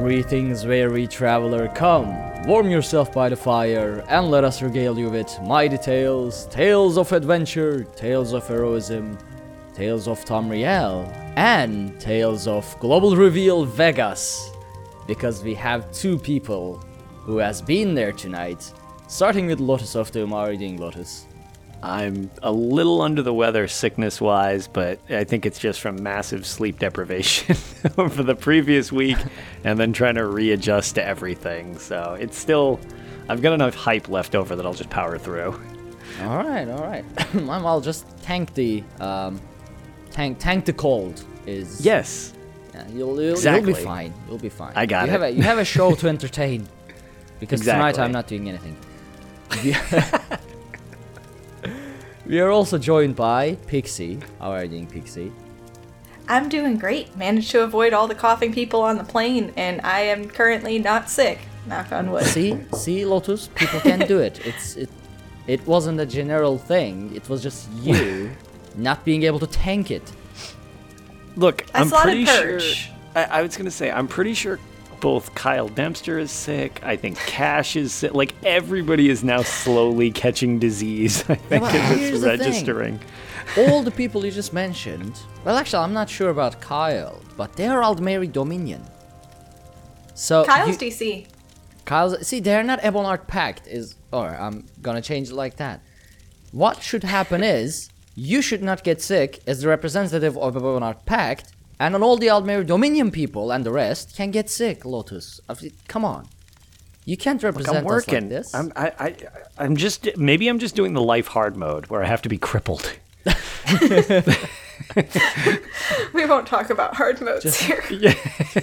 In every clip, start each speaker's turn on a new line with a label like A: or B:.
A: Greetings, weary traveler, come, warm yourself by the fire, and let us regale you with mighty tales, tales of adventure, tales of heroism, tales of Tamriel, and tales of Global Reveal Vegas. Because we have two people who has been there tonight, starting with Lotus of the you doing, Lotus?
B: I'm a little under the weather sickness wise, but I think it's just from massive sleep deprivation over the previous week and then trying to readjust to everything. So it's still, I've got enough hype left over that I'll just power through.
A: All right, all right. I'll just tank the um, tank tank the cold. Is
B: Yes.
A: Yeah, you'll, you'll,
B: Exactly.
A: you'll be fine. You'll be fine.
B: I got
A: you
B: it.
A: Have a, you have a show to entertain. Because tonight I'm not doing anything. We- we are also joined by Pixie. How are you doing, Pixie?
C: I'm doing great. Managed to avoid all the coughing people on the plane, and I am currently not sick. Knock on wood.
A: See, see, Lotus, people can do it. It's it. It wasn't a general thing. It was just you not being able to tank it.
B: Look,
C: I
B: I'm pretty sure. I, I was gonna say I'm pretty sure both Kyle Dempster is sick. I think Cash is sick. Like everybody is now slowly catching disease. I think
A: but
B: as it's registering.
A: All the people you just mentioned. Well, actually, I'm not sure about Kyle, but they're all Aldmeri Dominion. So
C: Kyle's
A: you-
C: DC.
A: Kyle's see, they're not Ebonheart Pact. Is or I'm gonna change it like that. What should happen is you should not get sick as the representative of Ebonheart Pact, and all the Aldmeri Dominion people and the rest can get sick. Lotus, I mean, come on, you can't
B: Look,
A: represent
B: I'm
A: us like this.
B: I'm I, I I'm just maybe I'm just doing the life hard mode where I have to be crippled.
C: We won't talk about hard modes here.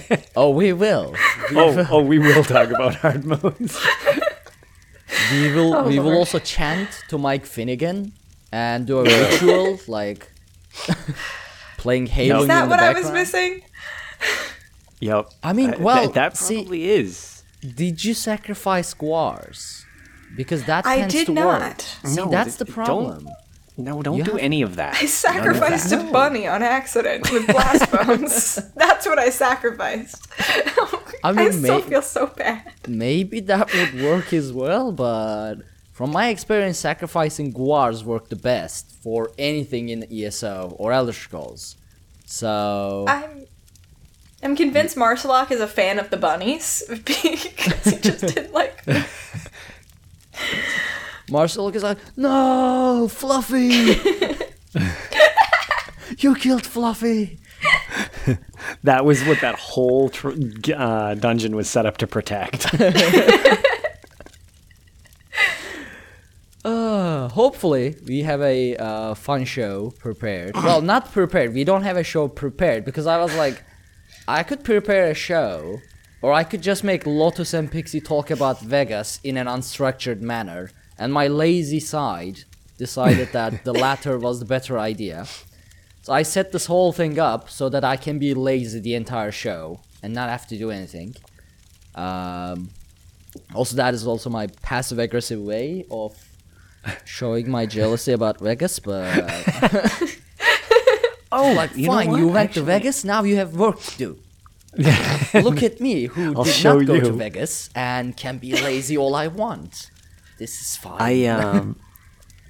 A: oh, we will.
B: oh oh we will talk about hard modes.
A: We will.
C: Oh,
A: we will also chant to Mike Finnegan and do a ritual like playing Halo
C: Is
A: in
C: that
A: the
C: what I was missing?
B: Yep.
A: I mean,
B: Uh, th-
A: well,
B: that
A: see-
B: probably is.
A: Did you sacrifice Guars? Because that
C: I
A: tends
C: did
A: to
C: not.
A: work. See,
B: No,
A: that's the
B: th- don't-
A: problem.
B: No, don't
A: You
B: do
A: have-
B: any of that.
C: I sacrificed a bunny on accident with blast bones. That's what I sacrificed.
A: I
C: I, still
A: may-
C: feel so bad.
A: Maybe that would work as well, but from my experience, sacrificing Guars work the best for anything in ESO or Elder Scrolls. So
C: I'm I'm convinced Maarselok is a fan of the bunnies because he just didn't like them.
A: Is like, no, Fluffy! you killed Fluffy!
B: That was what that whole tr- uh, dungeon was set up to protect.
A: Uh, hopefully, we have a uh, fun show prepared. well, not prepared. We don't have a show prepared because I was like, I could prepare a show, or I could just make Lotus and Pixie talk about Vegas in an unstructured manner. And my lazy side decided that the latter was the better idea. So I set this whole thing up so that I can be lazy the entire show and not have to do anything. Um, also, that is also my passive aggressive way of showing my jealousy about Vegas, but oh, like
B: you
A: fine, you went to Vegas, now you have work to do. Look at me, who
B: I'll
A: did not go to. Vegas and can be lazy all I want. This is fine.
B: I um,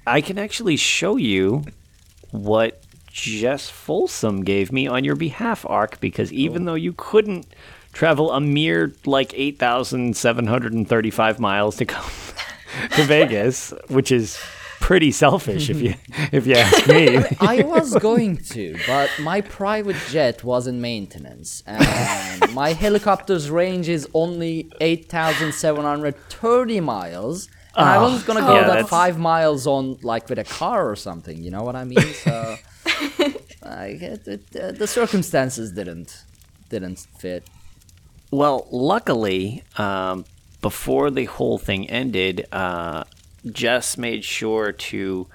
B: I can actually show you what Jess Folsom gave me on your behalf, Ark, because even though you couldn't travel a mere like eight thousand seven hundred and thirty-five miles to come to Vegas, which is pretty selfish if you if you ask me.
A: I was going to, but my private jet was in maintenance, and my helicopter's range is only 8,730 miles, And I
B: Oh,
A: wasn't gonna go
B: yeah,
A: that
B: that's-
A: five miles on like with a car or something. You know what I mean? So, like, it, it, uh, the circumstances didn't didn't fit.
B: Well, luckily, um, before the whole thing ended, uh, Jess made sure to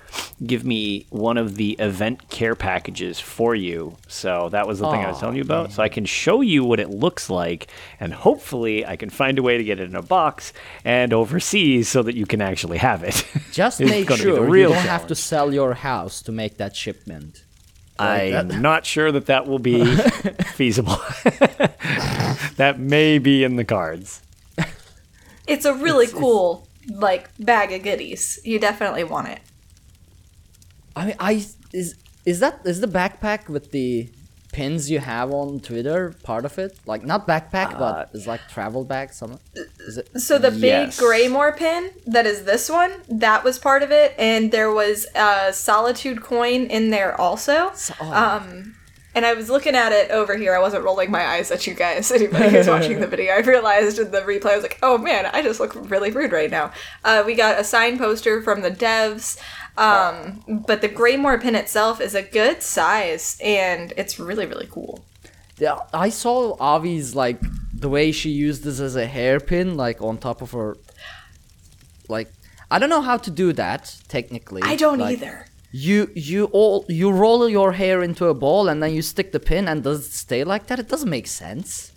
B: give me one of the event care packages for you. So that was the thing I was telling you about. So I can show you what it looks like, and hopefully I can find a way to get it in a box and overseas so that you can actually have it.
A: Just make sure you don't have to sell your house to make that shipment.
B: I'm not sure that that will be feasible. that may be in the cards.
C: It's a really cool like bag of goodies. You definitely want it.
A: I mean, I is is that is the backpack with the pins you have on Twitter part of it? Like not backpack,
B: Uh,
A: but it's like travel bag. Some is it?
C: So the big
B: Yes.
C: Greymoor pin that is this one, that was part of it, and there was a Solitude coin in there also.
A: oh.
C: Um, and I was looking at it over here. I wasn't rolling my eyes at you guys. Anybody who's watching the video, I realized in the replay, I was like, "Oh man, I just look really rude right now." Uh, we got a signed poster from the devs, um, but the Greymoor pin itself is a good size, and it's really really cool.
A: Yeah, I saw Avi's like the way she used this as a hairpin, like on top of her. Like I don't know how to do that technically.
C: I don't
A: Like,
C: either.
A: You you all you roll your hair into a ball and then you stick the pin and does it stay like that? It doesn't make sense.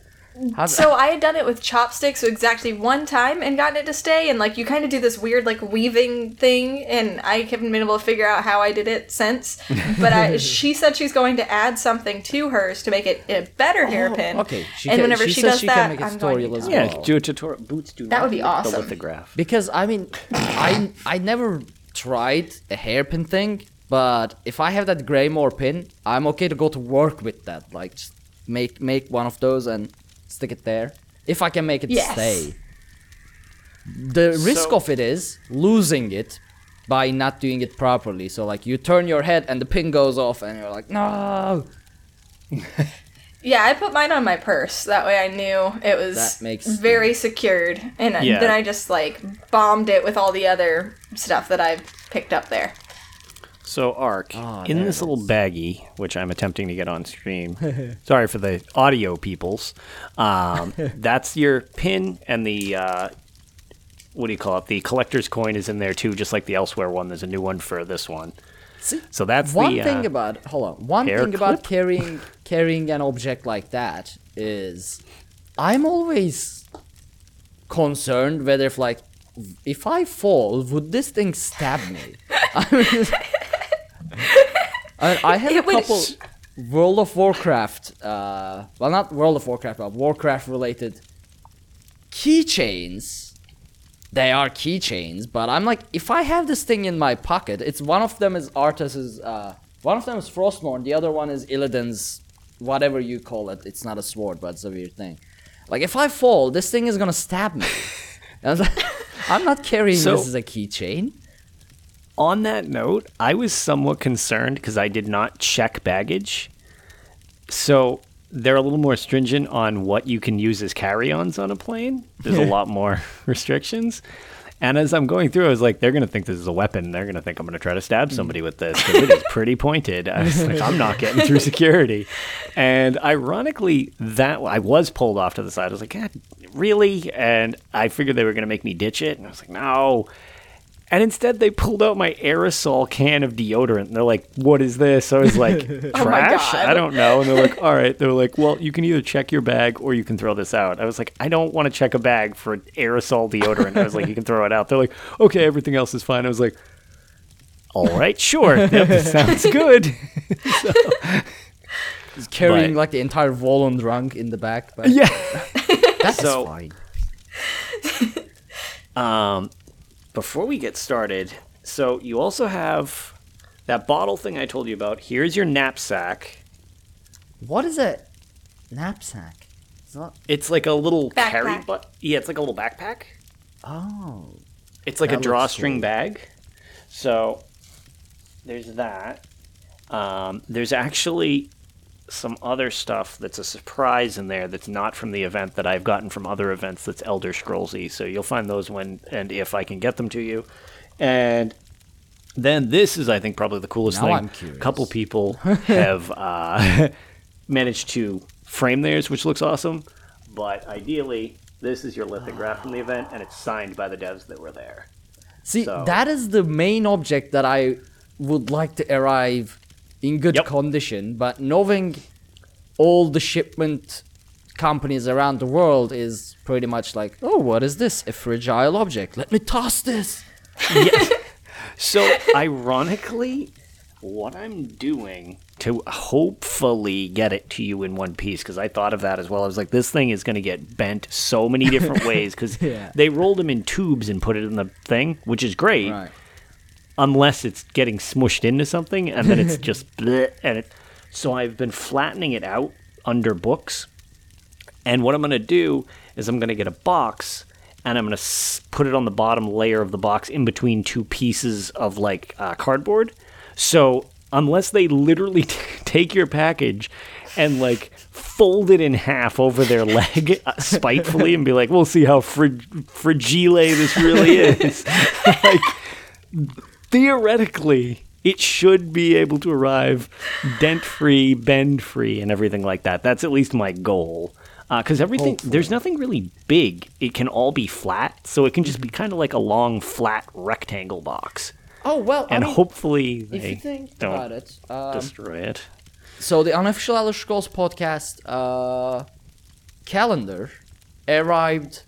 A: How,
C: So I had done it with chopsticks exactly one time and gotten it to stay, and like you kind of do this weird like weaving thing, and I haven't been able to figure out how I did it since. But I, she said she's going to add something to hers to make it a better hairpin.
A: Oh, okay, she
C: and
A: can-
C: whenever
A: she
C: she, does
A: she can
C: that,
A: make a
C: I'm going to
A: tutorial as well.
B: Yeah, do a tutorial. Boots do
C: That would be awesome.
B: The lithograph.
A: because I mean, I I never tried a hairpin thing, but if I have that Greymoor pin, I'm okay to go to work with that. Like, just make make one of those and stick it there. If I can make it
C: Yes.
A: stay. The risk
B: So-
A: of it is losing it by not doing it properly. So like you turn your head and the pin goes off and you're like, no.
C: Yeah, I put mine on my purse. That way I knew it was
A: That makes-
C: very secured. And
B: Yeah.
C: then I just like bombed it with all the other stuff that I picked up there.
B: So, Ark,
A: Ah,
B: in
A: there
B: this
A: it
B: little baggie, which I'm attempting to get on stream, sorry for the audio peoples, um, that's your pin, and the, uh, what do you call it? The collector's coin is in there too, just like the Elsweyr one. There's a new one for this one.
A: See,
B: So that's
A: one
B: the.
A: thing
B: uh,
A: about hold on. One
B: hair
A: thing about
B: clip?
A: carrying carrying an object like that is I'm always concerned whether if like if I fall, would this thing stab me? I mean, I, I have a
C: It
A: couple World of Warcraft, uh, well, not World of Warcraft, but Warcraft related keychains. They are keychains, but I'm like, if I have this thing in my pocket, it's one of them is Arthas's, uh, one of them is Frostmourne, the other one is Illidan's, whatever you call it. It's not a sword, but it's a weird thing. Like, if I fall, this thing is gonna stab me. I was like, I'm not carrying
B: So-
A: this as a keychain.
B: On that note, I was somewhat concerned because I did not check baggage. So they're a little more stringent on what you can use as carry ons on a plane. There's a lot more restrictions. And as I'm going through, I was like, they're going to think this is a weapon. They're going to think I'm going to try to stab hmm. somebody with this because it is pretty pointed. I was like, I'm not getting through security. And ironically, that I was pulled off to the side. I was like, God, really? And I figured they were going to make me ditch it. And I was like, no. And instead, they pulled out my aerosol can of deodorant. And they're like, "What is this?" I was like, "Trash."
C: God.
B: I don't know. And they're like, "All right." They're like, "Well, you can either check your bag or you can throw this out." I was like, "I don't want to check a bag for aerosol deodorant." I was like, "You can throw it out." They're like, "Okay, everything else is fine." I was like, "All right, sure, Yep, sounds good."
A: He's carrying
B: But-
A: like the entire Volendrung in the back. But
B: yeah.
A: that's
B: So-
A: fine.
B: Um, before we get started, so you also have that bottle thing I told you about. Here's your knapsack.
A: What is a knapsack? It's not.
B: It's like a little carry
C: Backpack.
B: but yeah, it's like a little backpack.
A: Oh.
B: It's like a drawstring
A: cool.
B: bag. So there's that. Um, there's actually some other stuff that's a surprise in there that's not from the event that I've gotten from other events that's Elder Scrollsy. So you'll find those when and if I can get them to you. And then this is, I think, probably the coolest
A: Now
B: thing. A couple people have uh, managed to frame theirs, which looks awesome. But ideally, this is your lithograph from the event, and it's signed by the devs that were there.
A: See,
B: So-
A: that is the main object that I would like to arrive in good
B: Yep.
A: condition, but knowing all the shipment companies around the world is pretty much like, oh, what is this? A fragile object. Let me toss this.
B: So, ironically, what I'm doing to hopefully get it to you in one piece, because I thought of that as well. I was like, this thing is going to get bent so many different ways, because
A: Yeah.
B: they rolled them in tubes and put it in the thing, which is great,
A: Right.
B: Unless it's getting smushed into something, and then it's just bleh, and it. So I've been flattening it out under books, and what I'm going to do is I'm going to get a box and I'm going to s- put it on the bottom layer of the box in between two pieces of like uh, cardboard. So unless they literally t- take your package and like fold it in half over their leg uh, spitefully and be like, we'll see how frig- fragile this really is. like, theoretically, it should be able to arrive dent free, bend free, and everything like that. That's at least my goal. Because everything, there's nothing really big. It can all be flat, so it can just be kind of like a long, flat rectangle box.
A: Oh, well,
B: And
A: I mean,
B: hopefully
A: if
B: they
A: you think
B: don't
A: about it, um,
B: destroy it.
A: so the unofficial Elder Scrolls podcast uh, calendar arrived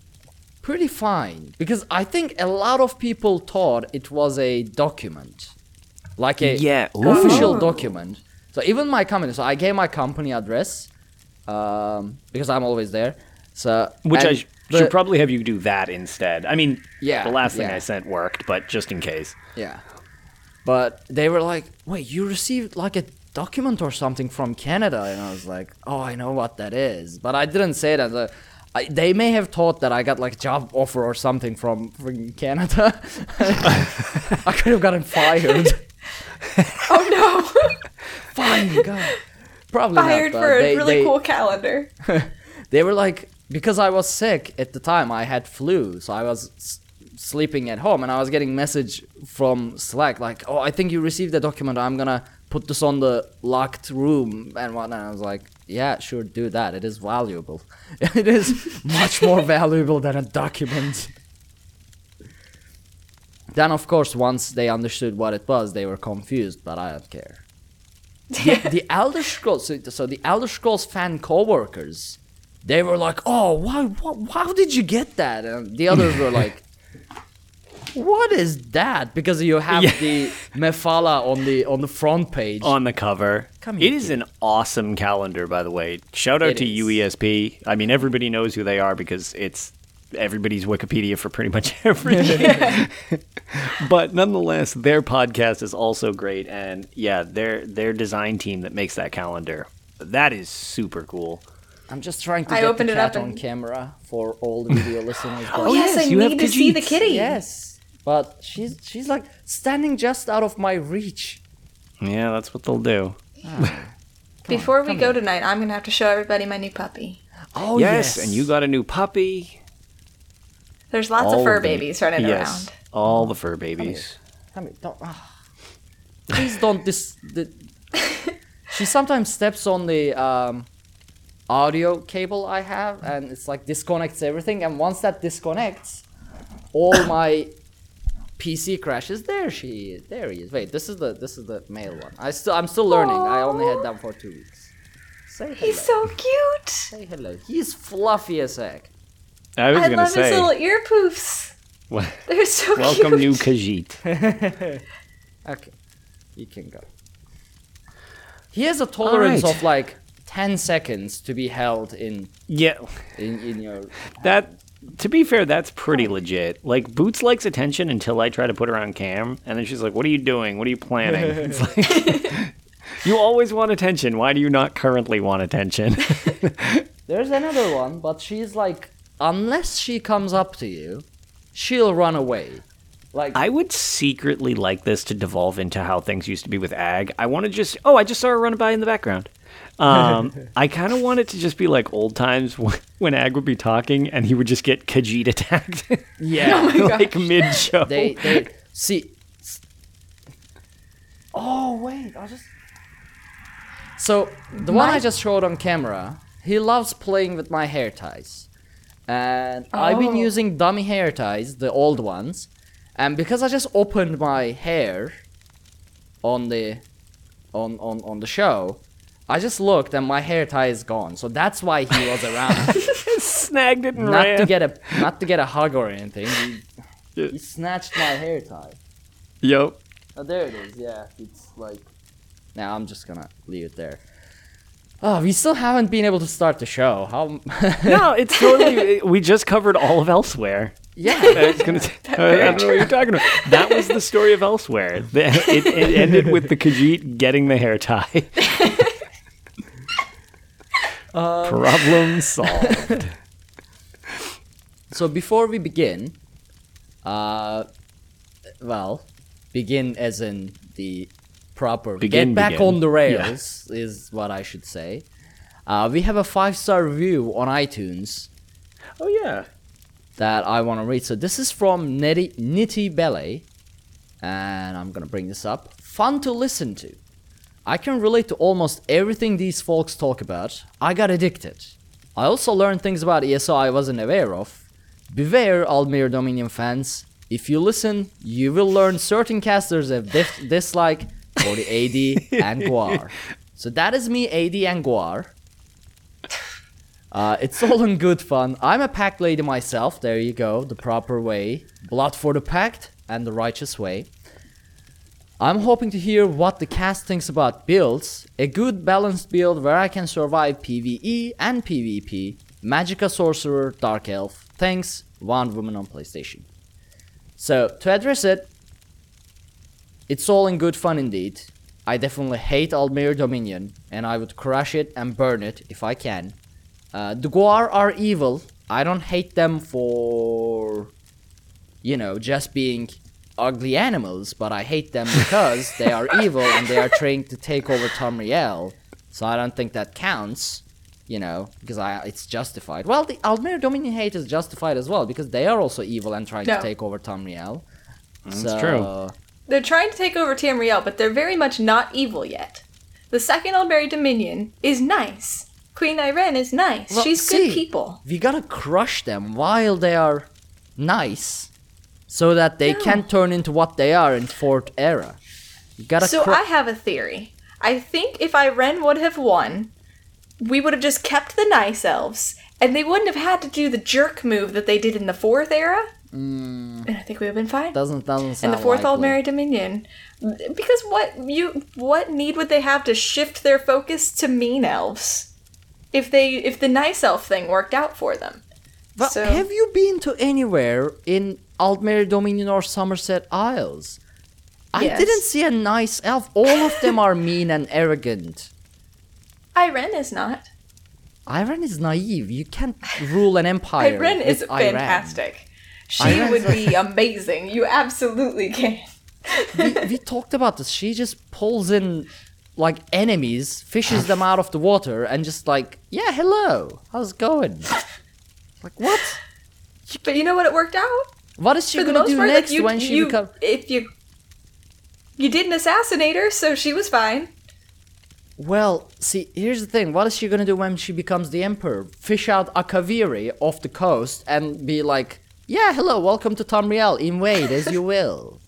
A: pretty fine because I think a lot of people thought it was a document, like a
B: Yeah.
A: official document. So even my company, so I gave my company address um, because I'm always there. So
B: Which I sh-
A: the-
B: should probably have you do that instead. I mean,
A: Yeah,
B: the last thing
A: yeah.
B: I sent worked, but just in case.
A: Yeah. But they were like, wait, you received like a document or something from Canada? And I was like, oh, I know what that is. But I didn't say that. I, they may have thought that I got like a job offer or something from, from Canada. I could have gotten fired.
C: Oh no!
A: Fine, God. Probably
C: Fired
A: not,
C: for a
A: they,
C: really
A: they,
C: cool calendar.
A: They were like, because I was sick at the time, I had flu, so I was s- sleeping at home, and I was getting message from Slack like, "Oh, I think you received the document. I'm gonna put this on the locked room and whatnot." I was like, "Yeah, sure, do that. It is valuable. it is much more valuable than a document." Then, of course, once they understood what it was, they were confused, but I don't care. the, the Elder Scrolls, so, so the Elder Scrolls fan coworkers, they were like, "Oh, why, why, how did you get that?" And the others were like, "What is that?" Because you have
B: Yeah.
A: the Mephala on the on the front page.
B: on the cover.
A: Come
B: It
A: here,
B: is an awesome calendar, by the way. Shout out
A: It
B: to
A: is.
B: UESP. I mean, everybody knows who they are because it's everybody's Wikipedia for pretty much everything. but nonetheless, their podcast is also great, and yeah, their their design team that makes that calendar. That is super cool.
A: I'm just trying to
C: I
A: get
C: opened
A: the
C: it
A: cat
C: up
A: on
C: and-
A: camera for all the video listeners.
C: Oh, yes, oh,
B: yes,
C: I
B: you
C: need to see the kitty.
A: yes, but she's she's like standing just out of my reach.
B: Yeah, that's what they'll do.
C: Before we go tonight, I'm gonna have to show everybody my new puppy.
A: Oh
B: yes, and you got a new puppy.
C: There's lots
B: All
C: of fur
B: the-
C: babies running
B: yes,
C: around.
B: all the fur babies.
A: Come here, don't. ah. Please don't dis. The, she sometimes steps on the um, audio cable I have, and it's like disconnects everything. And once that disconnects, all my PC crashes. There she is. There he is. Wait, this is the this is the male one. I still I'm still learning. I only had them for two weeks. Say hello.
C: He's so cute.
A: Say hello. He's fluffy as heck.
B: I was
C: I
B: gonna
C: love
B: say,
C: his little ear poofs.
B: wel-
C: They're so
B: welcome
C: cute.
B: new Khajiit.
A: Okay, he can go. He has a tolerance
B: Alright.
A: of like ten seconds to be held in
B: Yeah,
A: in, in your.
B: that. To be fair, that's pretty legit. Like Boots likes attention until I try to put her on cam, and then she's like, "What are you doing? What are you planning?" It's like, you always want attention. Why do you not currently want attention?
A: There's another one, but she's like, unless she comes up to you, she'll run away. Like
B: I would secretly like this to devolve into how things used to be with Ag. I want to just, oh, I just saw her run by in the background. Um, I kind of want it to just be like old times when, when Ag would be talking and he would just get Khajiit attacked,
A: Yeah.
B: like mid show.
A: they they see. Oh wait, I just. So the one I just showed on camera, he loves playing with my hair ties, and I've been
C: Oh.
A: using dummy hair ties, the old ones, and because I just opened my hair on the on on on the show. I just looked and my hair tie is gone, so that's why he was around.
B: snagged it and
A: not
B: ran.
A: to get a not to get a hug or anything. He, he snatched my hair tie.
B: Yep.
A: Oh, there it is. Yeah, it's like. Now I'm just gonna leave it there. Oh, we still haven't been able to start the show. How?
B: No, it's totally. we just covered all of Elsweyr.
A: yeah.
B: I was gonna. Say, I don't know what you're talking about. That was the story of Elsweyr. The- It, it ended with the Khajiit getting the hair tie. Problem solved.
A: So before we begin, uh, well, begin as in the proper
B: Begin,
A: get back
B: begin.
A: on the
B: Yeah.
A: rails is what I should say. Uh, we have a five star review on iTunes
B: Oh yeah.
A: that I want to read. So this is from Nitty, Nitty Belly, and I'm gonna bring this up. Fun to listen to. I can relate to almost everything these folks talk about. I got addicted. I also learned things about ESO I wasn't aware of. Beware, Aldmeri Dominion fans. If you listen, you will learn certain casters have dif- dislike for the AD and Guar. So that is me, AD and Guar. Uh, it's all in good fun. I'm a pact lady myself. There you go, the proper way. Blood for the pact and the righteous way. I'm hoping to hear what the cast thinks about builds. A good balanced build where I can survive PvE and PvP. Magicka Sorcerer, Dark Elf. Thanks, one woman on PlayStation. So, to address it, it's all in good fun indeed. I definitely hate Aldmeri Dominion, and I would crush it and burn it if I can. Uh, the Guar are evil. I don't hate them for, you know, just being ugly animals, but I hate them because they are evil and they are trying to take over Tamriel. So I don't think that counts, you know, because I it's justified. Well, the Aldmeri Dominion hate is justified as well because they are also evil and trying
C: No.
A: to take over Tamriel.
B: That's mm,
A: so,
B: true.
C: They're trying to take over Tamriel, but they're very much not evil yet. The second Aldmeri Dominion is nice. Queen Ayrenn is nice.
A: Well,
C: She's
A: see,
C: good people.
A: We gotta crush them while they are nice, so that they can turn into what they are in Fourth Era. You gotta.
C: So
A: cru-
C: I have a theory. I think if Ayrenn would have won, we would have just kept the nice elves, and they wouldn't have had to do the jerk move that they did in the fourth era. Hmm. And I think we would have been fine.
A: doesn't doesn't
C: in
A: sound
C: the fourth
A: likely.
C: Aldmeri Dominion, because what you what need would they have to shift their focus to mean elves? If they if the nice elf thing worked out for them.
A: But
C: So-
A: have you been to anywhere in Aldmeri Dominion or Summerset Isles? I
C: Yes.
A: didn't see a nice elf. All of them are mean and arrogant.
C: Ayrenn is not.
A: Ayrenn is naive. You can't rule an empire.
C: Ayrenn is
A: Ayrenn.
C: fantastic. She
A: Ayrenn's
C: would be amazing. You absolutely can.
A: we, we talked about this. She just pulls in like enemies, fishes them out of the water, and just like, yeah, hello, how's it going? Like what?
C: But you know what? It worked out.
A: What is she
C: For
A: gonna do
C: part,
A: next
C: like you,
A: when she
C: you,
A: becomes?
C: if you you didn't assassinate her, so she was fine.
A: Well, see, here's the thing. What is she gonna do when she becomes the emperor? Fish out Akaviri off the coast and be like, yeah, hello, welcome to Tamriel. Invade as you will.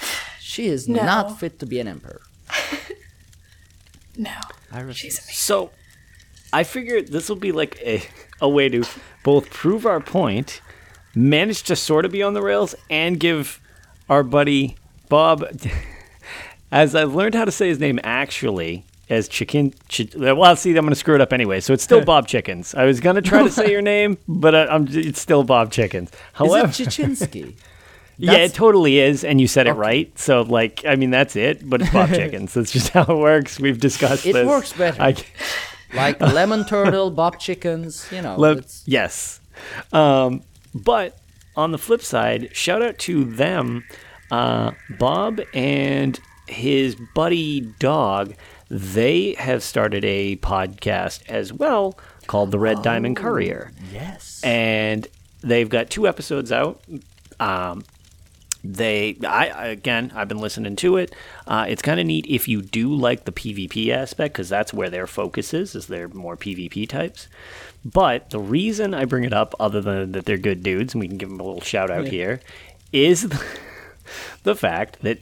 A: She is
C: No.
A: not fit to be an emperor.
C: No,
A: I refuse.
C: she's amazing.
B: So, I figured this will be like a, a way to both prove our point, manage to sort of be on the rails, and give our buddy Bob, as I've learned how to say his name actually, as Chicken. Ch- well, see, I'm going to screw it up anyway. So it's still Bob Chickens. I was going to try to say your name, but I, I'm, it's still Bob Chickens.
A: Is
B: However,
A: it Chichinsky?
B: yeah, it totally is, and you said it right. So, like, I mean, that's it. But it's Bob Chickens. That's just how it works. We've discussed
A: It
B: this.
A: works better.
B: I,
A: like lemon turtle, bob chickens, you know. It's-
B: yes. Um, but on the flip side, shout out to them, uh, Bob and his buddy dog. they have started a podcast as well called The Red Diamond Courier.
A: Yes.
B: and they've got two episodes out. Um, they, I I- again, I've been listening to it. Uh, it's kind of neat if you do like the PvP aspect because that's where their focus is. Is they're more PvP types. But the reason I bring it up, other than that they're good dudes, and we can give them a little shout out here, is the, the fact that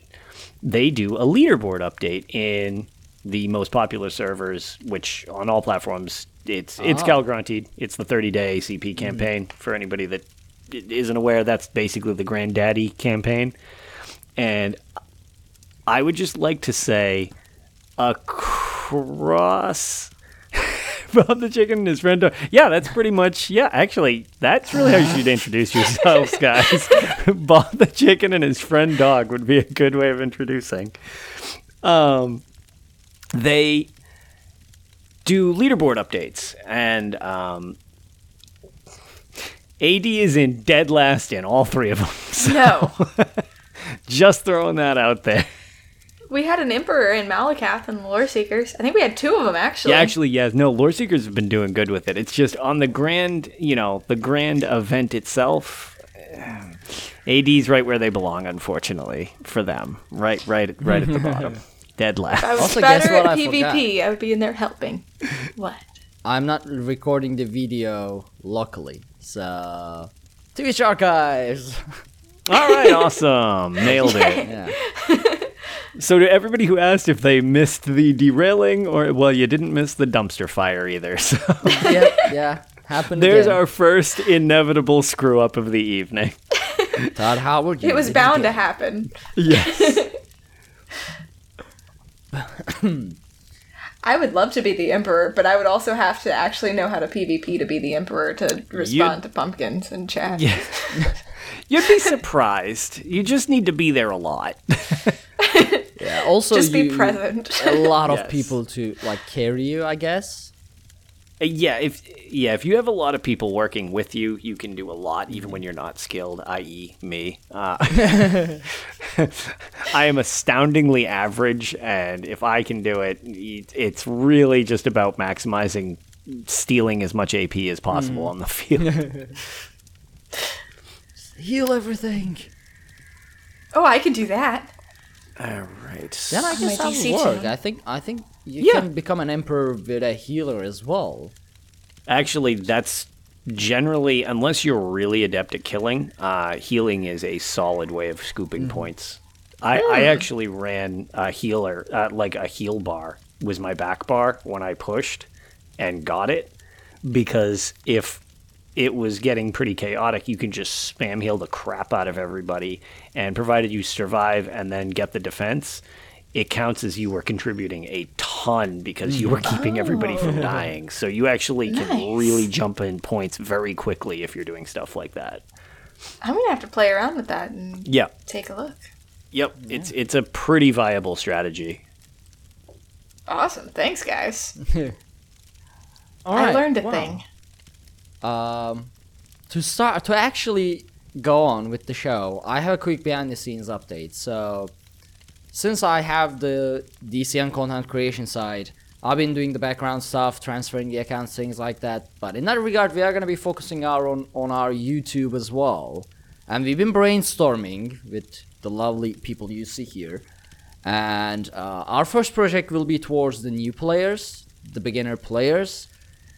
B: they do a leaderboard update in the most popular servers, which on all platforms it's it's ah. Calgranti. It's the 30 day ACP hmm. campaign for anybody that isn't aware. That's basically the granddaddy campaign, and I would just like to say across. Bob the chicken and his friend dog. Yeah, that's pretty much. Yeah, actually, that's really how you should introduce yourselves, guys. Bob the chicken and his friend dog would be a good way of introducing. Um, they do leaderboard updates, and um, AD is in dead last in all three of them. So
C: No.
B: just throwing that out there.
C: We had an Emperor in Malakath and Lore Seekers. I think we had two of them actually.
B: Yeah, actually, yes. No, Lore Seekers have been doing good with it. It's just on the grand, you know, the grand event itself. eh, AD's right where they belong, unfortunately, for them. Right, right, right at the bottom. Dead last.
C: If I was
A: Also, guess
C: better
A: what
C: at
A: I
C: PvP, I would be in there helping. What?
A: I'm not recording the video locally, so Twitch archives.
B: All right, awesome. Nailed it.
A: Yeah.
B: So, to everybody who asked if they missed the derailing, or, well, you didn't miss the dumpster fire either. So,
A: yeah, yeah. Happened
B: there's
A: again.
B: our first inevitable screw up of the evening.
A: Todd Howard. you
C: It was
A: did
C: bound to happen.
B: Yes.
C: I would love to be the Emperor, but I would also have to actually know how to PvP to be the Emperor to respond to pumpkins and chat.
B: Yeah. You'd be surprised. You just need to be there a lot.
A: Yeah, also,
C: Just be
A: you-
C: present.
A: a lot of
B: Yes.
A: people to like carry you, I guess.
B: Uh, Yeah, if yeah, if you have a lot of people working with you, you can do a lot, even when you're not skilled. I.e., me. Uh, I am astoundingly average, and if I can do it, it's really just about maximizing stealing as much AP as possible on the field.
A: Heal everything.
C: Oh, I can do that.
B: All right.
A: Then I guess
C: My
A: that
C: DC
A: work.
C: too.
A: I think I think you
B: Yeah.
A: can become an emperor with a healer as well.
B: Actually, that's generally, unless you're really adept at killing, uh, healing is a solid way of scooping points. I, I actually ran a healer, uh, like a heal bar was my back bar when I pushed and got it because if it was getting pretty chaotic, you can just spam heal the crap out of everybody, and provided you survive and then get the defense, it counts as you were contributing a ton because you were keeping everybody from oh. dying. So you actually can really jump in points very quickly if you're doing stuff like that.
C: I'm gonna have to play around with that and
B: Yeah.
C: take a look.
B: Yep. It's it's a pretty viable strategy.
C: Awesome. Thanks, guys.
A: All
C: I
A: right,
C: learned a
A: wow.
C: thing.
A: Um, to start to actually go on with the show, I have a quick behind the scenes update. So, since I have the DCN content creation side, I've been doing the background stuff, transferring the accounts, things like that. But in that regard, we are gonna be focusing our on on our YouTube as well, and we've been brainstorming with the lovely people you see here. And uh, our first project will be towards the new players, the beginner players,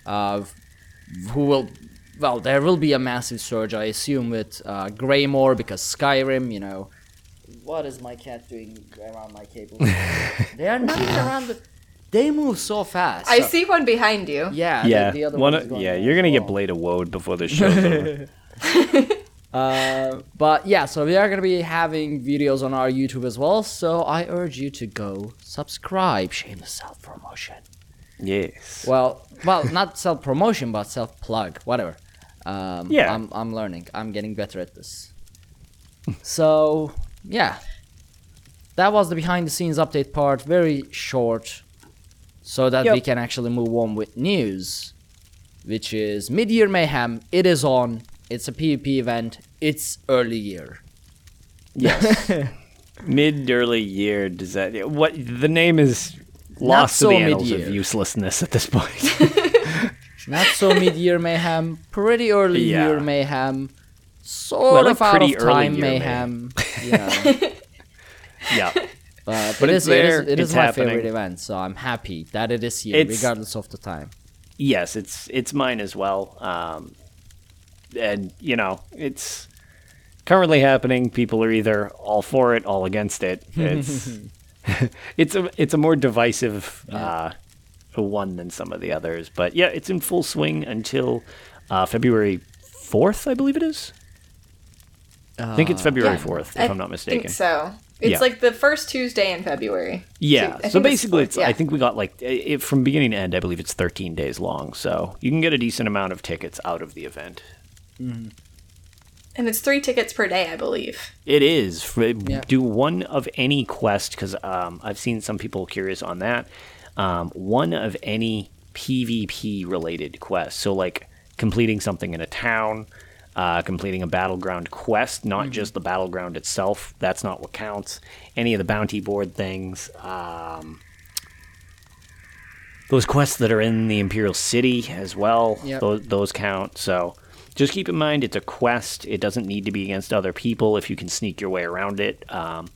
A: uh, who will well there will be a massive surge i assume with uh, Greymoor because skyrim you know what is my cat doing around my cable they are not even around the they move so fast
C: I
A: so-
C: see one behind you.
A: yeah
B: Yeah.
A: the, the other
B: one
A: one
B: of-
A: is going
B: yeah, you're gonna get
A: well.
B: Blade of Woad before the show.
A: Uh, but yeah, so we are gonna be having videos on our YouTube as well. So I urge you to go subscribe. Shameless self promotion.
B: Yes.
A: Well, well, not self promotion, but self plug, whatever. Um,
B: Yeah.
A: I'm I'm learning. I'm getting better at this. so yeah, that was the behind the scenes update part. Very short, so that we can actually move on with news, which is Mid Year Mayhem. It is on. It's a PvP event. It's early year.
B: Yes. Mid early year does that what the name is lost
A: so
B: to the annals
A: mid-year.
B: of uselessness at this point.
A: Not so mid-year mayhem, pretty early
B: Yeah.
A: year mayhem, sort
B: Well, like
A: of out of time
B: year
A: mayhem. yeah,
B: yeah.
A: but,
B: But
A: it
B: it's
A: is, it is,
B: there,
A: it is
B: it's
A: my
B: happening.
A: favorite event, so I'm happy that it is here,
B: It's-
A: regardless of the time.
B: Yes, it's it's mine as well. Um, and you know, it's currently happening. People are either all for it, all against it. It's it's a it's a more divisive uh, one than some of the others. But yeah, it's in full swing until uh, February fourth, I believe it is. I think it's February
C: Yeah,
B: fourth, if
C: I
B: I'm not mistaken.
C: think so. It's
B: Yeah.
C: like the first Tuesday in February.
B: Yeah.
C: I
B: So basically,
C: fourth,
B: it's, I think we got like it, from beginning to end. I believe it's 13 days long, so you can get a decent amount of tickets out of the event.
C: And it's three tickets per day, I believe.
B: It is
A: Yeah.
B: do one of any quest because um, I've seen some people curious on that. Um, one of any PvP related quest, so like completing something in a town, uh, completing a battleground quest, not
A: Mm-hmm.
B: just the battleground itself. That's not what counts. Any of the bounty board things. Um, those quests that are in the Imperial City as well,
A: Yep.
B: those, those count. So just keep in mind it's a quest. It doesn't need to be against other people if you can sneak your way around it. Um,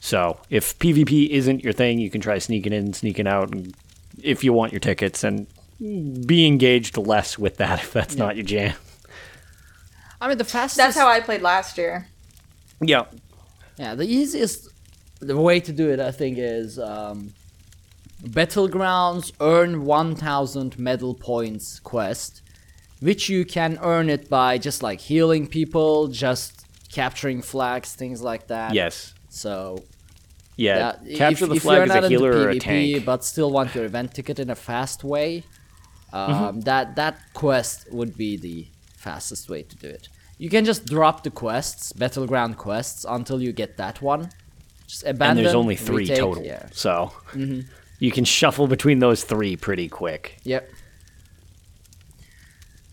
B: so if PvP isn't your thing, you can try sneaking in, sneaking out, and if you want your tickets, and be engaged less with that if that's not your jam.
A: I mean, the fastest.
C: That's how I played last year.
B: Yeah.
A: Yeah, the easiest the way to do it, I think, is um, battlegrounds earn 1,000 medal points quest, which you can earn it by just like healing people, just capturing flags, things like that.
B: Yes.
A: So
B: Yeah.
A: yeah,
B: Capture
A: if,
B: the flag as a healer or a
A: PvP,
B: tank.
A: but still want your event ticket in a fast way, um,
B: Mm-hmm.
A: that that quest would be the fastest way to do it. You can just drop the quests, battleground quests, until you get that one. Just abandon.
B: and there's only three
A: retake,
B: total.
A: Yeah.
B: So you can shuffle between those three pretty quick.
A: Yep.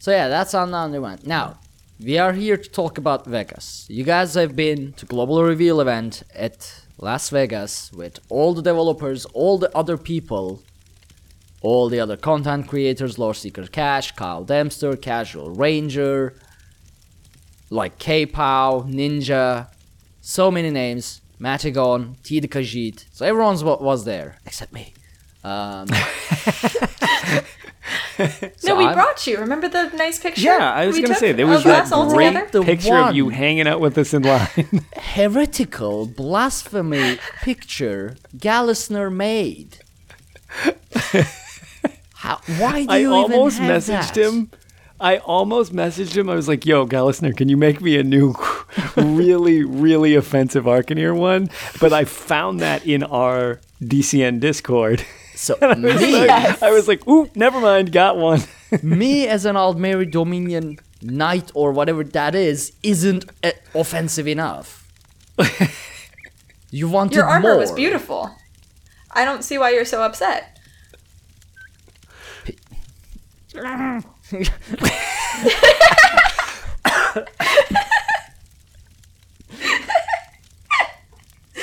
A: So yeah, that's on the one. Now, we are here to talk about Vegas. You guys have been to Global Reveal event at Las Vegas with all the developers, all the other people, all the other content creators, Lore Seeker Cash, Kyle Dempster, Casual Ranger, like K-Pow, Ninja, so many names, Matagon, T the Khajiit. So everyone's wa- was there except me. Um,
C: no, we
A: I'm-
C: brought you. Remember the nice picture?
B: Yeah, I was gonna say there was
C: of
B: that great
C: together?
B: Picture of you hanging out with us in line.
A: heretical blasphemy picture Gallesner made. How, why do
B: I
A: you
B: almost
A: even have
B: messaged
A: that?
B: him. I almost messaged him. I was like, "Yo, Gallesner, can you make me a new, really, really offensive Arcaneer one?" But I found that in our DCN Discord.
A: So
B: I was
A: me,
B: like, I was like, "Ooh, never mind, got one."
A: me as an Aldmeri Dominion knight or whatever that is, isn't uh, offensive enough. You wanted
C: Your armor
A: more.
C: was beautiful. I don't see why you're so upset.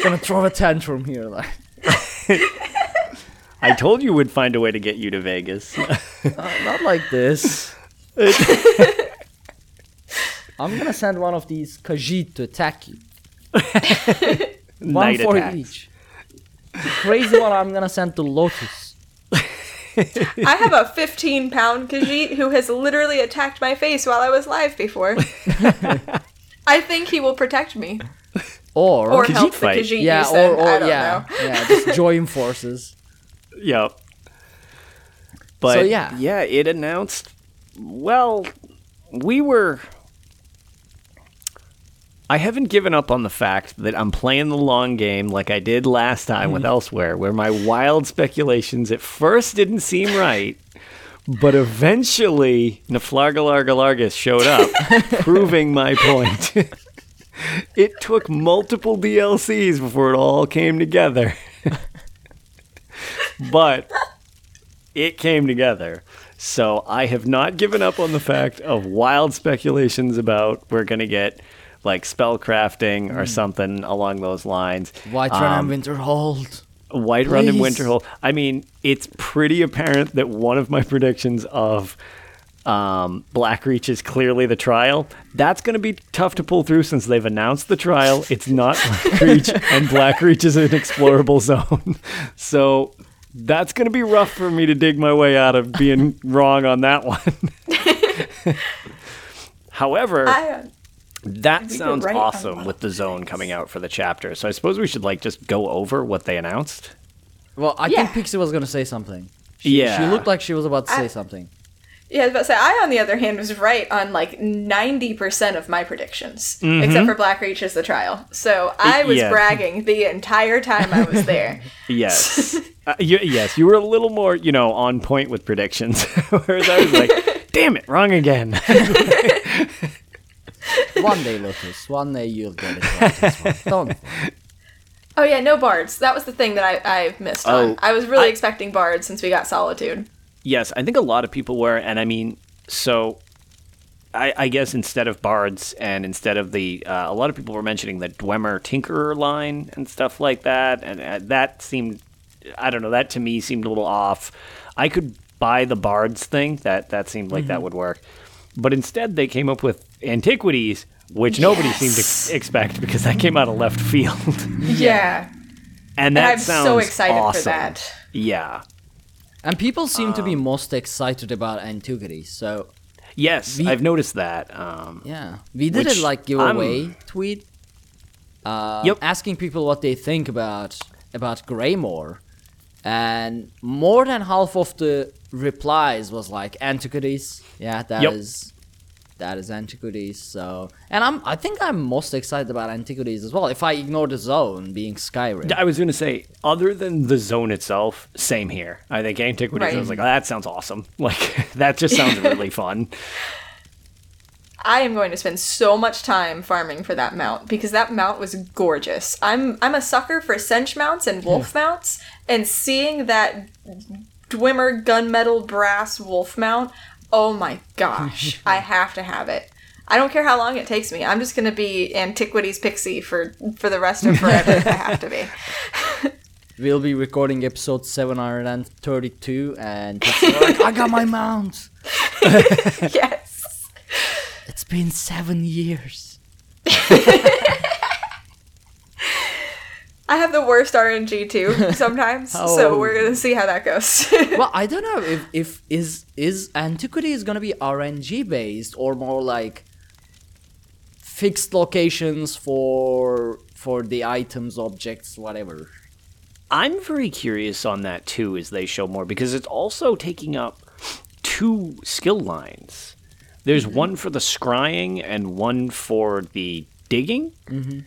A: Gonna throw a tantrum here, like.
B: I told you we'd find a way to get you to Vegas.
A: Uh, not like this. I'm gonna send one of these Khajiit to attack you. one
B: Night
A: for
B: attacks.
A: each. The crazy one I'm gonna send to Lotus.
C: I have a 15 pound Khajiit who has literally attacked my face while I was live before. I think he will protect me
A: Or,
C: or
B: Khajiit
C: help the
B: fight.
C: Khajiit
A: yeah,
C: you send.
A: or, or
C: I don't
A: yeah,
C: know.
A: yeah, just join forces.
B: Yep. But
A: yeah.
B: yeah, it announced. Well, we were. I haven't given up on the fact that I'm playing the long game like I did last time with hmm. Elsweyr, where my wild speculations at first didn't seem right, but eventually Naflargalargalargus showed up, proving my point. it took multiple DLCs before it all came together. But it came together. So I have not given up on the fact of wild speculations about we're going to get like spell crafting or something along those lines.
A: Whiterun
B: Um,
A: and Winterhold.
B: Whiterun and
A: Please.
B: Winterhold. I mean, it's pretty apparent that one of my predictions of um, Blackreach is clearly the trial. That's going to be tough to pull through since they've announced the trial. It's not Blackreach, and Blackreach is an explorable zone. So that's going to be rough for me to dig my way out of being wrong on that one. However,
C: I, uh,
B: that sounds awesome with the zone coming out for the chapter. So I suppose we should like just go over what they announced.
A: Well, I
C: Yeah.
A: think Pixie was gonna say something. She,
B: Yeah.
A: She looked like she was about to say something.
C: Yeah, I was about to say, I, on the other hand, was right on like 90% of my predictions,
B: Mm-hmm.
C: except for Blackreach as the trial. So I was
B: yeah.
C: bragging the entire time I was there.
B: Yes. uh, you, yes, you were a little more, you know, on point with predictions. Whereas I was like, damn it, wrong again.
A: One day, Lotus. One day you'll get it right. as well. Don't.
C: oh, yeah, no bards. That was the thing that I, I missed
B: Oh,
C: on. I was really
B: I-
C: expecting bards since we got Solitude.
B: Yes, I think a lot of people were. And I mean, so I, I guess instead of bards and instead of the, uh, a lot of people were mentioning the Dwemer Tinkerer line and stuff like that. And uh, that seemed, I don't know, that to me seemed a little off. I could buy the bards thing. That, that seemed like that would work. But instead, they came up with antiquities, which nobody seemed to
C: Yes.
B: expect because that came out of left field.
C: Yeah.
B: and
C: And
B: that
C: I'm
B: sounds
C: so excited
B: awesome.
C: for that.
B: Yeah.
A: And people seem to be
B: Um,
A: most excited about antiquities. So
B: Yes,
A: We-
B: I've noticed that. Um,
A: yeah, we did a like
B: I'm-
A: giveaway tweet, uh,
B: Yep.
A: asking people what they think about about Greymoor, and more than half of the replies was like antiquities. Yeah, that is
B: Yep.
A: That is antiquities. So, and I'm I think I'm most excited about antiquities as well. If I ignore the zone being Skyrim,
B: I was going to say, other than the zone itself, same here. I think antiquities. I was like, oh, that sounds awesome. Like that just sounds really fun.
C: I am going to spend so much time farming for that mount because that mount was gorgeous. I'm I'm a sucker for senche mounts and wolf hmm. mounts, and seeing that Dwemer gunmetal brass wolf mount, oh my gosh, I have to have it. I don't care how long it takes me. I'm just gonna be antiquities pixie for for the rest of forever. if I have to be.
A: we'll be recording episode 732, and like, I got my mount.
C: yes.
A: It's been seven years.
C: I have the worst RNG too sometimes,
A: Oh.
C: so we're gonna see how that goes.
A: well, I don't know if if is is antiquity is gonna be RNG based or more like fixed locations for for the items, objects, whatever.
B: I'm very curious on that too as they show more because it's also taking up two skill lines. There's mm-hmm. one for the scrying and one for the digging, mm-hmm.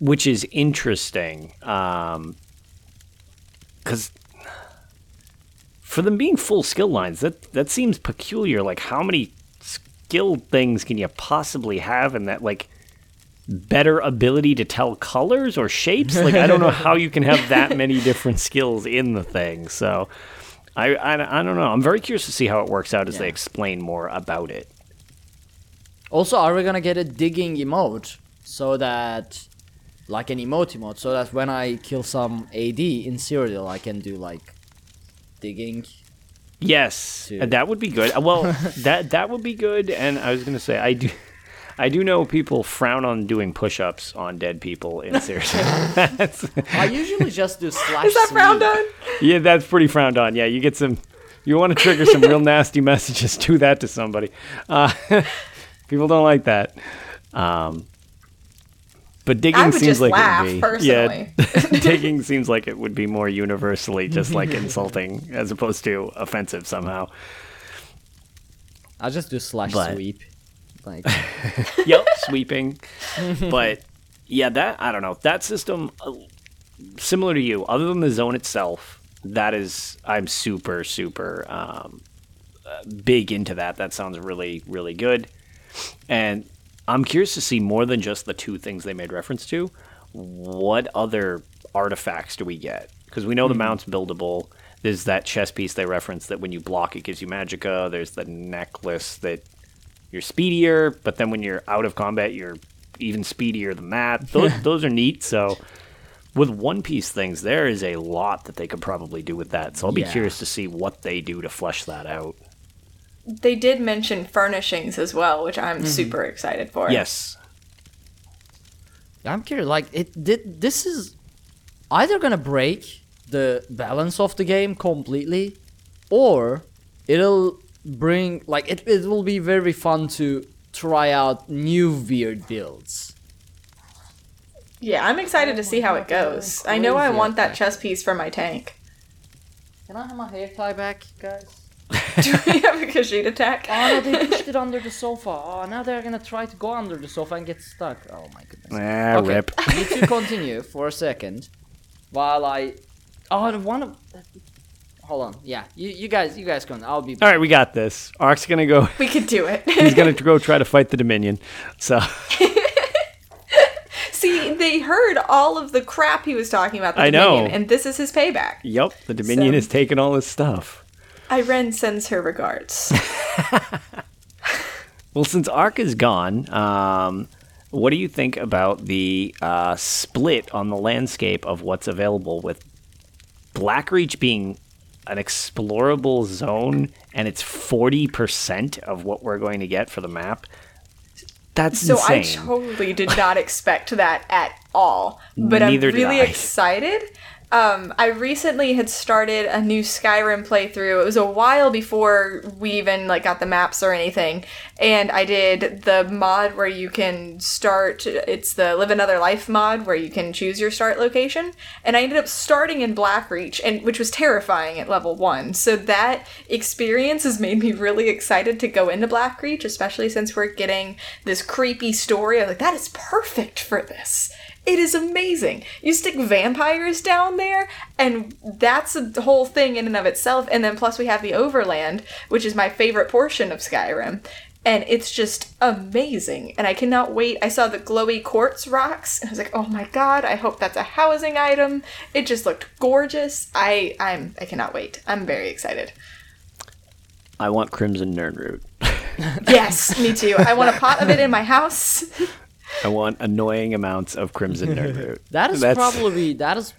B: Which is interesting. Um, because for them being full skill lines, that that seems peculiar. Like, how many skill things can you possibly have in that? Like, better ability to tell colors or shapes. Like I don't know how you can have that many different skills in the thing. So I, I, I don't know. I'm very curious to see how it works out as they explain more about it.
A: Also, are we gonna get a digging emote so that like an emote emote so that when I kill some AD in Cyrodiil I can do like digging.
B: Yes,
A: To-
B: that would be good. Uh, Well, that that would be good. And I was gonna say I do. I do know people frown on doing push-ups on dead people in Cyrodiil.
A: I usually just do slash.
C: Is that frowned on?
B: yeah, that's pretty frowned on. Yeah, you get some. You want to trigger some real nasty messages? Do that to somebody. Uh, people don't like that. Um, but digging
C: I would
B: seems
C: just
B: like
C: laugh,
B: it would be.
C: personally.
B: Yeah, digging seems like it would be more universally just like insulting as opposed to offensive somehow.
A: I'll just do slash
B: But-
A: sweep. Like
B: yep, sweeping. But yeah, that I don't know. That system, uh, similar to you, other than the zone itself, that is I'm super super um, uh, big into that. That sounds really really good, and I'm curious to see more than just the two things they made reference to. What other artifacts do we get? Because we know the hmm. mount's buildable. There's that chess piece they referenced that when you block it gives you magicka. There's the necklace that you're speedier, but then when you're out of combat, you're even speedier than that. Those, those are neat. So with One Piece things, there is a lot that they could probably do with that. So I'll be
A: Yeah.
B: curious to see what they do to flesh that out.
C: They did mention furnishings as well, which I'm mm-hmm. super excited for.
B: Yes.
A: I'm curious. Like it did. This is either gonna break the balance of the game completely, or it'll bring like it. It will be very fun to try out new weird builds.
C: Yeah, I'm excited to see how it goes. I know I want that
A: effect.
C: chess piece for my tank.
A: Can I have my hair tie back, guys?
C: Do we have a Khajiit attack?
A: Oh no, they pushed it under the sofa. Oh, now they're gonna try to go under the sofa and get stuck. Oh my goodness.
B: Ah,
A: Okay,
B: rip.
A: need to continue for a second while I. Oh, the one of. Hold on. Yeah, you, you guys, you guys can. I'll be.
B: All right, we got this. Ark's gonna go.
C: We could do it.
B: He's gonna go try to fight the Dominion. So
C: See, they heard all of the crap he was talking about the
B: I know.
C: Dominion, and this is his payback.
B: Yep, the Dominion
C: So-
B: has taken all his stuff.
C: Ayrenn sends her regards.
B: Well, since Ark is gone, um, what do you think about the uh, split on the landscape of what's available with Blackreach being an explorable zone and it's 40% of what we're going to get for the map? That's
C: So I totally did not expect that at all. But
B: Neither
C: I'm really excited. Um, I recently had started a new Skyrim playthrough. It was a while before we even like got the maps or anything, and I did the mod where you can start. It's the Live Another Life mod where you can choose your start location, and I ended up starting in Blackreach, and which was terrifying at level one. So that experience has made me really excited to go into Blackreach, especially since we're getting this creepy story. I like, that is perfect for this. It is amazing. You stick vampires down there, and that's a whole thing in and of itself. And then plus we have the Overland, which is my favorite portion of Skyrim. And it's just amazing. And I cannot wait. I saw the glowy quartz rocks, and I was like, oh my god, I hope that's a housing item. It just looked gorgeous. I I'm I cannot wait. I'm very excited.
B: I want Crimson Nirnroot.
C: Yes, me too. I want a pot of it in my house.
B: I want annoying amounts of Crimson Nirnroot.
A: That is
B: That's-
A: probably that is,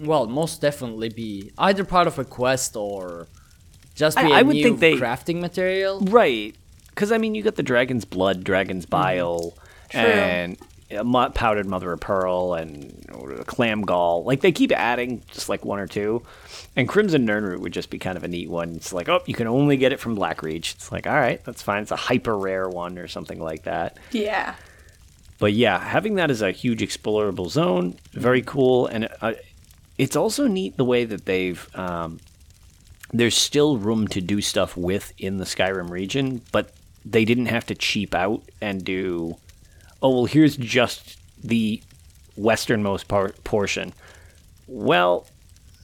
A: well, most definitely be either part of a quest or just be
B: I-
A: a
B: I would
A: new
B: think they-
A: crafting material.
B: Right. Because, I mean, you got the Dragon's Blood, Dragon's Bile, and uh, mo- Powdered Mother of Pearl, and Clam Gall. Like, they keep adding just like one or two. And Crimson Nirnroot would just be kind of a neat one. It's like, oh, you can only get it from Blackreach. It's like, all right, that's fine. It's a hyper rare one or something like that.
C: Yeah.
B: But yeah, having that as a huge explorable zone, very cool. And uh, it's also neat the way that they've. Um, there's still room to do stuff with in the Skyrim region, but they didn't have to cheap out and do. Oh well, here's just the westernmost par- portion. Well,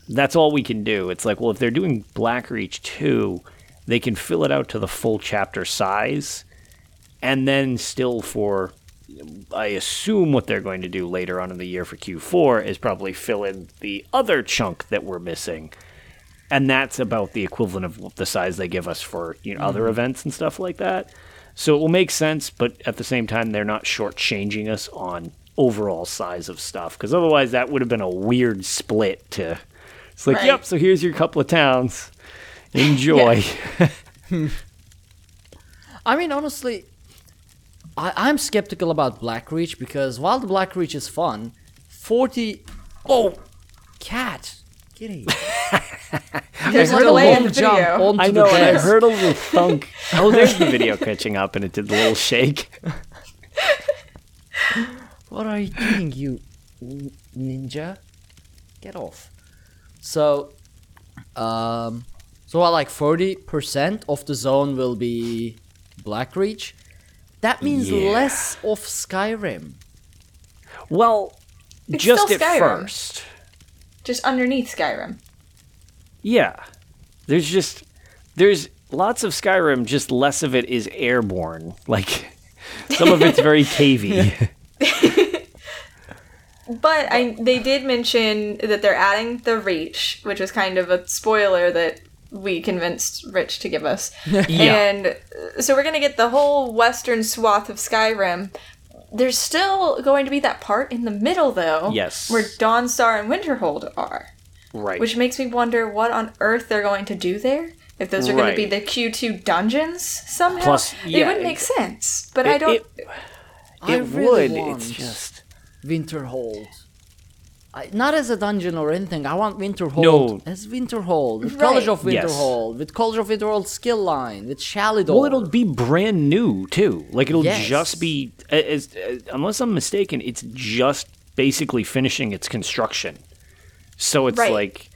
B: that's all we can do. It's like, well, if they're doing Blackreach 2, they can fill it out to the full chapter size, and then still for I assume what they're going to do later on in the year for Q4 is probably fill in the other chunk that we're missing. And that's about the equivalent of the size they give us for you know other mm-hmm. events and stuff like that. So it will make sense, but at the same time, they're not shortchanging us on overall size of stuff because otherwise, that would have been a weird split. To it's like,
C: Right.
B: yep, so here's your couple of towns, enjoy.
A: I mean, honestly, I, I'm skeptical about Blackreach because while the Blackreach is fun, 40. Oh, cat! Get here.
C: There's a
A: like a
C: delay in
A: long
C: the
A: jump
C: video.
A: onto
B: I
A: the
B: know, I heard a little thunk. Oh, there's the video catching up, and it did the little shake.
A: What are you doing, you ninja? Get off. So, um, so what, like forty percent of the zone will be Blackreach. That means
B: Yeah.
A: less of Skyrim.
B: Well,
C: It's
B: just at
C: Skyrim.
B: first.
C: Just underneath Skyrim.
B: Yeah. There's just there's lots of Skyrim, just less of it is airborne. Like some of it's very cavey.
C: But I they did mention that they're adding the reach, which was kind of a spoiler that we convinced Rich to give us. And uh, so we're gonna get the whole western swath of Skyrim, there's still going to be that part in the middle, though.
B: Yes.
C: Where Dawnstar and Winterhold are.
B: Right.
C: Which makes me wonder what on earth they're going to do there. If those are going to be the Q2 dungeons somehow.
B: Plus,
C: it wouldn't make
B: ex-
C: sense. But I don't.
B: It,
A: I
B: it
A: really
B: would.
A: want
B: It's just.
A: Winterhold. I, not as a dungeon or anything. I want Winterhold
B: No.
A: as Winterhold. With
C: Right.
A: College of
B: Yes.
A: Winterhold. With College of Winterhold skill line. With Shalidor.
B: Well, it'll be brand new too. Like it'll
A: Yes.
B: just be, as, as, unless I'm mistaken, it's just basically finishing its construction. So it's
C: Right.
B: like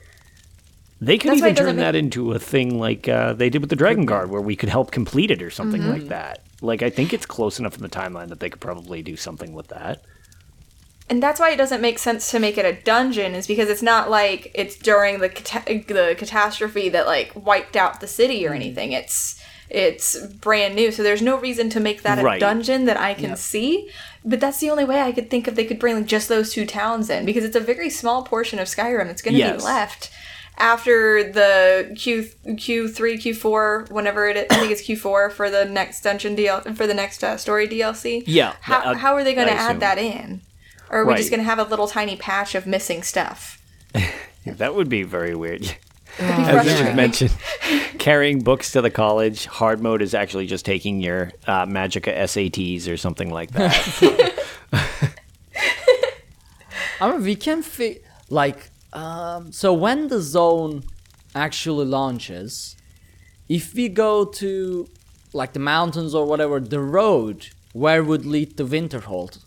B: they could
C: That's
B: even turn that
C: make-
B: into a thing like uh, they did with the Dragon Guard, where we could help complete it or something
C: Mm-hmm.
B: like that. Like I think it's close enough in the timeline that they could probably do something with that.
C: And that's why it doesn't make sense to make it a dungeon is because it's not like it's during the cata- the catastrophe that like wiped out the city or
B: Mm.
C: anything it's it's brand new so there's no reason to make that a
B: Right.
C: dungeon that i can see but that's the only way i could think of they could bring like, just those two towns in because it's a very small portion of skyrim that's going to
B: Yes.
C: be left after the Q Q3 Q4 whenever it is, I think it's Q4 for the next dungeon DL for the next uh, story DLC.
B: Yeah,
C: How,
B: uh,
C: how are they going to add that in? Or are we just going to have a little tiny patch of missing stuff?
B: That would be very weird.
C: That'd
B: As you
C: frustrating.
B: mentioned, carrying books to the college. Hard mode is actually just taking your uh, Magicka SATs or something like that.
A: I mean, we can fi- like um. So when the zone actually launches, if we go to like the mountains or whatever, the road where would lead to Winterhold.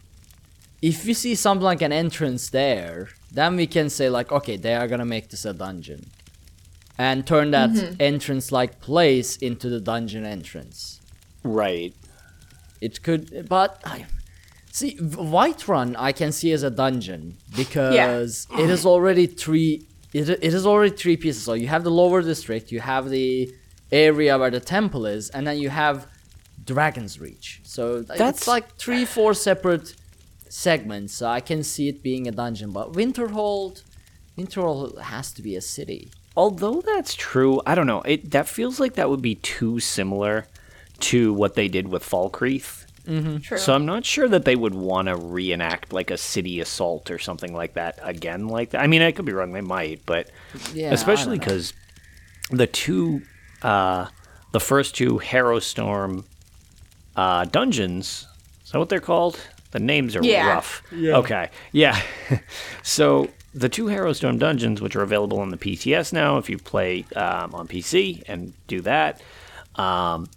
A: If we see something like an entrance there, then we can say like, okay, they are gonna make this a dungeon, and turn that mm-hmm. entrance-like place into the dungeon entrance.
B: right.
A: It could, but I see V- Whiterun. I can see as a dungeon because it is already three. It, it is already three pieces. So you have the lower district, you have the area where the temple is, and then you have Dragon's Reach. So
B: That's-
A: that's like three, four separate segments. So I can see it being a dungeon. But Winterhold, Winterhold has to be a city.
B: Although that's true, I don't know. It that feels like that would be too similar to what they did with Falkreath.
C: True.
B: So I'm not sure that they would want to reenact like a city assault or something like that again. Like that. I mean, I could be wrong. They might, but
A: Yeah,
B: especially because the two, uh, the first two Harrowstorm uh, dungeons. Is that what they're called? The names are
C: Yeah.
B: rough. Okay. Yeah. so the two Harrowstorm dungeons, which are available on the PTS now, if you play um, on PC and do that, um,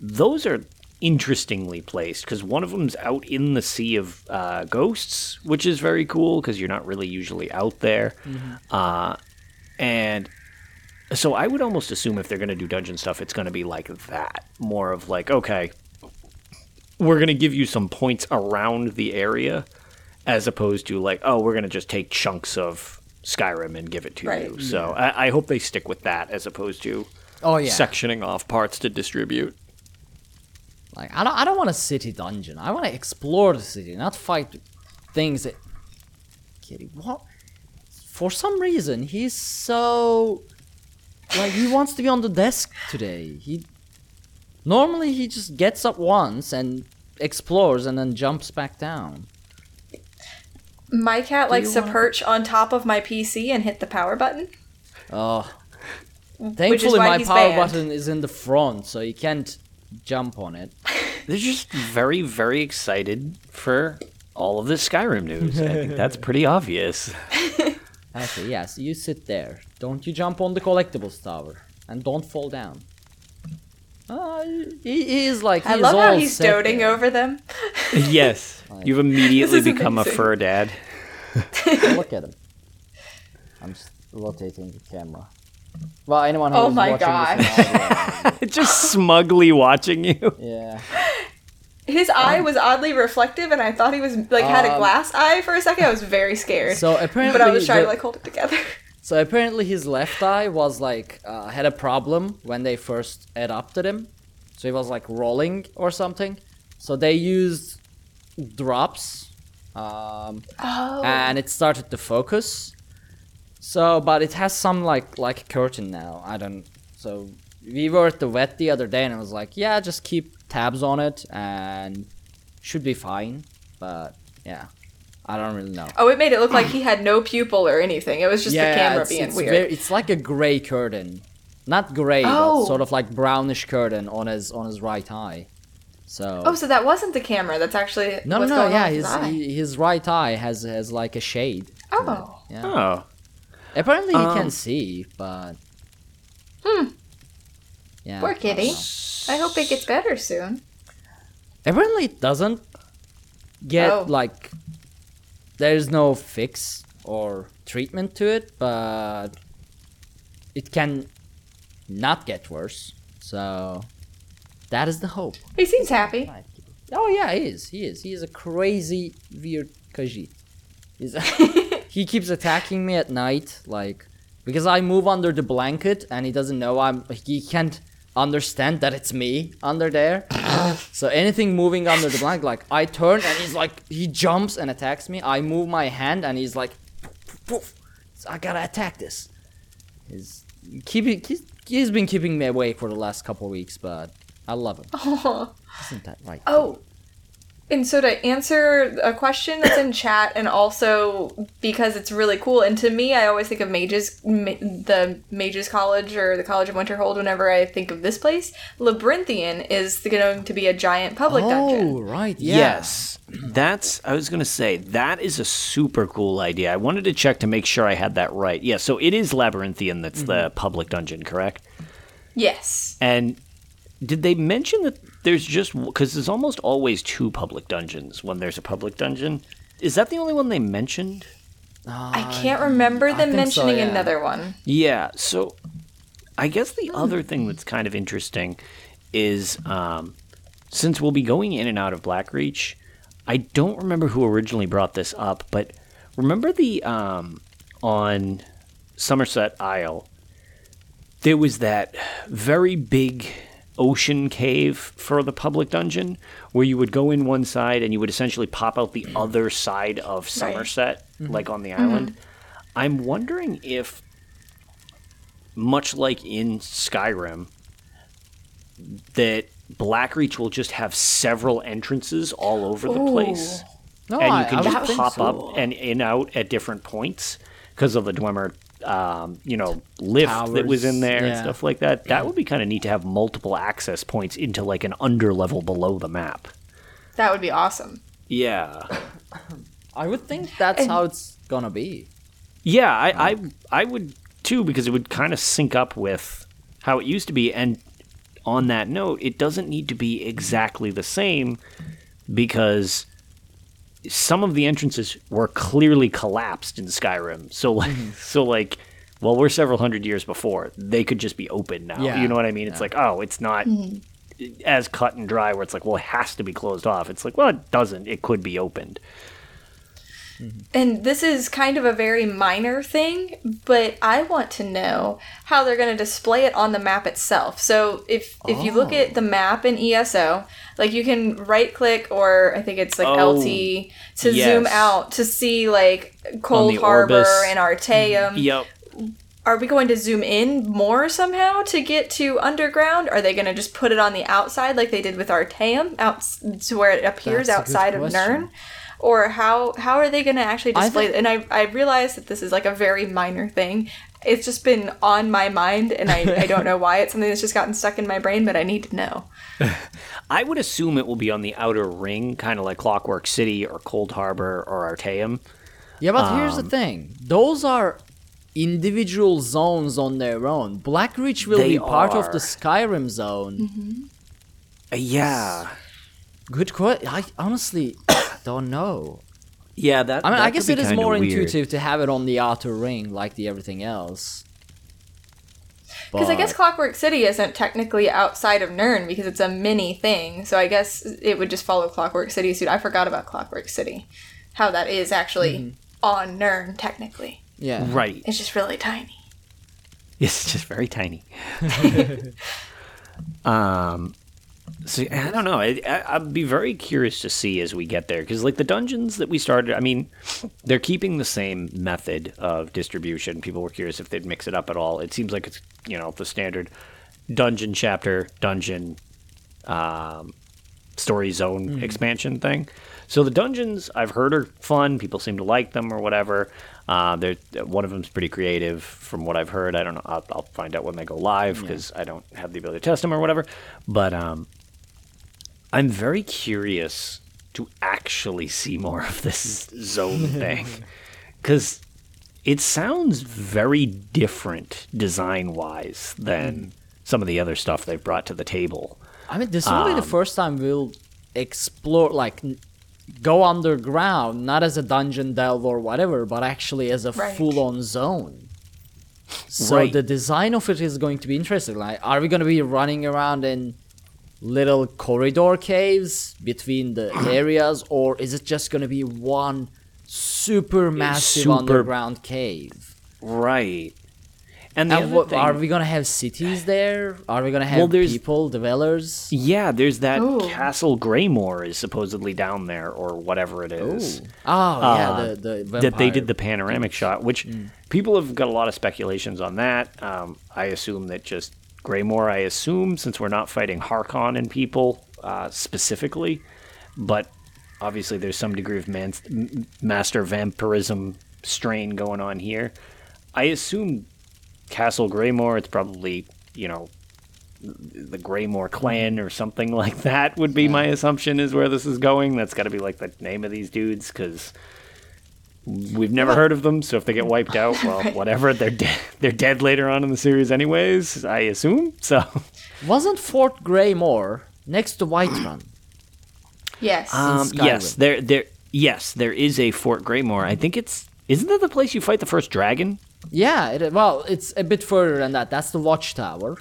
B: those are interestingly placed because one of them's out in the sea of uh, ghosts, which is very cool because you're not really usually out there. Uh, and so I would almost assume if they're going to do dungeon stuff, it's going to be like that. More of like, okay, we're going to give you some points around the area as opposed to like, oh, we're going to just take chunks of Skyrim and give it to
C: Right.
B: you. So I, I hope they stick with that as opposed to
A: Oh yeah.
B: sectioning off parts to distribute.
A: Like I don't I don't want a city dungeon. I want to explore the city, not fight things that Kitty, what? For some reason, he's so like he wants to be on the desk today. He normally he just gets up once and explores and then jumps back down.
C: My cat likes to
A: wanna-
C: perch on top of my PC and hit the power button.
A: Oh, thankfully my power
C: banned.
A: button is in the front, so you can't jump on it.
B: They're just very, very excited for all of this Skyrim news. I think that's pretty obvious.
A: Okay, yes, you sit there. Don't you jump on the collectibles tower, and don't fall down. Uh, he, he is like
C: I
A: he's
C: love how he's
A: set
C: doting
A: there.
C: over them.
B: yes. You've immediately
C: This is
B: become a fur dad.
A: Look at him. I'm rotating the camera. Well, anyone who
C: Oh my
A: watching
C: God.
A: this audio,
B: just smugly watching you.
A: yeah.
C: His eye was oddly reflective, and I thought he was like had a
A: Um,
C: glass eye for a second. I was very scared.
A: So apparently,
C: but I was trying
A: the-
C: to like hold it together.
A: So apparently his left eye was like uh, had a problem when they first adopted him. So he was like rolling or something. So they used drops, um,
C: Oh.
A: and it started to focus. So, but it has some like like curtain now. I don't. So we were at the vet the other day, and it was like, yeah, just keep tabs on it, and should be fine. but yeah, I don't really know.
C: Oh, it made it look like he had no pupil or anything. It was just
A: yeah,
C: the camera
A: it's,
C: being
A: it's
C: weird.
A: very- it's like a gray curtain, not gray,
C: Oh.
A: but sort of like brownish curtain on his on his right eye. So
C: Oh, so that wasn't the camera. That's actually
A: no, no,
C: what's
A: no,
C: going
A: yeah,
C: on
A: his
C: his
A: he- his right eye has has like a shade.
C: Oh,
A: Yeah,
B: Oh,
A: apparently he
B: Um,
A: can see, but
C: Hmm.
A: yeah,
C: poor
A: I
C: kitty.
A: know.
C: I hope it gets better soon.
A: Apparently, it doesn't get
C: Oh.
A: like there's no fix or treatment to it, but it can not get worse. So that is the hope.
C: He seems happy.
A: Oh yeah, he is. He is. He is a crazy weird Khajiit. He's he keeps attacking me at night, like because I move under the blanket and he doesn't know I'm. He can't understand that it's me under there. so anything moving under the blanket, like I turn and he's like he jumps and attacks me. I move my hand and he's like, poof, poof. I gotta attack this. He's keeping. He's, he's been keeping me awake for the last couple weeks, but I love him. Isn't that right?
C: Oh, and so to answer a question that's in chat, and also because it's really cool, and to me, I always think of Mages, ma- the Mages College or the College of Winterhold. Whenever I think of this place, Labyrinthian is going to be a giant public
A: oh,
C: dungeon.
A: Oh, right. Yeah.
B: yes. That's I was gonna say that is a super cool idea. I wanted to check to make sure I had that right. Yeah, so it is Labyrinthian that's the mm-hmm. public dungeon, correct?
C: Yes.
B: And did they mention that there's just because there's almost always two public dungeons when there's a public dungeon? Is that the only one they mentioned?
C: I can't remember them
A: think so,
C: mentioning
A: yeah.
C: another one.
B: Yeah, so I guess the other thing that's kind of interesting is um, since we'll be going in and out of Blackreach, I don't remember who originally brought this up, but remember the um, on Summerset Isle, there was that very big ocean cave for the public dungeon where you would go in one side and you would essentially pop out the other side of Summerset, like on the island. I'm wondering if, much like in Skyrim, that Blackreach will just have several entrances all over the place,
A: No,
B: and you can
A: I
B: just
A: think
B: pop
A: so.
B: up and in out at different points because of the Dwemer, um, you know, lift that was in
A: Towers,
B: there and stuff like that. That would be kind of neat to have multiple access points into like an under level below the map.
C: That would be awesome.
B: Yeah.
A: I would think that's
C: And-
A: how it's gonna be.
B: Yeah, I, I I would too because it would kind of sync up with how it used to be. And on that note, it doesn't need to be exactly the same because some of the entrances were clearly collapsed in Skyrim. So like mm-hmm. so like well, we're several hundred years before. They could just be open now.
A: Yeah.
B: You know what I mean? It's like, oh, it's not mm-hmm. as cut and dry where it's like, well, it has to be closed off. It's like, well, it doesn't. It could be opened.
C: And this is kind of a very minor thing, but I want to know how they're going to display it on the map itself. So if if you look at the oh. map in ESO, like you can right click or I think it's like
B: Oh,
C: LT to zoom out to see like Cold Harbor
B: Aurbis.
C: and Artaeum. Mm-hmm.
B: Yep.
C: Are we going to zoom in more somehow to get to underground? Are they going to just put it on the outside like they did with Artaeum, out to where it appears
A: That's
C: outside of
A: question.
C: Nirn? Or how how are they going to actually
A: I
C: display
A: think-
C: it? And I I realize that this is like a very minor thing. It's just been on my mind, and I, I don't know why. It's something that's just gotten stuck in my brain, but I need to know.
B: I would assume it will be on the outer ring, kind of like Clockwork City or Coldharbour or Artaeum.
A: Yeah, but here's
B: Um,
A: the thing: those are individual zones on their own. Blackreach will be part of the Skyrim zone.
B: Uh, yeah.
A: Good question. I honestly don't know.
B: Yeah, that
A: I mean,
B: that
A: I guess it is more
B: weird.
A: intuitive to have it on the outer ring, like the everything else.
C: Because I guess Clockwork City isn't technically outside of Nirn because it's a mini thing. So I guess it would just follow Clockwork City suit. I forgot about Clockwork City. How that is actually on Nirn, technically.
A: yeah,
B: Right.
C: It's just really tiny.
B: It's just very tiny. um, so I don't know. I, I, I'd be very curious to see as we get there because, like, the dungeons that we started, I mean, they're keeping the same method of distribution. People were curious if they'd mix it up at all. It seems like it's you know the standard dungeon chapter, dungeon, um, story zone expansion thing. So the dungeons I've heard are fun. People seem to like them or whatever. Uh, they're, one of them's pretty creative from what I've heard. I don't know. I'll, I'll find out when they go live because I don't have the ability to test them or whatever. But um, I'm very curious to actually see more of this zone thing because it sounds very different design wise than some of the other stuff they've brought to the table.
A: I mean, this will be the
B: Um,
A: first time we'll explore, like, go underground, not as a dungeon delve or whatever, but actually as a
C: Right.
A: full-on zone. So
B: Right.
A: the design of it is going to be interesting. Like, are we going to be running around in little corridor caves between the areas, or is it just going to be one super massive
B: super-
A: underground cave?
B: Right. And the
A: And what,
B: thing,
A: are we going to have cities there? Are we going to have
B: Well,
A: people, dwellers?
B: yeah, there's that
C: Ooh.
B: Castle Greymoor is supposedly down there or whatever it is.
A: Oh, yeah,
B: Uh,
A: the, the
B: that they did the panoramic shot, which people have got a lot of speculations on that. Um, I assume that just Greymoor, I assume, since we're not fighting Harkon and people uh, specifically, but obviously there's some degree of man- master vampirism strain going on here. I assume Castle Greymoor, it's probably, you know, the Greymoor clan or something like that would be my assumption is where this is going. That's got to be like the name of these dudes because we've never heard of them. So if they get wiped out, well, whatever. They're dead. They're dead later on in the series, anyways. I assume. So
A: Wasn't Fort Greymoor next to Whiterun?
C: Yes.
B: um, yes, there, there, yes, there is a Fort Greymoor. I think it's isn't that the place you fight the first dragon?
A: yeah, it, well, it's a bit further than that. That's the watchtower.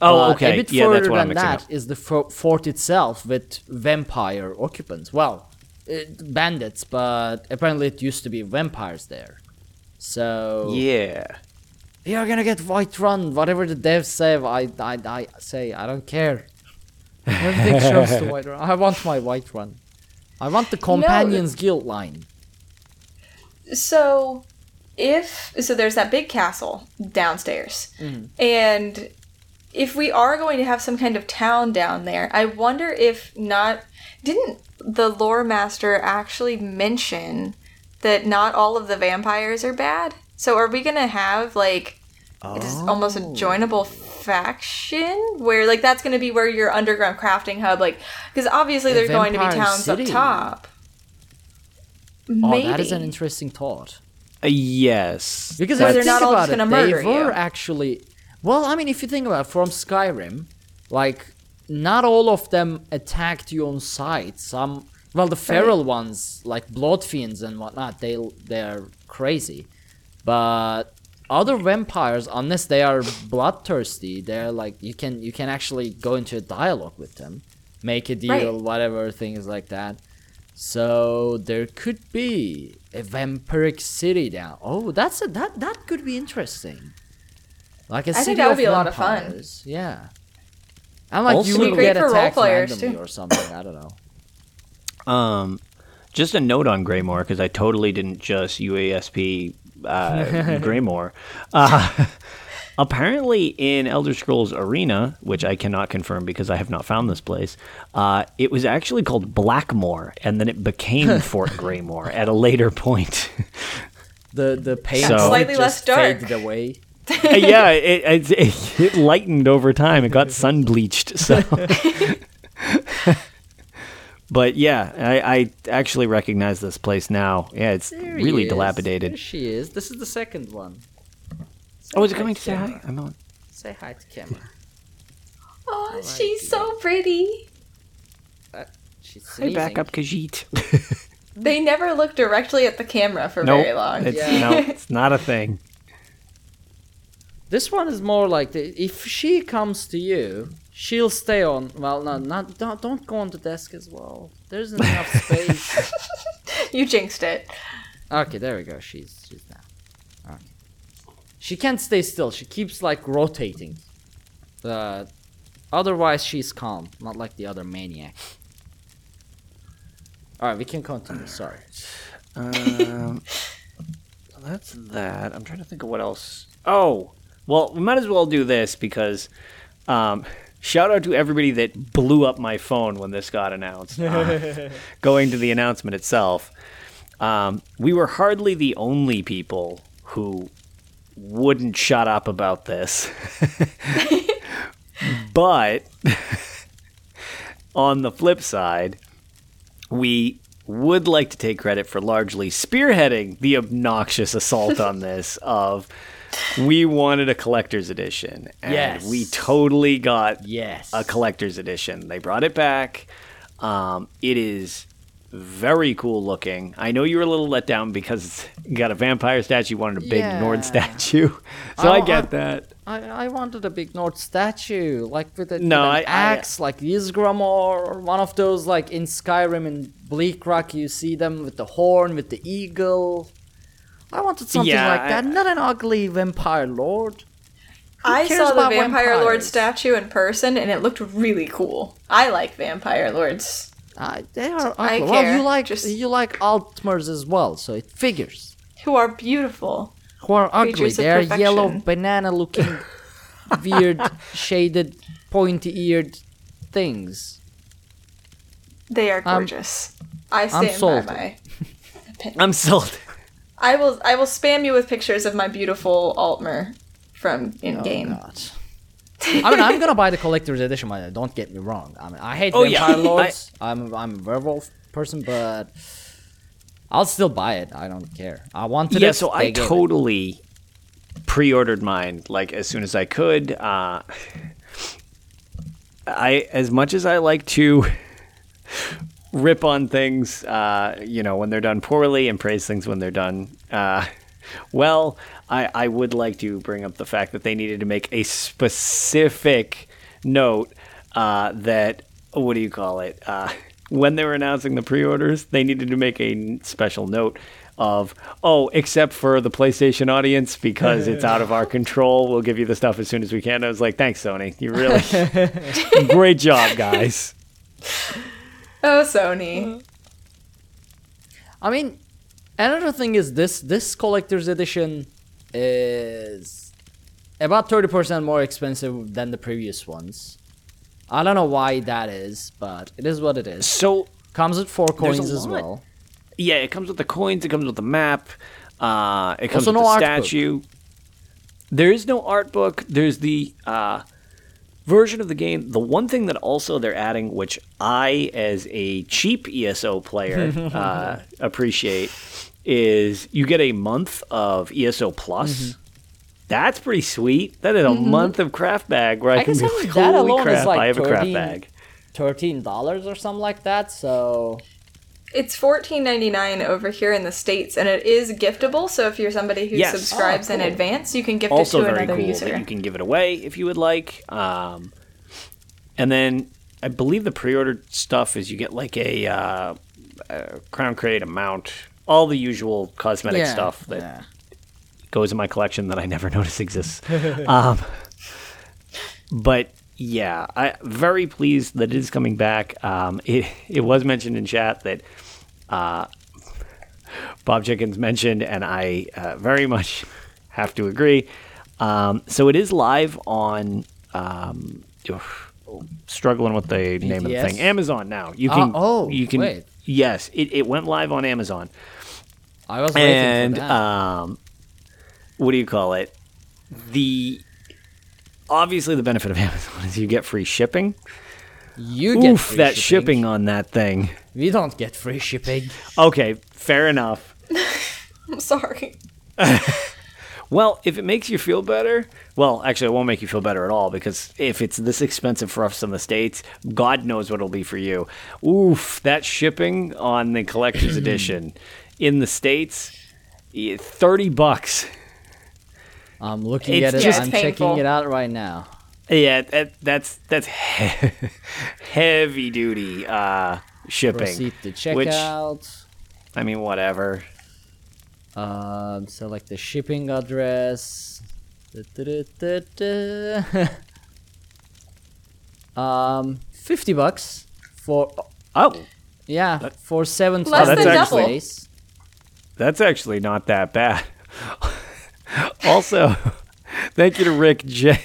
B: Oh,
A: But
B: okay.
A: A bit
B: yeah,
A: further
B: that's what I'm
A: than
B: mixing
A: that
B: up.
A: is the fo- fort itself with vampire occupants. Well, it, Uh, bandits, but apparently it used to be vampires there. So
B: Yeah.
A: you're gonna get Whiterun. whatever the devs say. I, I, I say I don't care. Everything shows to Whiterun. I want my Whiterun. I want the Companions Guild line.
C: so if so there's that big castle downstairs mm-hmm. and if we are going to have some kind of town down there i wonder if not didn't the lore master actually mention that not all of the vampires are bad so are we gonna have like it's almost a joinable faction where like that's gonna be where your underground crafting hub like because obviously
A: A
C: there's going to be towns
A: city.
C: up top
A: Oh, that is an interesting thought.
B: Uh, yes.
A: Because
C: So
A: if
C: they're not all just gonna
A: they
C: murder
A: were
C: you.
A: actually. Well, I mean, if you think about it, from Skyrim, like not all of them attacked you on sight. Some, well, the feral ones, like blood fiends and whatnot, they they're crazy. But other vampires, unless they are bloodthirsty, they're like you can you can actually go into a dialogue with them, make a deal,
C: Right.
A: whatever things like that. So there could be a vampiric city down. Oh, that's a that that could be interesting. Like a
C: I think
A: city
C: that would
A: of
C: be a lot of fun.
A: vampires. Yeah. And like
B: Also-
A: you
B: It'd be
C: great
A: get
C: for role
A: attacked
C: players,
A: randomly
C: too.
A: or something. I don't know.
B: Um, just a note on Greymoor because I totally didn't just UASP uh, Greymoor. Uh, apparently, in Elder Scrolls Arena, which I cannot confirm because I have not found this place, uh, it was actually called Blackmore, and then it became Fort Greymoor at a later point.
A: The the paint
B: So-
A: would
C: Slightly less dark.
A: faded away.
B: Uh, yeah, it, it, it lightened over time. It got sun bleached. So. But yeah, I, I actually recognize this place now. Yeah, it's
A: There
B: really dilapidated.
A: There she is. This is the second one.
B: Oh, is it coming
A: to
B: to say hi?
A: camera.
B: I'm on.
A: Say hi to camera.
C: Oh, she's so pretty.
A: Uh, she's
B: Hey, back up, Khajiit.
C: They never look directly at the camera for
B: Nope,
C: very long.
B: It's,
A: Yeah.
B: No, it's not a thing.
A: This one is more like the, if she comes to you, she'll stay on. Well, no, not don't don't go on the desk as well. There's enough space.
C: You jinxed it.
A: Okay, there we go. She's she's now. Okay. She can't stay still. She keeps like rotating. Uh, otherwise she's calm, not like the other maniac. All right, we can continue. Sorry.
B: Um, that's that. I'm trying to think of what else. Oh, well, we might as well do this because um, shout out to everybody that blew up my phone when this got announced. Uh, going to the announcement itself, um, we were hardly the only people who wouldn't shut up about this. but on the flip side, we would like to take credit for largely spearheading the obnoxious assault on this of we wanted a collector's edition and
A: Yes.
B: we totally got
A: Yes.
B: a collector's edition. They brought it back. Um, it is very cool looking. I know you were a little let down because you got a vampire statue, you wanted a big Nord statue. So I get
A: I-
B: that.
A: I, I wanted a big Nord statue, like with, a, with
B: No,
A: an
B: I-
A: axe, like Ysgramor, or one of those like in Skyrim and Bleak Rock. You see them with the horn, with the eagle. I wanted something
B: Yeah,
A: like
B: I-
A: that, not an ugly vampire lord.
C: I saw the
A: about
C: Vampire Lord statue in person, and it looked really cool. I like Vampire Lords.
A: Uh, they are
C: I
A: ugly. Well,
C: care,
A: you like
C: just-
A: you like Altmers as well, so it figures.
C: Who are beautiful.
A: Who are ugly?
C: Creatures of
A: They are yellow, banana-looking, weird, shaded, pointy-eared things.
C: They are
A: I'm-
C: gorgeous. I stand
A: sold.
C: by my.
B: I'm sold.
C: I will. I will spam you with pictures of my beautiful Altmer from in game.
A: Oh, God. I mean, I'm gonna buy the collector's edition. by the Don't get me wrong. I mean, I hate
B: Oh, yeah.
A: vampire lords. I'm I'm a werewolf person, but I'll still buy it. I don't care. I wanted
B: yeah,
A: it.
B: so I
A: gave it.
B: totally pre-ordered mine like as soon as I could. Uh, I as much as I like to rip on things, uh, you know, when they're done poorly and praise things when they're done uh, well. I, I would like to bring up the fact that they needed to make a specific note uh, that what do you call it? Uh, when they were announcing the pre-orders, they needed to make a special note of oh, except for the PlayStation audience because it's out of our control. We'll give you the stuff as soon as we can. I was like, thanks, Sony. You really great job, guys.
C: Oh, Sony.
A: I mean, another thing is this this collector's edition is about 30% more expensive than the previous ones. I don't know why that is, but it is what it is.
B: So
A: Comes with four coins as
B: lot.
A: well.
B: yeah, it comes with the coins. It comes with the map. Uh, it comes
A: Also
B: with
A: no
B: the
A: art book.
B: statue. There is no art book. There's the uh, version of the game. The one thing that also they're adding, which I, as a cheap ESO player, uh, appreciate, is you get a month of ESO Plus.
A: Mm-hmm.
B: That's pretty sweet. That is a month of craft bag where I,
A: I
B: can be like,
A: that
B: holy
A: alone is
B: crap,
A: like
B: I have a craft bag.
A: Thirteen dollars or something like that. So
C: It's fourteen ninety nine over here in the states, and it is giftable. So if you're somebody who
B: Yes.
C: subscribes
A: Oh,
C: in advance, you can gift
B: also
C: it to
B: very
C: another
B: cool
C: user.
B: that you can give it away if you would like. Um, and then I believe the pre-ordered stuff is you get like a, uh, a crown crate, a mount, all the usual cosmetic stuff that
A: yeah.
B: goes in my collection that I never notice exists. um, but yeah, I very pleased that it is coming back. Um, it it was mentioned in chat that uh, Bob Chickens mentioned, and I uh, very much have to agree. Um, so it is live on. Um, oof, struggling with the name of the thing. Amazon now. You can.
A: oh,
B: you can.
A: wait.
B: Yes, it, it went live on Amazon
A: I was waiting
B: and
A: for that.
B: um, what do you call it? The obviously the benefit of Amazon is you get free shipping.
A: you get
B: Oof,
A: free
B: that shipping on that thing.
A: We don't get free shipping.
B: Okay, fair enough.
C: I'm sorry.
B: Well, if it makes you feel better, well, actually, it won't make you feel better at all because if it's this expensive for us in the States, God knows what it'll be for you. Oof, that shipping on the collector's edition in the States, eh, 30 bucks.
A: I'm looking
B: It's
A: at it.
B: just
A: I'm
C: painful.
A: checking it out right now.
B: Yeah, that, that's that's he- heavy duty uh, shipping.
A: Proceed to
B: Which
A: checkout.
B: I mean, whatever.
A: Um, select the shipping address. Um, fifty bucks for
B: Oh,
A: yeah for seven
C: Less
B: than
A: transit
B: double. that's actually not that bad. also, thank you to Rick J.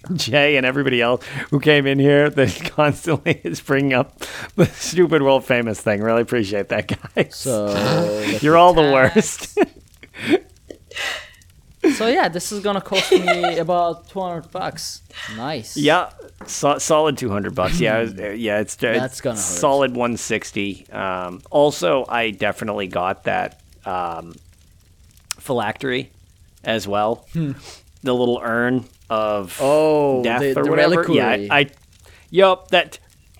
B: Jay and everybody else who came in here that constantly is bringing up the stupid world famous thing. Really appreciate that, guys.
A: So
B: You're all the worst.
A: so yeah, this is gonna cost me about 200 bucks. Nice.
B: yeah, so, solid 200 bucks. Yeah, it was- yeah, it's,
A: That's
B: it's
A: gonna hurt.
B: solid 160. Um, also, I definitely got that um, phylactery as well. The little urn of.
A: Oh,
B: death
A: the-
B: or
A: the
B: whatever.
A: reliquary.
B: Yeah, I, I yup, that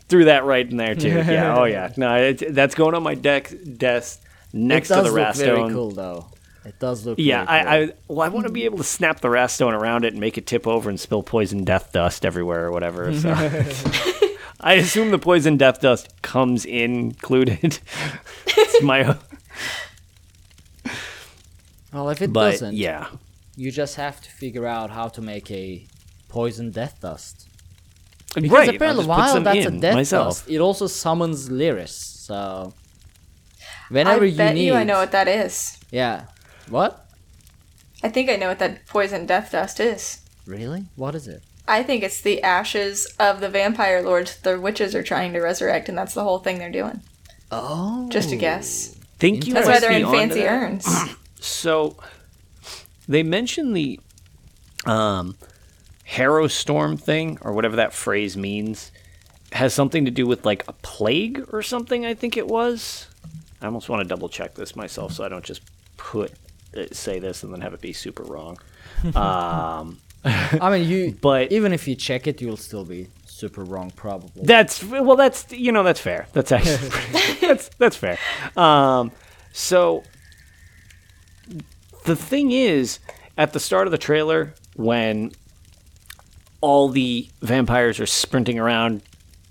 B: threw that right in there too. Yeah, oh yeah. No, it, that's going on my deck desk next
A: it
B: to
A: does
B: the
A: look very
B: Rastone.
A: cool though. It does look.
B: Yeah,
A: very cool.
B: I, I well, I want to be able to snap the Rastone around it and make it tip over and spill poison death dust everywhere or whatever. So. I assume the poison death dust comes included. it's my,
A: Well, if it
B: but
A: doesn't,
B: yeah,
A: you just have to figure out how to make a poison death dust. Because
B: right. I'll
A: apparently,
B: put
A: while
B: some
A: that's a
B: in
A: death
B: myself.
A: dust, it also summons Lyris. So
C: I
A: whenever you
C: bet
A: need,
C: you I know what that is.
A: yeah. What?
C: I think I know what that poison death dust is.
A: Really? What is it?
C: I think it's the ashes of the vampire lords the witches are trying to resurrect, and that's the whole thing they're doing.
A: Oh,
C: Just a guess.
B: Think you
C: That's why they're in fancy urns.
B: So they mentioned the um, Harrowstorm thing, or whatever that phrase means, has something to do with like a plague or something. I think it was. I almost want to double check this myself, so I don't just put uh, say this and then have it be super wrong. um,
A: I mean, you.
B: But-
A: even if you check it, you'll still be super wrong, probably.
B: That's well. That's you know that's fair. That's actually that's that's fair. Um, so the thing is, at the start of the trailer, when all the vampires are sprinting around,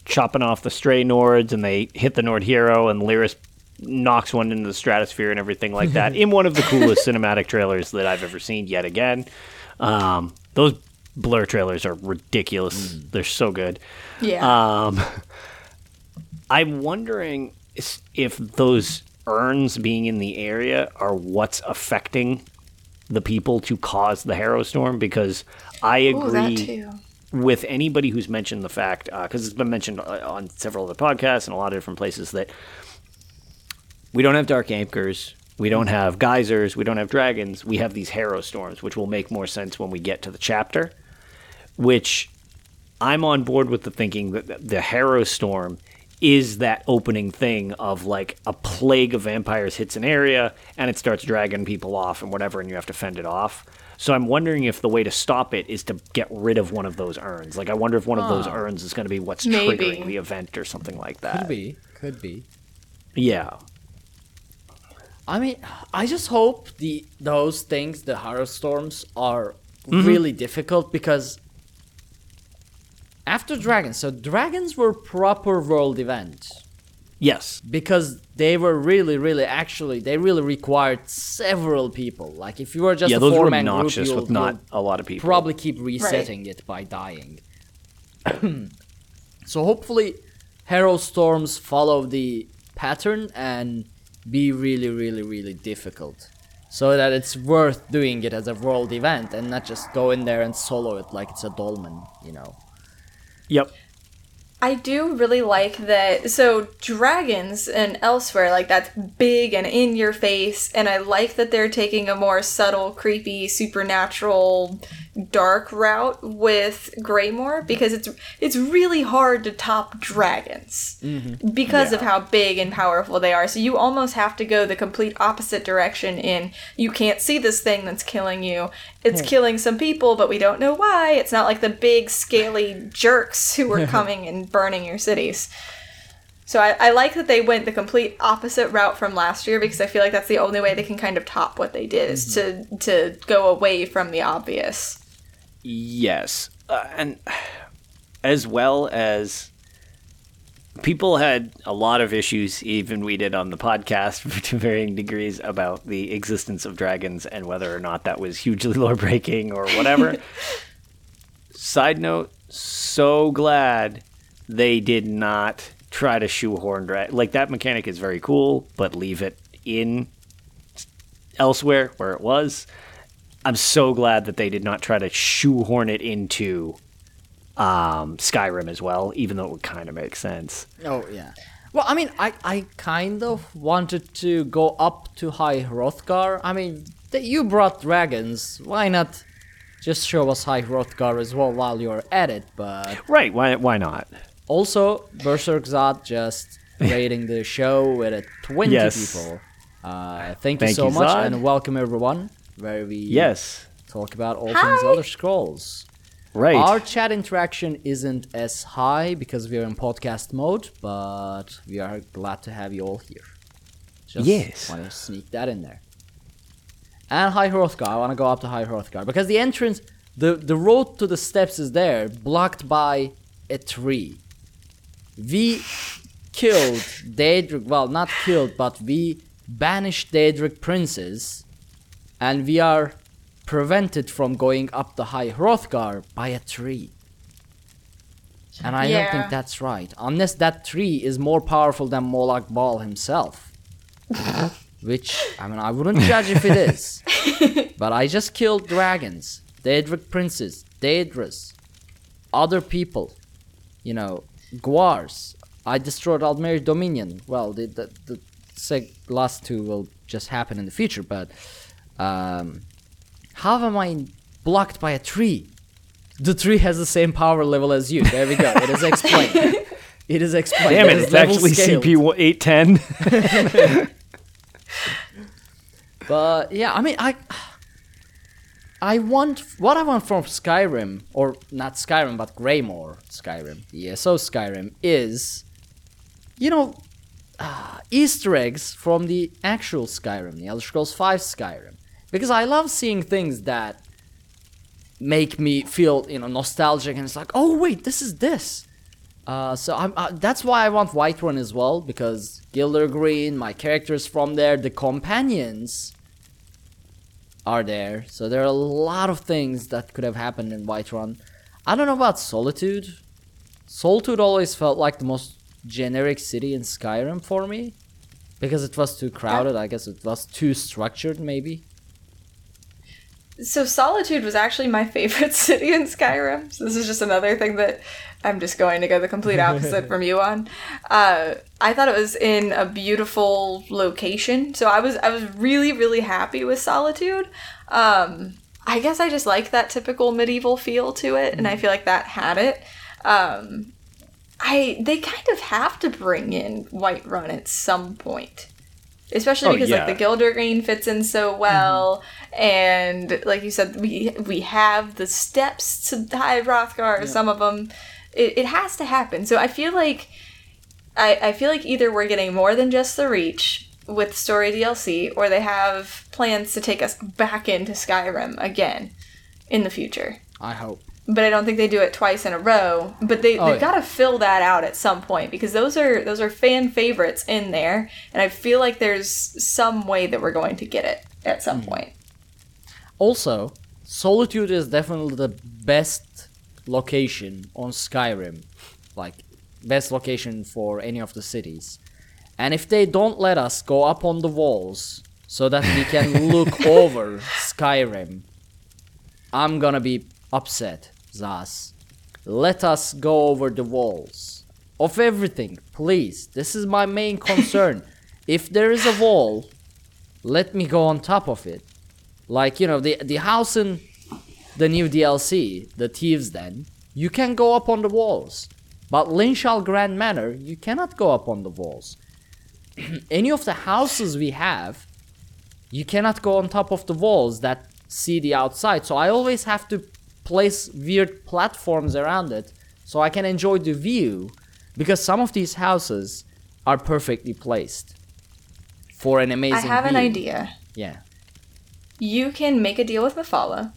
B: chopping off the stray Nords, and they hit the Nord hero, and Lyris knocks one into the stratosphere and everything like that, in one of the coolest cinematic trailers that I've ever seen. Yet again, um, those blur trailers are ridiculous. They're so good.
C: yeah.
B: Um, I'm wondering if those urns being in the area are what's affecting the people to cause the Harrowstorm because I agree
C: too.
B: with anybody who's mentioned the fact because it's been mentioned uh, on several other podcasts and a lot of different places that we don't have dark anchors we don't have geysers we don't have dragons we have these Harrowstorms which will make more sense when we get to the chapter which i'm on board with the thinking that the Harrowstorm is that opening thing of like a plague of vampires hits an area and it starts dragging people off and whatever and you have to fend it off so i'm wondering if the way to stop it is to get rid of one of those urns like i wonder if one of those urns is going to be what's
C: Maybe.
B: triggering the event or something like that
A: could be. Could be.
B: yeah
A: I mean, I just hope the those things, the horror storms, are
B: Mm-hmm.
A: really difficult because after dragons, so dragons were proper world events
B: yes
A: because they were really, really actually they really required several people. Like if you were just
B: yeah
A: a
B: those were
A: four man group,
B: obnoxious
A: you'll,
B: with not a lot of people
A: probably keep resetting it by dying. so hopefully, Harrowstorms follow the pattern and be really, really, really difficult. So that it's worth doing it as a world event and not just go in there and solo it like it's a dolmen, you know.
B: Yep
C: I do really like that. So, dragons and Elsweyr, like that's big and in your face, and I like that they're taking a more subtle, creepy, supernatural, dark route with Greymoor because it's it's really hard to top dragons mm-hmm. because of how big and powerful they are. So you almost have to go the complete opposite direction. In you can't see this thing that's killing you. It's killing some people, but we don't know why. It's not like the big scaly jerks who were coming and burning your cities. So I, I like that they went the complete opposite route from last year because I feel like that's the only way they can kind of top what they did is to to go away from the obvious.
B: Yes, uh, and as well as people had a lot of issues, even we did on the podcast to varying degrees about the existence of dragons and whether or not that was hugely lore breaking or whatever. Side note: so glad they did not try to shoehorn drag. Like that mechanic is very cool, but leave it in Elsweyr where it was. I'm so glad that they did not try to shoehorn it into um, Skyrim as well, even though it would kind of make sense.
A: Oh yeah. Well, I mean, I I kind of wanted to go up to High Hrothgar. I mean, th- you brought dragons. Why not just show us High Hrothgar as well while you're at it? But
B: Right? Why? Why not?
A: also, Berserk Zod just rating the show with a 20
B: Yes.
A: people. Uh, thank you
B: Thank
A: so
B: you,
A: much
B: Zod.
A: and welcome everyone. Where we
B: Yes.
A: talk about all things Elder Scrolls.
B: Right.
A: Our chat interaction isn't as high because we are in podcast mode, but we are glad to have you all here. Just
B: Yes.
A: want to sneak that in there. And High Hrothgar, I want to go up to High Hrothgar because the entrance, the the road to the steps is there, blocked by a tree. We killed Daedric, well, not killed, but we banished Daedric princes, and we are prevented from going up the High Hrothgar by a tree. And I don't think that's right, unless that tree is more powerful than Molag Bal himself. Which, I mean, I wouldn't judge if it is. but I just killed dragons, Daedric princes, Daedrus, other people, you know, Guars. I destroyed Aldmeri Dominion. Well, the the, the last two will just happen in the future, but um, how am I blocked by a tree? The tree has the same power level as you. There we go. It is explained. it is explained.
B: Damn it! It's actually
A: scaled.
B: CP eight ten.
A: But yeah, I mean, I I want what I want from Skyrim, or not Skyrim, but Greymoor Skyrim, ESO Skyrim, is you know uh, Easter eggs from the actual Skyrim, the Elder Scrolls V Skyrim, because I love seeing things that make me feel you know nostalgic, and it's like, oh wait, this is this. Uh, so I'm, uh, that's why I want Whiterun as well because Gildergreen, my characters from there, the companions are there. So there are a lot of things that could have happened in Whiterun. I don't know about Solitude. Solitude always felt like the most generic city in Skyrim for me because it was too crowded. I guess it was too structured, maybe.
C: So Solitude was actually my favorite city in Skyrim. So this is just another thing that I'm just going to go the complete opposite from you on. Uh, I thought it was in a beautiful location, so I was I was really really happy with Solitude. Um, I guess I just like that typical medieval feel to it, and I feel like that had it. Um, I they kind of have to bring in Whiterun at some point especially
B: Oh,
C: because
B: yeah.
C: like the Gildergreen fits in so well, mm-hmm. and like you said, we we have the steps to High Hrothgar. Some of them, it, it has to happen. So I feel like, I I feel like either we're getting more than just the Reach with story DLC, or they have plans to take us back into Skyrim again in the future.
A: I hope.
C: But I don't think they do it twice in a row. But they
A: Oh,
C: they've
A: yeah.
C: got to fill that out at some point because those are those are fan favorites in there, and I feel like there's some way that we're going to get it at some
A: Hmm.
C: point.
A: Also, Solitude is definitely the best location on Skyrim. Like, best location for any of the cities. And if they don't let us go up on the walls so that we can look over Skyrim, I'm gonna be upset, Zaz. Let us go over the walls. Of everything, please. This is my main concern. if there is a wall, let me go on top of it. Like, you know, the the house in the new DLC, the Thieves Den, you can go up on the walls. But Linchal Grand Manor, you cannot go up on the walls. Any of the houses we have, you cannot go on top of the walls that see the outside. So I always have to place weird platforms around it so I can enjoy the view because some of these houses are perfectly placed for an amazing
C: I have an idea.
A: Yeah.
C: You can make a deal with Mephala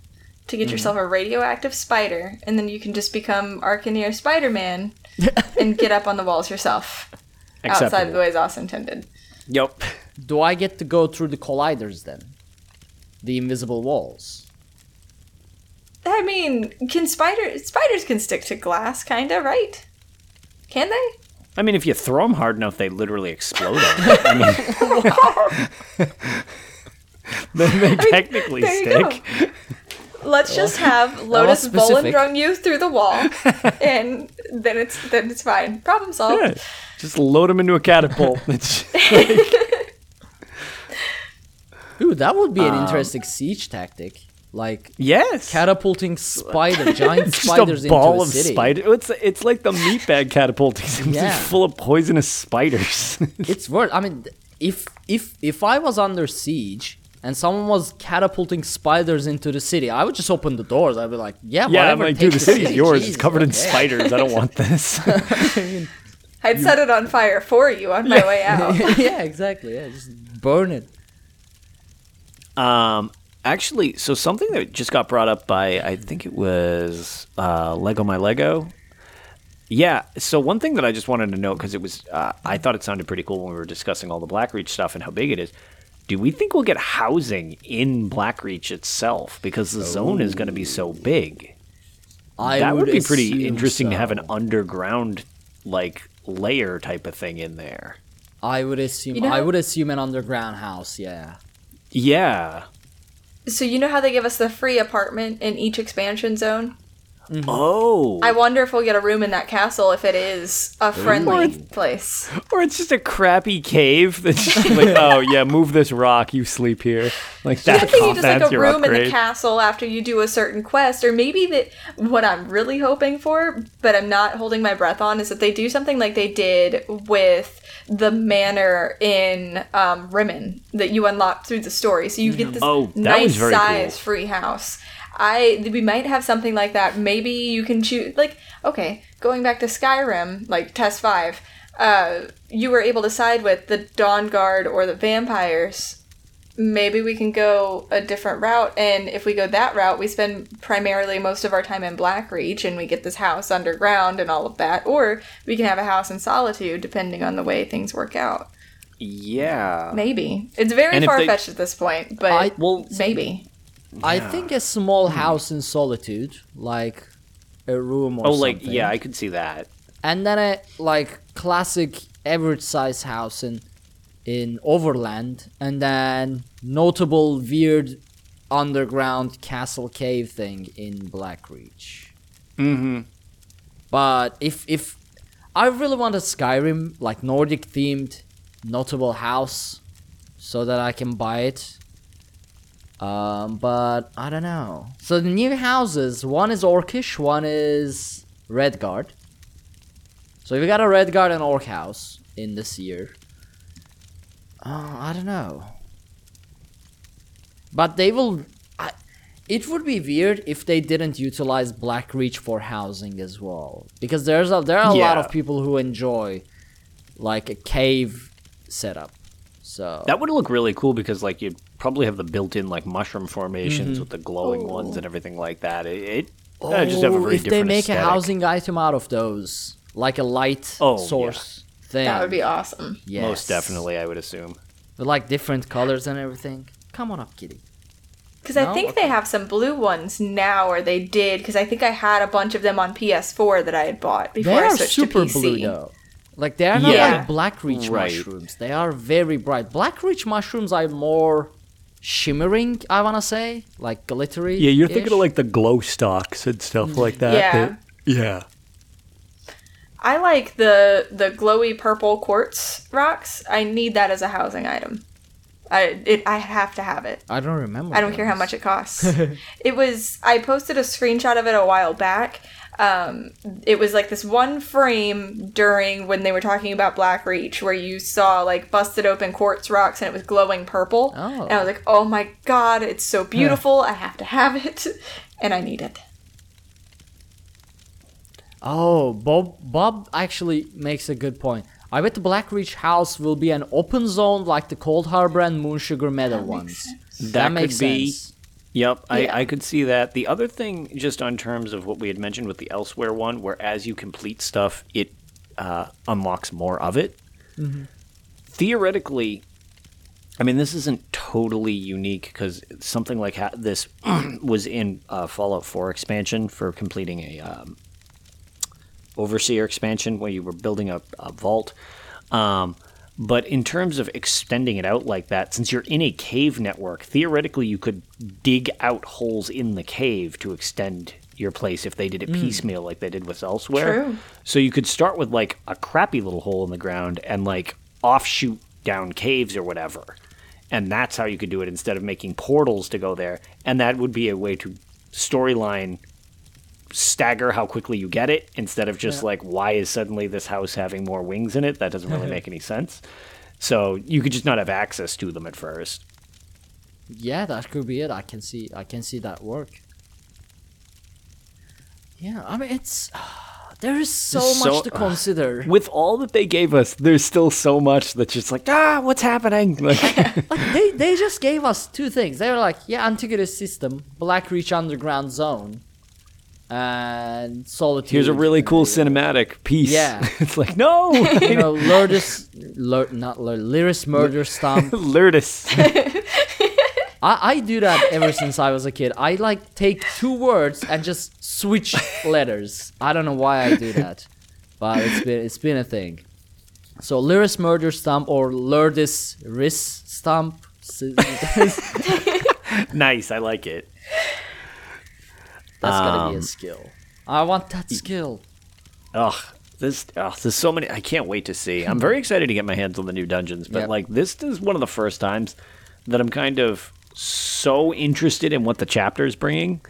C: to get mm-hmm. yourself a radioactive spider, and then you can just become Arcaneer Spider Man and get up on the walls yourself. Outside of the way Zos intended.
B: Yep.
A: Do I get to go through the colliders then? The invisible walls.
C: I mean, can spider spiders can stick to glass, kinda, right? Can they?
B: I mean, if you throw them hard enough, they literally explode. on you. I mean, then they technically
C: there you
B: stick.
C: Let's just have Lotus
A: specific.
C: Bolin you through the wall, and then it's then it's fine. Problem solved.
B: Yeah, just load them into a catapult. It's
A: Ooh, that would be an
B: Um,
A: interesting siege tactic. Like
B: yes.
A: catapulting spider, giant
B: Just
A: spiders
B: a ball
A: into a
B: of
A: city.
B: spider. It's it's like the meat bag catapulting. It's
A: Yeah.
B: full of poisonous spiders.
A: It's worth. I mean, if if if I was under siege and someone was catapulting spiders into the city, I would just open the doors. I'd be like, yeah,
B: yeah, I'm like,
A: take
B: dude, the city's
A: city.
B: yours.
A: Jesus,
B: it's covered in spiders. I don't want this.
C: I'd set it on fire for you on my way out.
A: yeah, exactly. Yeah, just burn it.
B: Um, actually, so something that just got brought up by I think it was uh, Lego My Lego. Yeah. So one thing that I just wanted to note because it was uh, I thought it sounded pretty cool when we were discussing all the Blackreach stuff and how big it is. Do we think we'll get housing in Blackreach itself because the zone is going to be so big?
A: I
B: that would, be pretty
A: assume
B: interesting to have an underground like layer type of thing in there.
A: I would assume.
C: You know
A: I would assume an underground house. Yeah.
B: Yeah.
C: So you know how they give us the free apartment in each expansion zone?
B: Oh.
C: I wonder if we'll get a room in that castle if it is a friendly place.
B: Or it's just a crappy cave that's just like, oh yeah, move this rock, you sleep here. Like
C: I
B: that's,
C: think just
B: that's
C: like a
B: your
C: room in the castle after you do a certain quest, or maybe that what I'm really hoping for, but I'm not holding my breath on, is that they do something like they did with the manor in um, Rimmen that you unlock through the story. So you get this
B: Oh,
C: nice size
B: cool.
C: free house. I we might have something like that. Maybe you can choose like okay, going back to Skyrim, like test five. Uh, you were able to side with the Dawnguard or the vampires maybe we can go a different route and if we go that route we spend primarily most of our time in blackreach and we get this house underground and all of that or we can have a house in solitude depending on the way things work out
B: Yeah.
C: maybe it's very
B: they-
C: far-fetched at this point but
A: I-
B: Well,
C: maybe
A: I think a small house in solitude, like a room or
B: oh,
A: something.
B: like yeah, I could see that.
A: and then a like classic average size house in in Overland, and then notable weird underground castle cave thing in Blackreach.
B: Mm-hmm.
A: But if if I really want a Skyrim like Nordic themed notable house, so that I can buy it. Um, but I don't know. So the new houses, one is Orcish, one is Redguard. So we got a Redguard and Orc house in this year. Uh, I don't know. But they will. I, it would be weird if they didn't utilize Blackreach for housing as well, because there's a there are a lot of people who enjoy like a cave setup. So
B: That would look really cool because like you'd probably have the built-in like mushroom formations
A: Mm-hmm.
B: with the glowing ones and everything like that. It, it uh, just have a
A: Oh,
B: very
A: if they make
B: aesthetic.
A: a housing item out of those, like a light
B: Oh, yeah.
A: source thing,
C: that would be awesome
A: yes.
B: Most definitely, I would assume.
A: with like different colors and everything. Come on up, kitty.
C: because i
A: No?
C: think they have some blue ones now or they did because i think i had a bunch of them on ps4 that i had bought before
A: They
C: i switched
A: super
C: to pc
A: blue though. Like they are not
B: Yeah.
A: like Blackreach
B: Right.
A: mushrooms. They are very bright. Blackreach mushrooms are more shimmering. I wanna say, like glittery.
B: Yeah, you're thinking of like the glow stocks and stuff mm-hmm. like that.
C: Yeah.
B: that- yeah.
C: I like the the glowy purple quartz rocks. I need that as a housing item. I it I have to have it.
A: I don't remember.
C: I don't care how much it costs. it was I posted a screenshot of it a while back. Um, it was like this one frame during when they were talking about Blackreach, where you saw like busted open quartz rocks and it was glowing purple.
A: Oh.
C: And I was like, oh my god, it's so beautiful. I have to have it, and I need it.
A: Oh, Bob. Bob actually makes a good point. I bet the Blackreach house will be an open zone like the Coldharbour and Moonsugar Meadow ones.
B: That,
A: makes
B: could be. Yep,
C: Yeah.
B: I, I could see that. The other thing, just on terms of what we had mentioned with the Elsweyr one, where as you complete stuff, it uh, unlocks more of it. Theoretically, I mean, this isn't totally unique because something like ha- this was in uh, Fallout 4 expansion for completing a um, Overseer expansion where you were building a, a vault. Um, But in terms of extending it out like that, since you're in a cave network, theoretically you could dig out holes in the cave to extend your place if they did it mm. piecemeal like they did with Elsweyr.
C: True.
B: So you could start with like a crappy little hole in the ground and like offshoot down caves or whatever. And that's how you could do it instead of making portals to go there. And that would be a way to storyline stagger how quickly you get it instead of just like why is suddenly this house having more wings in it that doesn't really make any sense so you could just not have access to them at first
A: Yeah, that could be it. I can see I can see that work. Yeah, I mean it's there is so
B: There's
A: much
B: so-
A: to consider.
B: with all that they gave us there's still so much that's just like ah what's happening like
A: like they they just gave us two things. They were like, yeah, Antiquities system, Blackreach Underground Zone, and Solitude.
B: here's a really cool cinematic piece
A: Yeah.
B: it's like no
A: you know, Lourdes, Lur, not Lur, Lyris Murder Stomp.
B: Lourdes.
A: I, I do that ever since I was a kid. I like take two words and just switch letters. I don't know why I do that, but it's been it's been a thing. So Lyris Murder Stomp or Lourdes Riss Stomp.
B: Nice i like it
A: gotta be a
B: Um,
A: skill. I want that skill.
B: Ugh, this ugh, there's so many. I can't wait to see. I'm very excited to get my hands on the new dungeons, but
A: Yep.
B: like this is one of the first times that I'm kind of so interested in what the chapter is bringing.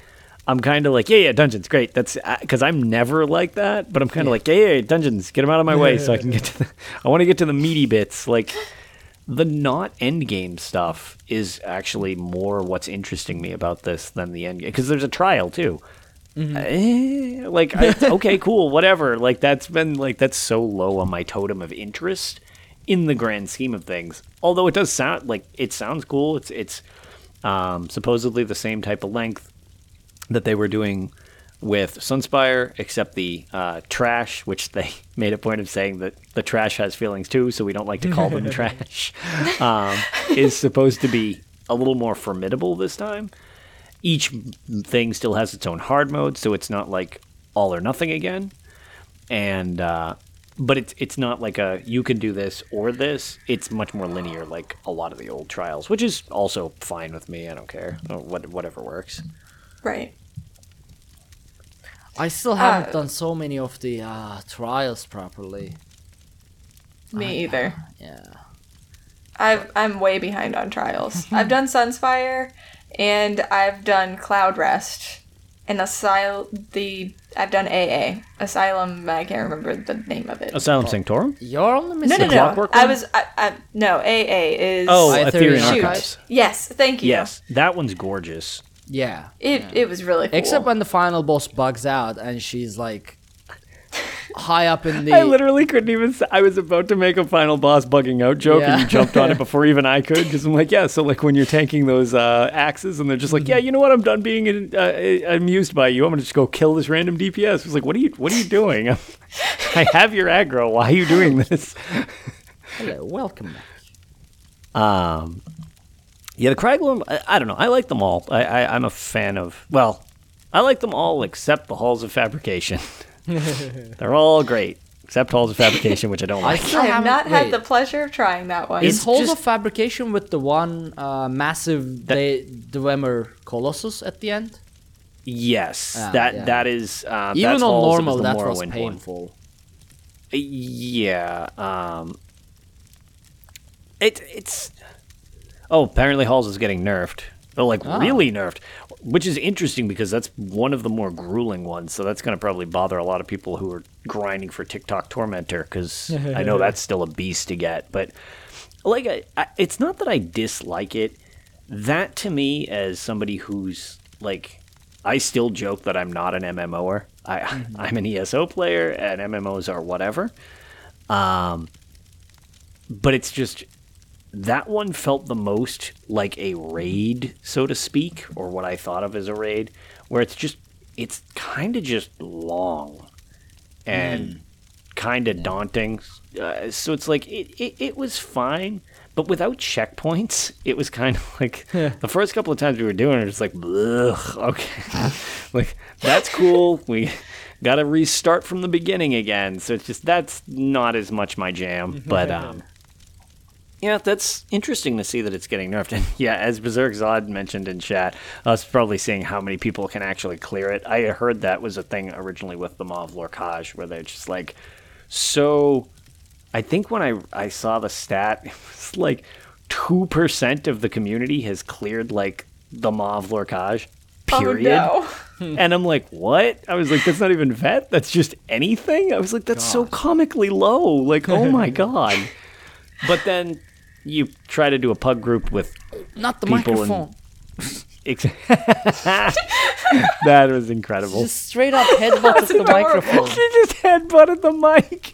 B: I'm kind of like, yeah, yeah, dungeons, great. That's because I'm never like that, but I'm kind of like, yeah, yeah, yeah, dungeons, get them out of my way so I can get to. The, I want to get to the meaty bits, like. The not endgame stuff is actually more what's interesting me about this than the endgame because there's a trial too. Eh, like I, okay cool whatever like that's been like that's so low on my totem of interest in the grand scheme of things although it does sound like it sounds cool it's it's um, supposedly the same type of length that they were doing with Sunspire, except the uh, trash, which they made a point of saying that the trash has feelings too, so we don't like to call them trash, um, is supposed to be a little more formidable this time. Each thing still has its own hard mode, so it's not like all or nothing again. And uh, but it's it's not like a you can do this or this. It's much more linear, like a lot of the old trials, which is also fine with me. I don't care, what whatever works.
C: Right.
A: I still haven't
C: Uh,
A: done so many of the uh, trials properly.
C: Me either.
A: Yeah.
C: I've, I'm way behind on trials. I've done Sunspire, and I've done Cloudrest, and Asylum. The I've done AA Asylum. I can't remember the name of it.
B: Asylum Sanctorum.
A: You're only
C: No,
A: missing
C: no, no.
B: Clockwork
C: I
B: one?
C: was. I, I, no, AA is.
B: Oh,
A: Ethereal
B: Ethereal
A: Archives.
B: Archives.
C: yes. Thank you.
B: Yes, that one's gorgeous.
A: Yeah.
C: It it was really cool.
A: Except when the final boss bugs out and she's like high up in the.
B: I literally couldn't even. Say, I was about to make a final boss bugging out joke, and you jumped on it before even I could. Because I'm like, yeah. So like when you're tanking those uh, axes, and they're just like, yeah, you know what? I'm done being in, uh, amused by you. I'm gonna just go kill this random DPS. It's like, what are you? What are you doing? I have your aggro. Why are you doing this?
A: Hello, welcome back.
B: Um, yeah, the Craglorn, I, I don't know. I like them all. I, I, I'm a fan of, well, I like them all except the Halls of Fabrication. They're all great, except Halls of Fabrication, which I don't like.
A: still
C: I have
A: haven't-
C: not had
A: wait,
C: the pleasure of trying that one.
A: Is
B: It's
A: Halls
B: just-
A: of Fabrication with the one uh, massive
B: That-
A: De- Dwemer Colossus at the end?
B: Yes,
A: Ah,
B: that
A: yeah.
B: that is uh,
A: Even
B: that's
A: on normal,
B: the
A: that was
B: Morrowind one.
A: painful.
B: Yeah. Um, it it's oh apparently Halls is getting nerfed. Oh, like
A: Ah.
B: really nerfed, which is interesting because that's one of the more grueling ones. So that's going to probably bother a lot of people who are grinding for Tick-Tock Tormentor because I know that's still a beast to get. But like, I, I, it's not that I dislike it. That to me, as somebody who's like, I still joke that I'm not an MMOer. I I'm an ESO player, and MMOs are whatever. Um, but it's just that one felt the most like a raid, so to speak, or what I thought of as a raid, where it's just it's kind of just long and kind of daunting. Uh, so it's like it, it it was fine, but without checkpoints, it was kind of like the first couple of times we were doing it, it's like, Ugh, okay, like that's cool. We got to restart from the beginning again. So it's just that's not as much my jam, but um. Yeah, that's interesting to see that it's getting nerfed. And yeah, as Berserk Zod mentioned in chat, us probably seeing how many people can actually clear it. I heard that was a thing originally with the Maw of Lorkhaj, where they're just like so. I think when I I saw the stat, it was like two percent of the community has cleared like the Maw of Lorkhaj. Period.
C: Oh, no.
B: And I'm like, what? I was like, that's not even vet. That's just anything. I was like, that's so comically low. Like, oh my god. But then you try to do a pug group with
A: Not the
B: People
A: microphone.
B: Ex- that was incredible.
A: Just straight up headbutt the
C: adorable.
A: microphone.
B: She just headbutted the mic.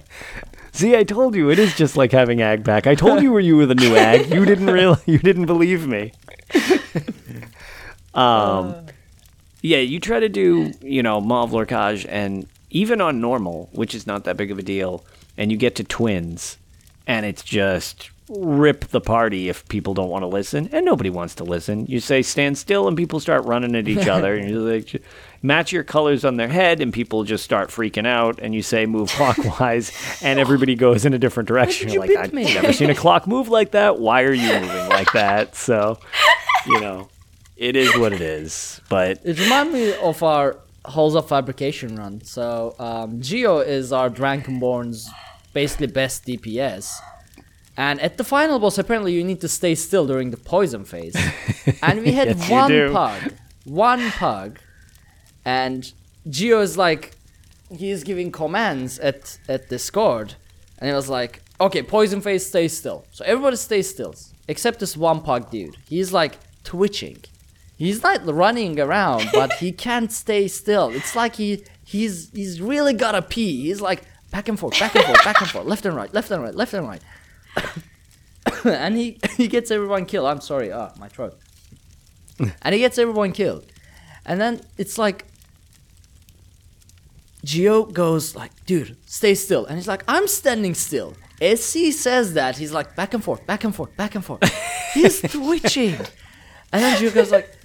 B: See, I told you it is just like having ag back. I told you were you with a new ag. You didn't real you didn't believe me. um yeah, you try to do, you know, Maw of Lorkhaj and even on normal, which is not that big of a deal, and you get to twins and it's just rip the party if people don't want to listen and nobody wants to listen you say stand still and people start running at each other and you like match your colors on their head and people just start freaking out and you say move clockwise and everybody goes in a different direction
A: you
B: You're like i've
A: me?"
B: never seen a clock move like that why are you moving like that so you know it is what it is but
A: It reminds me of our Halls of Fabrication run. So um, Geo is our Dragonborn's basically best DPS. And at the final boss, apparently you need to stay still during the poison phase. and we had
B: Yes,
A: one pug. One pug. And Geo is like, he's giving commands at, at Discord. And he was like, okay, poison phase, stay still. So everybody stay still. Except this one pug dude. He's like twitching. He's not running around, but he can't stay still. It's like he he's he's really gotta pee. He's like back and forth, back and forth, back and forth, left and right, left and right, left and right. and he he gets everyone killed. I'm sorry, ah, my throat. and he gets everyone killed. And then it's like Geo goes like, dude, stay still. And he's like, I'm standing still. As he says that, he's like back and forth, back and forth, back and forth. He's twitching. And then Geo goes like,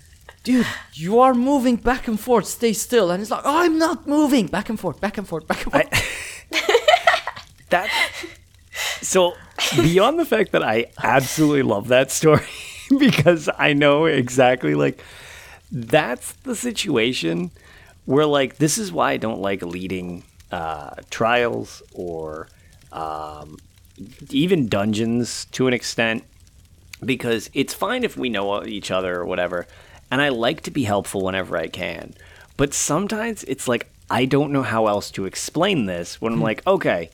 A: dude, you are moving back and forth, stay still. And he's like, I'm not moving. Back and forth, back and forth, back and forth.
B: That so beyond the fact that I absolutely love that story because I know exactly like that's the situation where like this is why I don't like leading uh, trials or um, even dungeons to an extent because it's fine if we know each other or whatever and I like to be helpful whenever I can. But sometimes it's like I don't know how else to explain this when I'm like okay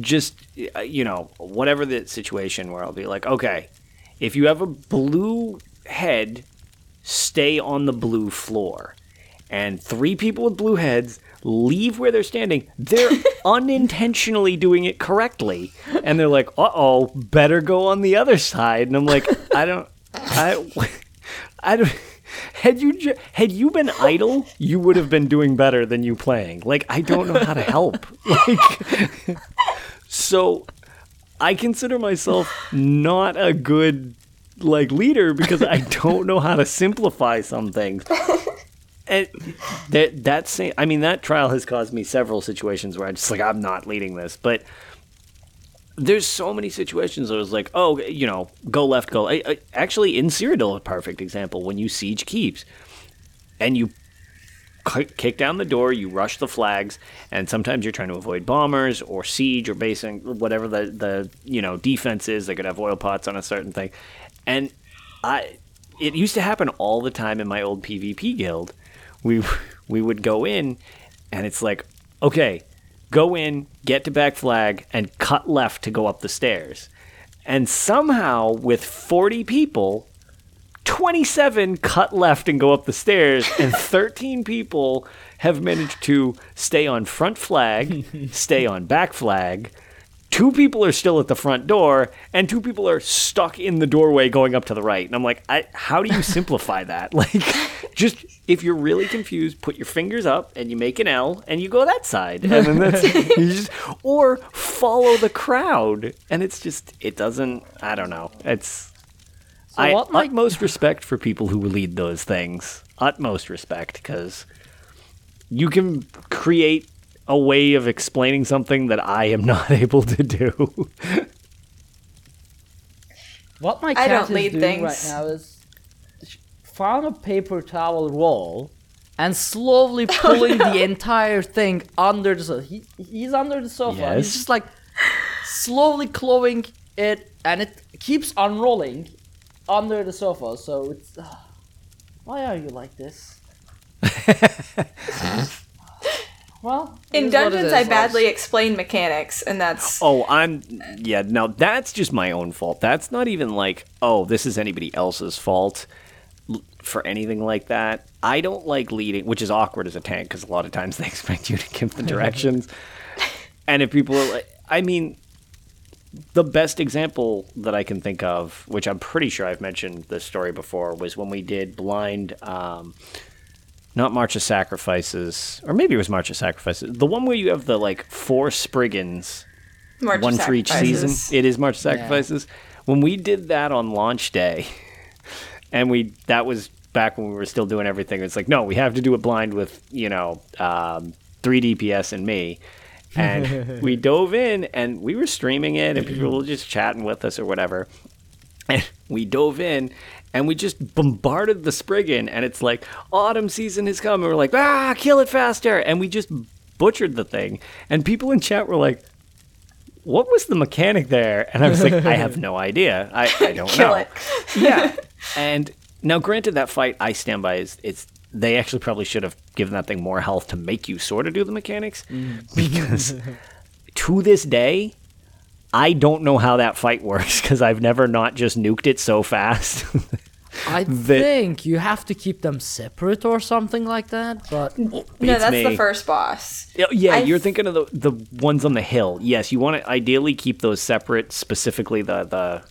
B: just uh, you know whatever the situation where I'll be like okay if you have a blue head stay on the blue floor. And three people with blue heads leave where they're standing. They're unintentionally doing it correctly. And they're like uh-oh better go on the other side. And I'm like I don't I I don't had you ju- had you been idle, you would have been doing better than you playing. Like I don't know how to help. Like so I consider myself not a good like leader because I don't know how to simplify some things. And that that same, I mean that trial has caused me several situations where I just like I'm not leading this, but there's so many situations where was like, oh, you know, go left, go. I, I, actually, in Cyrodiil, a perfect example when you siege keeps and you ki- kick down the door, you rush the flags, and sometimes you're trying to avoid bombers or siege or basing whatever the the you know defense is. They could have oil pots on a certain thing, and I it used to happen all the time in my old PvP guild. We we would go in, and it's like, okay, go in, get to back flag, and cut left to go up the stairs. And somehow, with 40 people, 27 cut left and go up the stairs, and 13 people have managed to stay on front flag, stay on back flag. Two people are still at the front door, and two people are stuck in the doorway going up to the right. And I'm like, I, how do you simplify that? Like, just if you're really confused, put your fingers up and you make an L and you go that side, and then that's you just or follow the crowd, and it's just it doesn't. I don't know. It's I
A: what, like-
B: utmost respect for people who lead those things. Utmost respect because you can create a way of explaining something that I am not able to do.
A: What my
C: I
A: cat
C: don't
A: is
C: lead
A: doing
C: things.
A: right now is found a paper towel roll and slowly pulling the oh, entire thing under the sofa. He, he's under the sofa. and He's just like slowly clawing it, and it keeps unrolling under the sofa. So it's. why are you like this? well,
C: In
A: is what it
C: Dungeons, I badly explain mechanics, and that's
B: Oh, I'm yeah. Now that's just my own fault. That's not even like oh, this is anybody else's fault for anything like that. I don't like leading, which is awkward as a tank because a lot of times they expect you to give the directions. and if people are like, I mean, the best example that I can think of, which I'm pretty sure I've mentioned this story before, was when we did blind. Um, not March of Sacrifices, or maybe it was March of Sacrifices. The one where you have the like four Spriggans
C: March
B: one for each season. It is March of Sacrifices. When we did that on launch day, and we that was back when we were still doing everything. It's like, no, we have to do it blind with you know um, three DPS and me. And we dove in and we were streaming it, and people were just chatting with us or whatever. And we dove in and we just bombarded the Spriggan, and it's like autumn season has come, and we're like, ah, kill it faster, and we just butchered the thing. And people in chat were like, what was the mechanic there? And I was like, I have no idea. I, I don't
C: Kill
B: know.
C: it.
B: Yeah. and now, granted, that fight I stand by is it's they actually probably should have given that thing more health to make you sort of do the mechanics because to this day. I don't know how that fight works because I've never not just nuked it so fast.
A: I
B: that-
A: think you have to keep them separate or something like that. But
C: No, that's
B: me.
C: the first boss.
B: Yeah, yeah
C: I've-
B: you're thinking of the the ones on the hill. Yes, you want to ideally keep those separate. Specifically, the the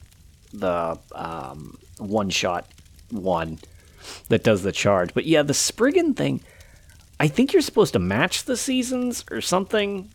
B: the um, one shot one that does the charge. But yeah, the Spriggan thing. I think you're supposed to match the seasons or something.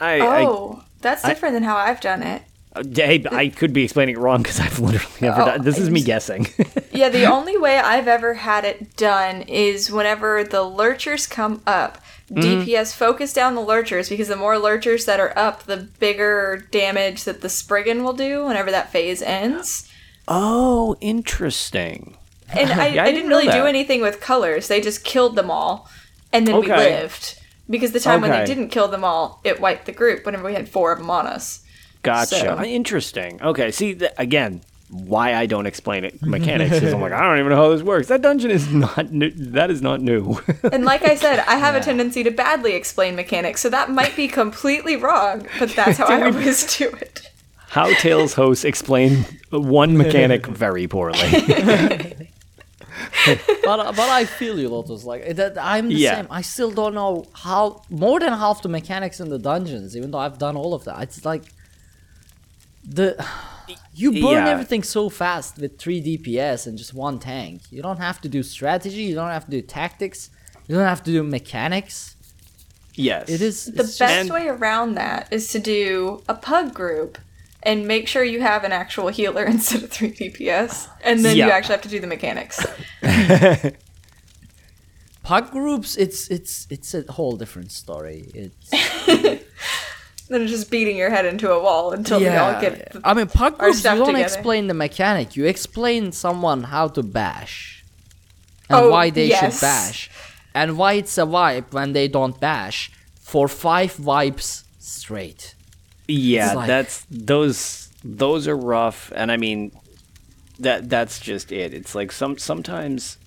B: I,
C: Oh, that's different than how I've done it.
B: I, hey, I could be explaining it wrong because I've literally never
C: Oh,
B: done. This is
C: I
B: me guessing.
C: Yeah, the only way I've ever had it done is whenever the lurchers come up.
B: Mm-hmm.
C: DPS focus down the lurchers because the more lurchers that are up, the bigger damage that the Spriggan will do whenever that phase ends.
B: oh, interesting.
C: And I,
B: Yeah, I
C: I,
B: didn't
C: didn't really do anything with colors. They just killed them all, and then we lived. Because the time when they didn't kill them all, it wiped the group whenever we had four of them on us.
B: Gotcha.
C: So-
B: Interesting. Okay. See, th- again, why I don't explain it mechanics is I'm like I don't even know how this works. That dungeon is not new. That is not new.
C: And like I said, I have a tendency to badly explain mechanics, so that might be completely wrong, but that's how I always do it.
B: how Tales hosts explain one mechanic very poorly.
A: but uh, but I feel you, Lotus. Like that, I'm the
B: Yeah.
A: same. I still don't know how more than half the mechanics in the dungeons, even though I've done all of that. It's like the you burn
B: Yeah.
A: everything so fast with three DPS and just one tank. You don't have to do strategy. You don't have to do tactics. You don't have to do mechanics.
B: yes.
A: It is
C: The best
A: just-
C: way around that is to do a pug group and make sure you have an actual healer instead of 3 DPS, and then you actually have to do the mechanics.
A: pug groups. It's it's it's a whole different story. It's
C: just beating your head into a wall until we all get.
A: I mean, pug groups. You don't
C: together.
A: explain the mechanic. You explain someone how to bash, and
C: Oh,
A: why they
C: yes.
A: should bash, and why it's a wipe when they don't bash for five wipes straight.
B: Yeah,
A: like-
B: that's those those are rough, and I mean that that's just it. It's like some sometimes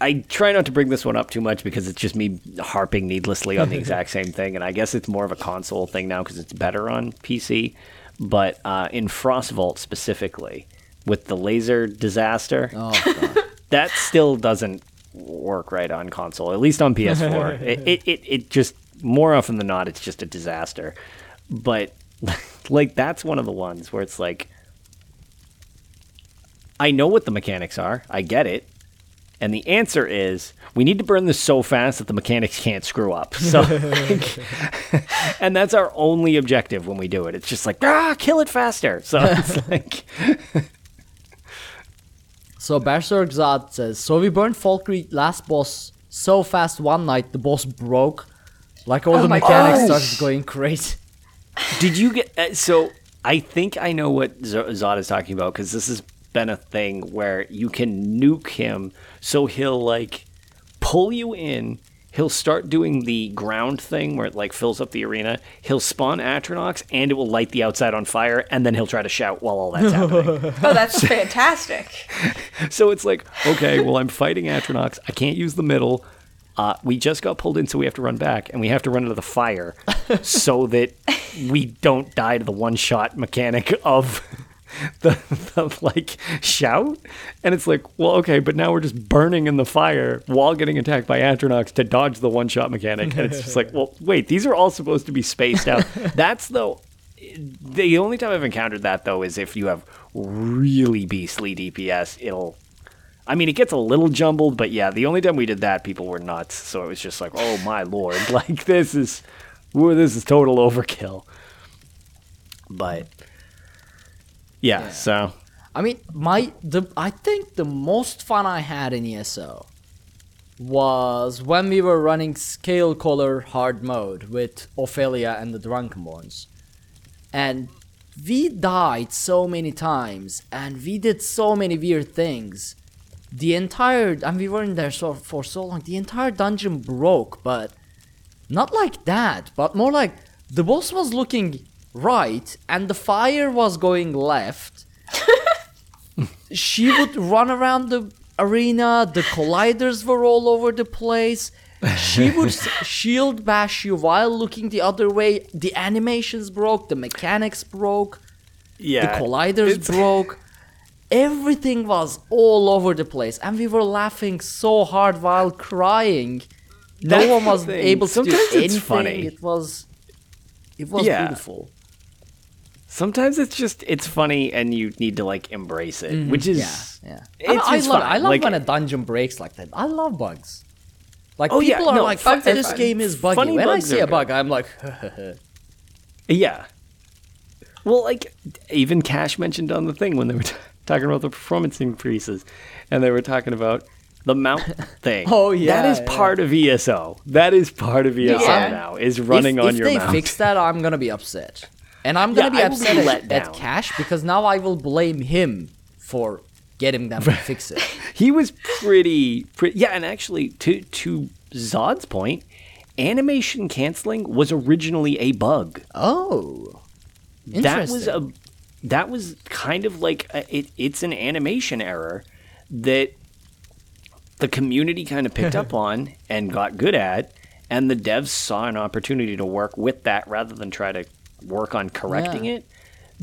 B: I try not to bring this one up too much because it's just me harping needlessly on the exact same thing, and I guess it's more of a console thing now because it's better on PC. But uh, in Frostvault specifically, with the laser disaster,
A: Oh god.
B: that still doesn't work right on console, at least on PS4. it, it, it, it just, more often than not, it's just a disaster. But, like, that's one of the ones where it's like, I know what the mechanics are, I get it. And the answer is, we need to burn this so fast that the mechanics can't screw up. So, like, and that's our only objective when we do it. It's just like, ah, kill it faster. So it's like,
A: So Berserk Zod says, so we burned Falkreath last boss so fast one night the boss broke Like all
C: Oh
A: the mechanics
C: gosh.
A: started going crazy.
B: Did you get uh, so? I think I know what Z- Zod is talking about because this has been a thing where you can nuke him, so he'll like pull you in. He'll start doing the ground thing where it like fills up the arena. He'll spawn Atronachs and it will light the outside on fire, and then he'll try to shout while all that's happening.
C: Oh, that's fantastic.
B: So it's like, okay, well, I'm fighting Atronachs. I can't use the middle. Uh, we just got pulled in, so we have to run back, and we have to run into the fire so that we don't die to the one shot mechanic of the, the like shout. And it's like, well, okay, but now we're just burning in the fire while getting attacked by Atronachs to dodge the one shot mechanic. And it's just like, well, wait, these are all supposed to be spaced out. That's though the only time I've encountered that though is if you have really beastly DPS, it'll. I mean, it gets a little jumbled, but yeah, the only time we did that, people were nuts. So it was just like, oh my lord, like this is, this is total overkill. But yeah, so
A: I mean, my the I think the most fun I had in ESO was when we were running Scalecaller hard mode with Ophelia and the Drunken Ones. And we died so many times and we did so many weird things. The entire and we were in there so, for so long, the entire dungeon broke, but not like that, but more like the boss was looking right and the fire was going left she would run around the arena. The colliders were all over the place. She would shield bash you while looking the other way. The animations broke. The mechanics broke.
B: yeah,
A: the colliders broke. Everything was all over the place, and we were laughing so hard while crying. No one was
B: thing.
A: able to
B: Sometimes
A: do
B: it's
A: anything.
B: funny.
A: It was, it was
B: Yeah.
A: beautiful.
B: Sometimes it's just it's funny and you need to like embrace it, which is
A: Mm-hmm. Yeah, yeah.
B: It's,
A: I, I
B: it's
A: love.
B: fine.
A: I love
B: Like,
A: when a dungeon breaks like that. I love bugs. Like
B: Oh, yeah,
A: people are
B: no,
A: like,
C: are
A: "This game is buggy."
B: Funny
A: when I see a
B: good.
A: bug, I'm like,
B: Yeah. Well, like even Cash mentioned on the thing when they were t- talking about the performance increases, and they were talking about the mount thing.
A: Oh, yeah,
B: that is
A: yeah.
B: part of ESO. That is part of ESO
C: Yeah.
B: now. Is running
A: if,
B: on
A: if
B: your
A: they
B: mount.
A: fix that, I'm gonna be upset, and I'm gonna
B: Yeah,
A: be
B: will be
A: upset
B: let
A: at, at. Cash because now I will blame him for getting them to fix it.
B: he was pretty, pretty. Yeah, and actually, to to Zod's point, animation canceling was originally a bug.
A: Oh,
B: that was a that was kind of like a, it, it's an animation error that the community kind of picked up on and got good at and the devs saw an opportunity to work with that rather than try to work on correcting
A: Yeah.
B: it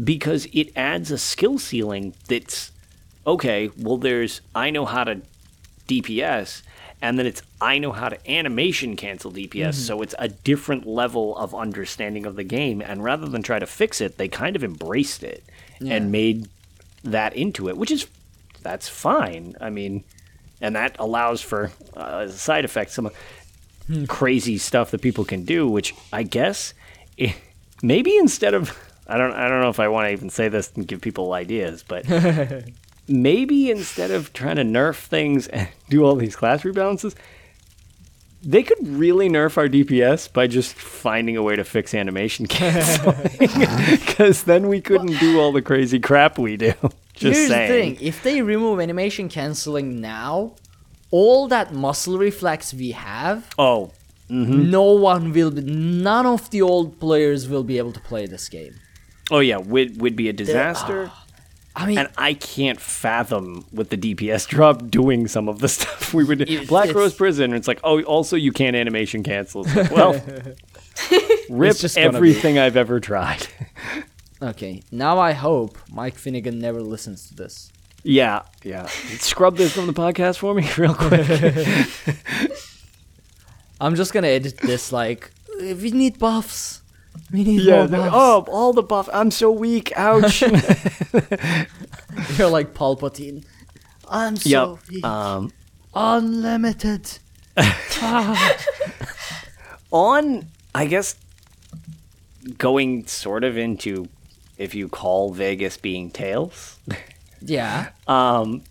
B: because it adds a skill ceiling that's okay well there's i know how to dps and then it's i know how to animation cancel dps
A: Mm-hmm.
B: so it's a different level of understanding of the game and rather than try to fix it they kind of embraced it and made that into it which is that's fine. I mean and that allows for uh, side effects, some crazy stuff that people can do which i guess eh, maybe instead of i don't i don't know if i want to even say this and give people ideas but maybe instead of trying to nerf things and do all these class rebalances, they could really nerf our DPS by just finding a way to fix animation canceling. Because then we couldn't do all the crazy crap we do. Just
A: Here's
B: saying.
A: the thing: if they remove animation canceling now, all that muscle reflex we have,
B: Oh, mm-hmm.
A: no one will. Be, none of the old players will be able to play this game.
B: oh yeah, would would be a disaster. Ah.
A: I mean,
B: And I can't fathom with the DPS drop doing some of the stuff we would do. Black Rose Prison. It's like, oh, also you can't animation cancel. Like, well, rip
A: be-
B: everything I've ever tried.
A: okay. Now I hope Mike Finnegan never listens to this.
B: Yeah, yeah. Scrub this from the podcast for me, real quick.
A: I'm just gonna edit this like "Uh, we need buffs. We need
B: yeah.
A: more buffs.
B: oh, all the buff. I'm so weak. Ouch.
A: You're like Palpatine. I'm so
B: yep.
A: weak.
B: Um,
A: unlimited.
B: on, I guess, going sort of into if you call Vegas being Tails.
A: Yeah.
B: Um,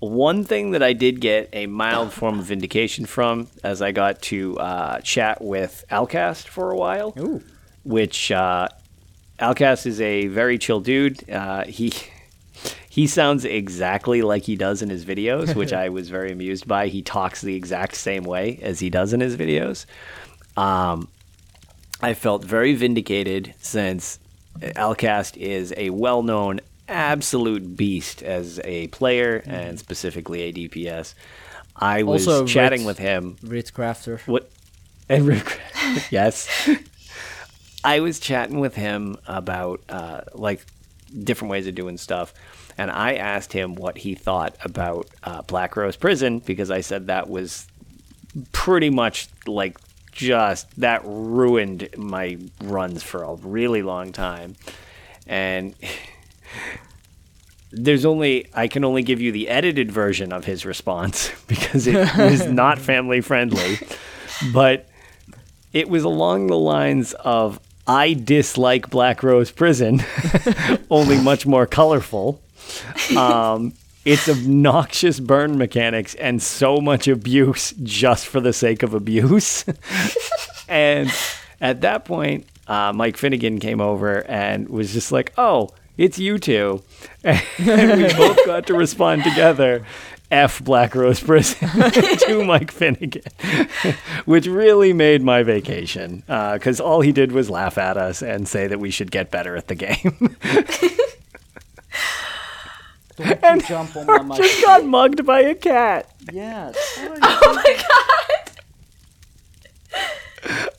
B: one thing that I did get a mild form of vindication from, as I got to uh, chat with Alcast for a while,
A: Ooh.
B: which uh, Alcast is a very chill dude. Uh, he he sounds exactly like he does in his videos, which I was very amused by. He talks the exact same way as he does in his videos. Um, I felt very vindicated since Alcast is a well known absolute beast as a player and specifically a DPS. I was
A: Also,
B: chatting
A: Ritz-
B: with him.
A: Ritz Crafter.
B: What? And Rick, yes. I was chatting with him about uh, like different ways of doing stuff, and I asked him what he thought about uh, Black Rose Prison because I said that was pretty much like just that ruined my runs for a really long time, and. There's only I can only give you the edited version of his response because it was not family friendly. But it was along the lines of I dislike Black Rose Prison, only much more colorful. Um, it's obnoxious burn mechanics and so much abuse just for the sake of abuse. and at that point, uh, Mike Finnegan came over and was just like, "Oh, it's you two," and we both got to respond together. F Black Rose Prison to Mike Finnegan, which really made my vacation uh, because all he did was laugh at us and say that we should get better at the game.
A: And jump on my
B: Just got mugged by a cat.
A: Yeah.
C: Oh my god!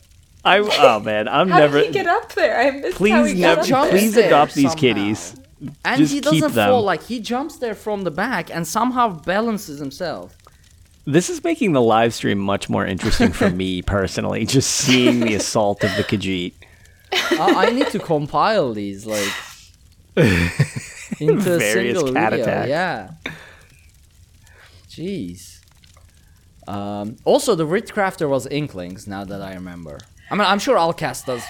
B: I oh man, I'm
C: How
B: never.
C: did he get up there? I missed how
B: please
C: he got
B: never.
C: up.
B: Please
A: there
B: adopt these
A: somehow.
B: kitties.
A: And
B: Just
A: he doesn't
B: them.
A: fall like he jumps there from the back and somehow balances himself.
B: This is making the live stream much more interesting for me personally. Just seeing the assault of the Khajiit.
A: I, I need to compile these like into a
B: Various
A: single
B: cat
A: video.
B: attacks.
A: Yeah. Jeez. Um, also, the Writ Crafter was Inklings. Now that I remember, I mean, I'm sure Alcast does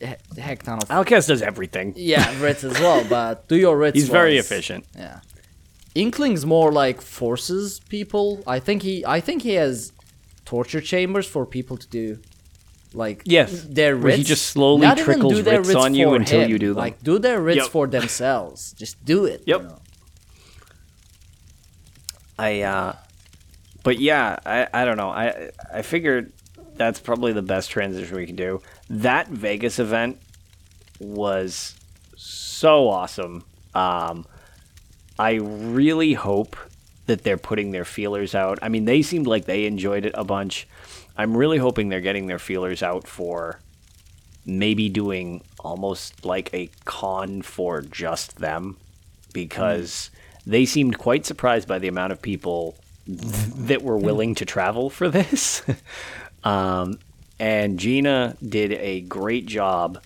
A: he- heck ton of
B: Alcast does everything.
A: yeah Rits as well, but do your Rits.
B: He's very
A: was-
B: efficient.
A: Yeah. Inkling's more like forces people. I think he I think he has torture chambers for people to do like
B: Yes,
A: their
B: where he
A: writs.
B: just slowly
A: Not even
B: trickles
A: do their
B: writs on you
A: for
B: until
A: him.
B: you do them.
A: Like do their writs
B: Yep.
A: for themselves. Just do it. you
B: Yep.
A: know?
B: I uh but yeah, I I don't know. I I figured that's probably the best transition we can do. That Vegas event was so awesome. Um I really hope that they're putting their feelers out. I mean, they seemed like they enjoyed it a bunch. I'm really hoping they're getting their feelers out for maybe doing almost like a con for just them because they seemed quite surprised by the amount of people that were willing to travel for this. um, and Gina did a great job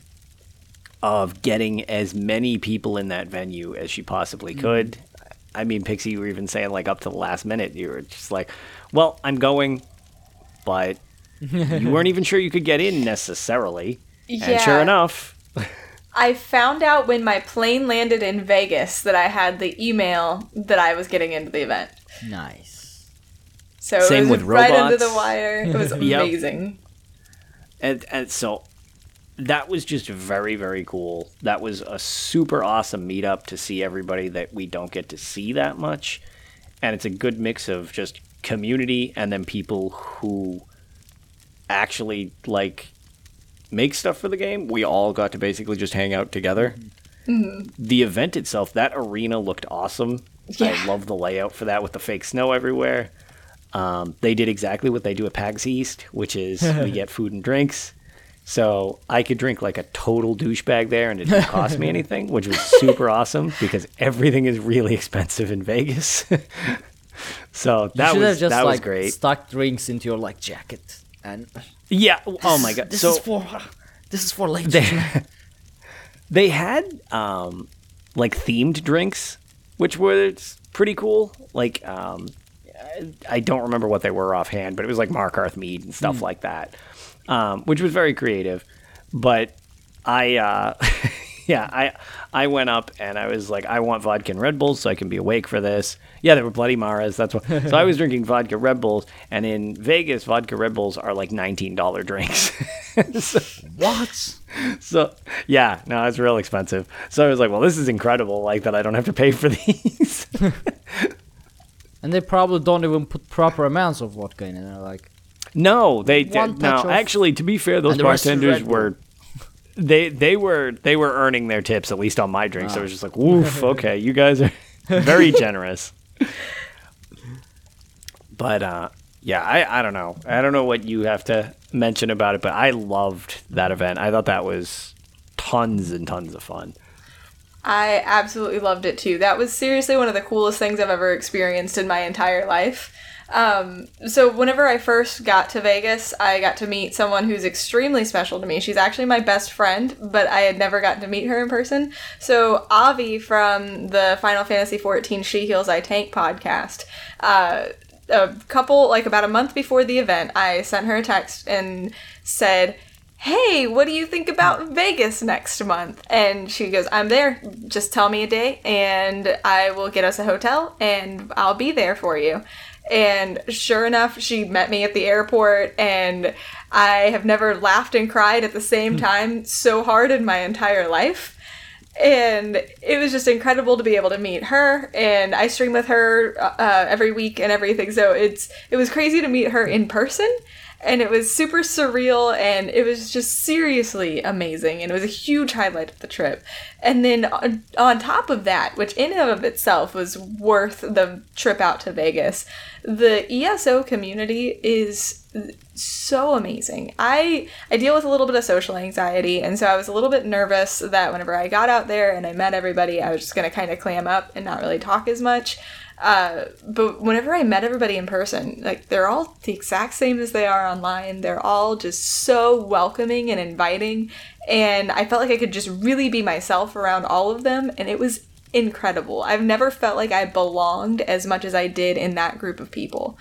B: of getting as many people in that venue as she possibly could. I mean, Pixie, you were even saying like up to the last minute, you were just like, "Well, I'm going," but you weren't even sure you could get in necessarily. And sure enough,
C: I found out when my plane landed in Vegas that I had the email that I was getting into the event.
A: Nice.
C: So
B: Same with
C: right under the
B: robots.
C: wire. It was
B: Yep.
C: amazing.
B: and and so that was just very very cool. That was a super awesome meetup to see everybody that we don't get to see that much, and it's a good mix of just community and then people who actually like make stuff for the game. We all got to basically just hang out together. Mm-hmm. The event itself, that arena looked awesome. I love the layout for that with the fake snow everywhere. Um, they did exactly what they do at PAX East, which is we get food and drinks. So I could drink like a total douchebag there and it didn't cost me anything, which was super awesome because everything is really expensive in Vegas. so that was
A: just
B: that
A: like
B: was great.
A: stuck drinks into your like jacket and
B: Yeah. Oh my god.
A: This
B: so
A: is for this is for late.
B: they, they had um, like themed drinks, which was pretty cool. Like um, I- don't remember what they were offhand, but it was like Markarth mead and stuff like that, um, which was very creative. But I uh, yeah, I I went up and I was like, I want vodka and Red Bulls so I can be awake for this. Yeah, they were Bloody Maras. That's what. so I was drinking vodka Red Bulls, and in Vegas, vodka Red Bulls are like nineteen dollar drinks. so,
A: What?
B: so yeah, no, it's real expensive. So I was like, well, this is incredible. Like that, I don't have to pay for these.
A: And they probably don't even put proper amounts of vodka in it. They're like,
B: No, they did. No, actually, to be fair, those
A: And the rest is
B: bartenders were they they were they were earning their tips at least on my drinks. I
A: Ah.
B: was just like, woof, okay, you guys are very generous. But uh, yeah, I I don't know. I don't know what you have to mention about it, but I loved that event. I thought that was tons and tons of fun.
C: I absolutely loved it too. That was seriously one of the coolest things I've ever experienced in my entire life. Um, so whenever I first got to Vegas, I got to meet someone who's extremely special to me. She's actually my best friend, but I had never gotten to meet her in person. So Avi from the Final Fantasy XIV She Heals I Tank podcast, uh, a couple like about a month before the event, I sent her a text and said, "Hey, what do you think about Vegas next month?" And she goes, "I'm there. Just tell me a day and I will get us a hotel and I'll be there for you." And sure enough, she met me at the airport and I have never laughed and cried at the same time so hard in my entire life and it was just incredible to be able to meet her and i stream with her uh, every week and everything so it's it was crazy to meet her in person and it was super surreal and it was just seriously amazing and it was a huge highlight of the trip and then on, on top of that which in and of itself was worth the trip out to vegas the eso community is so amazing. I I deal with a little bit of social anxiety, and so I was a little bit nervous that whenever I got out there and I met everybody, I was just gonna kind of clam up and not really talk as much. Uh, but whenever I met everybody in person, like they're all the exact same as they are online. They're all just so welcoming and inviting, and I felt like I could just really be myself around all of them, and it was incredible. I've never felt like I belonged as much as I did in that group of people.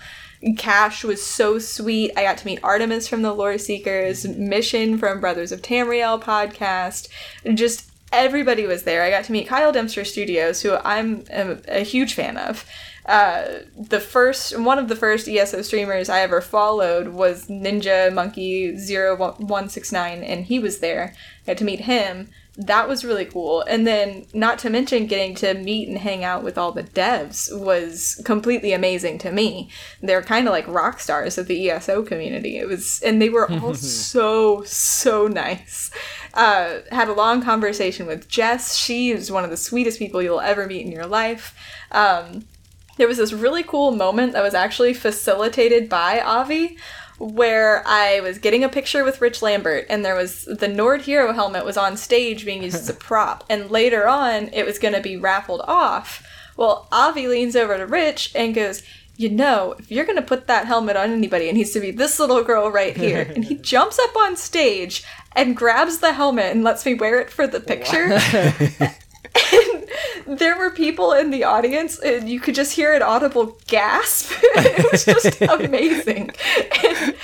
C: Cash was so sweet. I got to meet Artemis from the Lore Seekers, Mission from Brothers of Tamriel podcast. Just everybody was there. I got to meet Kyle Dempster Studios, who I'm a, a huge fan of. Uh, the first one of the first ESO streamers I ever followed was Ninja Monkey 0169 and he was there. I got to meet him. That was really cool. And then not to mention getting to meet and hang out with all the devs was completely amazing to me. They're kind of like rock stars of the ESO community. It was and they were all so so nice. Uh, had a long conversation with Jess. She is one of the sweetest people you'll ever meet in your life. Um, there was this really cool moment that was actually facilitated by Avi where I was getting a picture with Rich Lambert and there was the Nord Hero helmet was on stage being used as a prop and later on it was going to be raffled off. Well, Avi leans over to Rich and goes, you know, if you're going to put that helmet on anybody, it needs to be this little girl right here. and he jumps up on stage and grabs the helmet and lets me wear it for the picture. and there were people in the audience and you could just hear an audible gasp. It was just amazing. And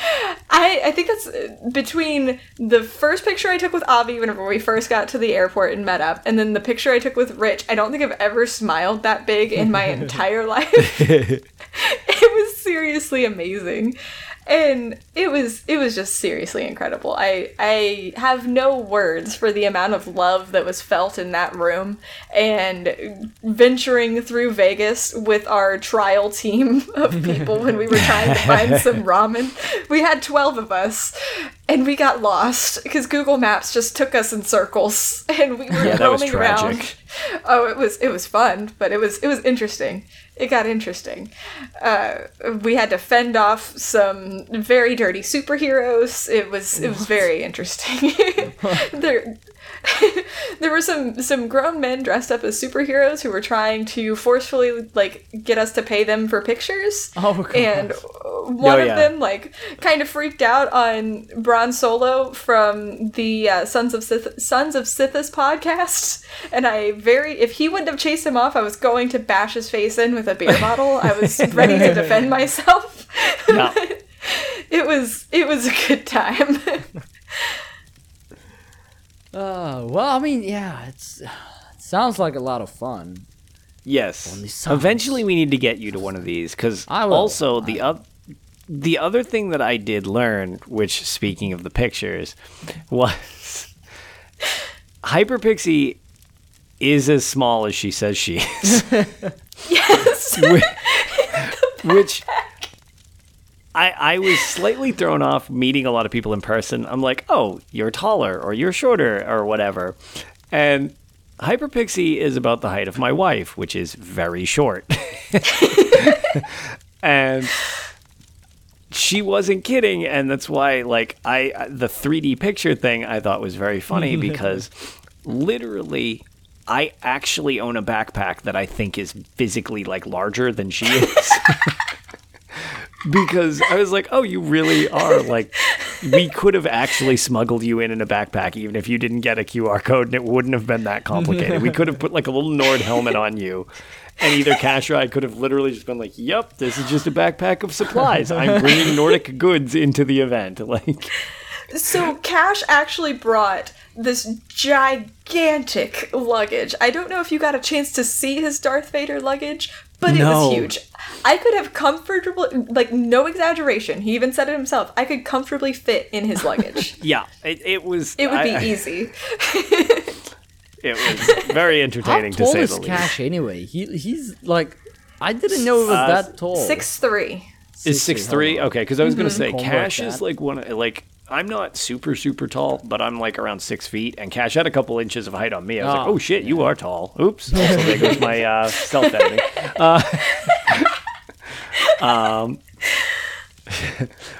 C: I, I think that's uh, between the first picture i took with avi whenever we first got to the airport and met up and then the picture i took with rich i don't think i've ever smiled that big in my entire life. It was seriously amazing and it was it was just seriously incredible. I I have no words for the amount of love that was felt in that room and venturing through Vegas with our trial team of people when we were trying to find some ramen. We had 12 of us and we got lost because Google Maps just took us in circles and we were
B: Yeah,
C: roaming around. Oh, it was it was fun, but it was it was interesting. It got interesting. Uh, we had to fend off some very dirty superheroes. It was it was very interesting. there there were some some grown men dressed up as superheroes who were trying to forcefully like get us to pay them for pictures.
A: Oh, God.
C: And one
B: Oh,
C: of them like kind of freaked out on Bron Solo from the uh, Sons of Sith- Sons of Sithis podcast, and I very if he wouldn't have chased him off, I was going to bash his face in with a beer bottle. I was ready to defend myself.
B: Yeah.
C: it was it was a good time.
A: Uh, well, I mean, yeah, it's it sounds like a lot of fun.
B: Yes. Eventually, we need to get you to one of these because
A: I
B: also the oth- the other thing that I did learn, which speaking of the pictures, was Hyperpixie is as small as she says she is.
C: Yes.
B: which, which I, I was slightly thrown off meeting a lot of people in person. I'm like, oh, you're taller or you're shorter or whatever. And Hyperpixie is about the height of my wife, which is very short. and she wasn't kidding and that's why like I the 3D picture thing I thought was very funny because literally I actually own a backpack that I think is physically like larger than she is. because I was like, "Oh, you really are like we could have actually smuggled you in in a backpack even if you didn't get a QR code and it wouldn't have been that complicated. we could have put like a little Nord helmet on you." And either Cash or I could have literally just been like, "Yep, this is just a backpack of supplies. I'm bringing Nordic goods into the event." Like,
C: So Cash actually brought this gigantic luggage. I don't know if you got a chance to see his Darth Vader luggage, but it
B: No.
C: was huge. I could have comfortably, like, no exaggeration. He even said it himself. I could comfortably fit in his luggage.
B: yeah, it, it was.
C: It would be
B: I- I-
C: easy.
B: It was very
A: How
B: entertaining to
A: tall
B: say
A: is
B: the least.
A: Cash anyway? He he's like, I didn't know it was
B: Uh,
A: that tall.
C: Six three.
B: Is six three? Okay, because I was gonna say
A: Convert
B: Cash is like one of- like I'm not super super tall, but I'm like around six feet, and Cash had a couple inches of height on me. I was like,
A: Oh,
B: oh shit, you are tall. Oops. So there goes my uh, stealth editing. Uh, um.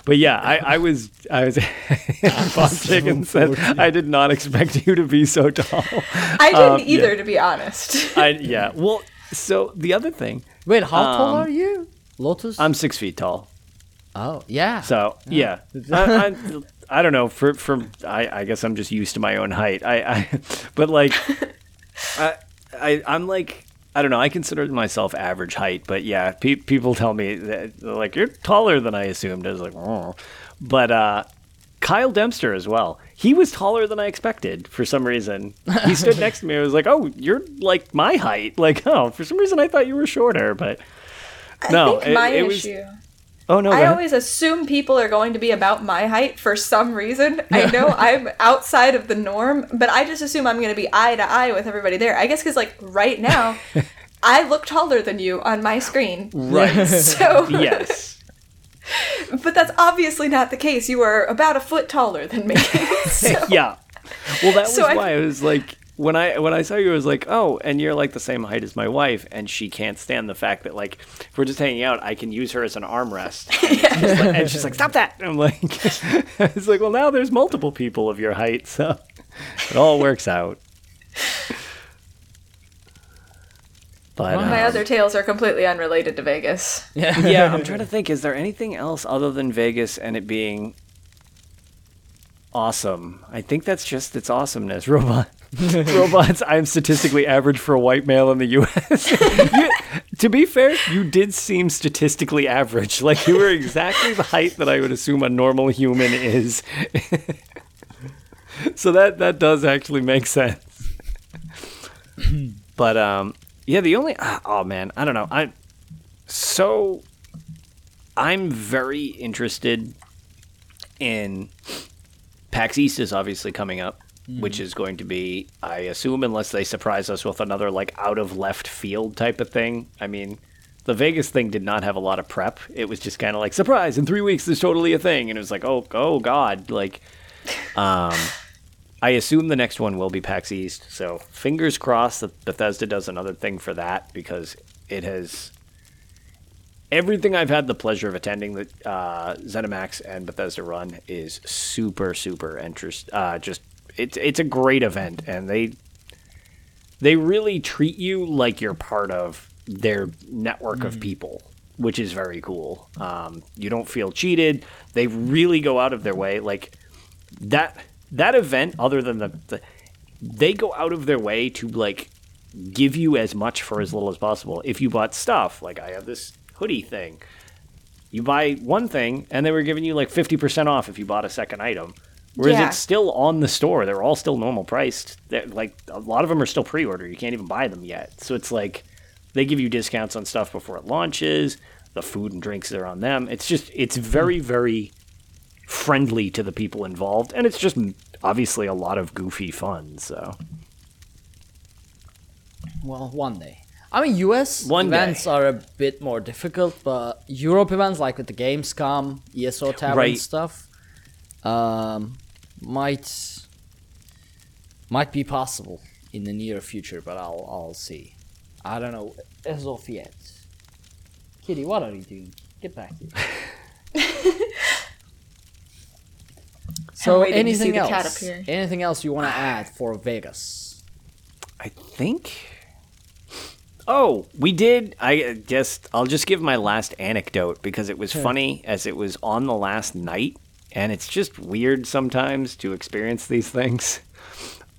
B: But yeah, I, I was I was Bob Chicken said I did not expect you to be so tall.
C: I didn't
B: Um, yeah.
C: either, to be honest.
B: I yeah. Well, so the other thing,
A: Wait, how tall
B: Um,
A: are you, Lotus?
B: I'm six feet tall.
A: oh yeah.
B: So yeah, I, I, I don't know. For for I, I guess I'm just used to my own height. I, I but like I, I I'm like I don't know. I consider myself average height, but yeah, pe- people tell me that like you're taller than I assumed. I was like, oh, but uh, Kyle Dempster as well. He was taller than I expected for some reason. He stood next to me. I was like, oh, you're like my height. Like, oh, for some reason I thought you were shorter, but no,
C: I think
B: it-
C: my
B: it was-
C: issue.
B: Oh no,
C: I always assume people are going to be about my height for some reason. I know I'm outside of the norm, but I just assume I'm going to be eye to eye with everybody there. I guess because, like, right now, I look taller than you on my screen.
B: right.
C: So,
B: yes.
C: but that's obviously not the case. You are about a foot taller than me. so,
B: yeah. Well, that was
C: So I-
B: why I was like, when I when I saw you, I was like, oh, and you're like the same height as my wife, and she can't stand the fact that like if we're just hanging out, I can use her as an armrest. And, it's just like- and she's like, stop that! And I'm like, it's like, well, now there's multiple people of your height, so it all works out. But
C: my
B: um,
C: other tales are completely unrelated to Vegas.
B: Yeah, yeah, I'm trying to think. Is there anything else other than Vegas and it being awesome? I think that's just its awesomeness. Robot, robots. I'm statistically average for a white male in the U.S. You- to be fair, you did seem statistically average. Like you were exactly the height that I would assume a normal human is. so that that does actually make sense. but um, yeah, the only oh man, I don't know. I so I'm very interested in PAX East is obviously coming up, which is going to be, I assume, unless they surprise us with another like out of left field type of thing. I mean, the Vegas thing did not have a lot of prep. It was just kind of like surprise in three weeks. There's totally a thing, and it was like, oh, oh God, like, um. I assume the next one will be PAX East, so fingers crossed that Bethesda does another thing for that because it has everything I've had the pleasure of attending that uh, ZeniMax and Bethesda run is super super interest. Uh, just it's it's a great event, and they they really treat you like you're part of their network of people, which is very cool. Um, you don't feel cheated. They really go out of their way, like that that event. Other than the, the they go out of their way to like give you as much for as little as possible. If you bought stuff, like I have this hoodie thing, you buy one thing and they were giving you like 50% off if you bought a second item. Whereas
C: Yeah.
B: it's still on the store. They're all still normal priced. They're, like a lot of them are still pre-order. You can't even buy them yet. So it's like they give you discounts on stuff before it launches. The food and drinks are on them. It's just it's very hmm. very friendly to the people involved, and it's just obviously a lot of goofy fun. So
A: Well, one day. I mean, US
B: One
A: events
B: day.
A: are a bit more difficult, but Europe events, like with the Gamescom, ESO Tavern
B: Right.
A: stuff, um, might might be possible in the near future, but I'll I'll see. I don't know as of yet. Kitty, what are you doing? Get back here. so,
C: waiting to see
A: anything else? Anything else you want to add for Vegas?
B: I think. Oh, we did. I just. I'll just give my last anecdote because it was funny as it was on the last night, and it's just weird sometimes to experience these things.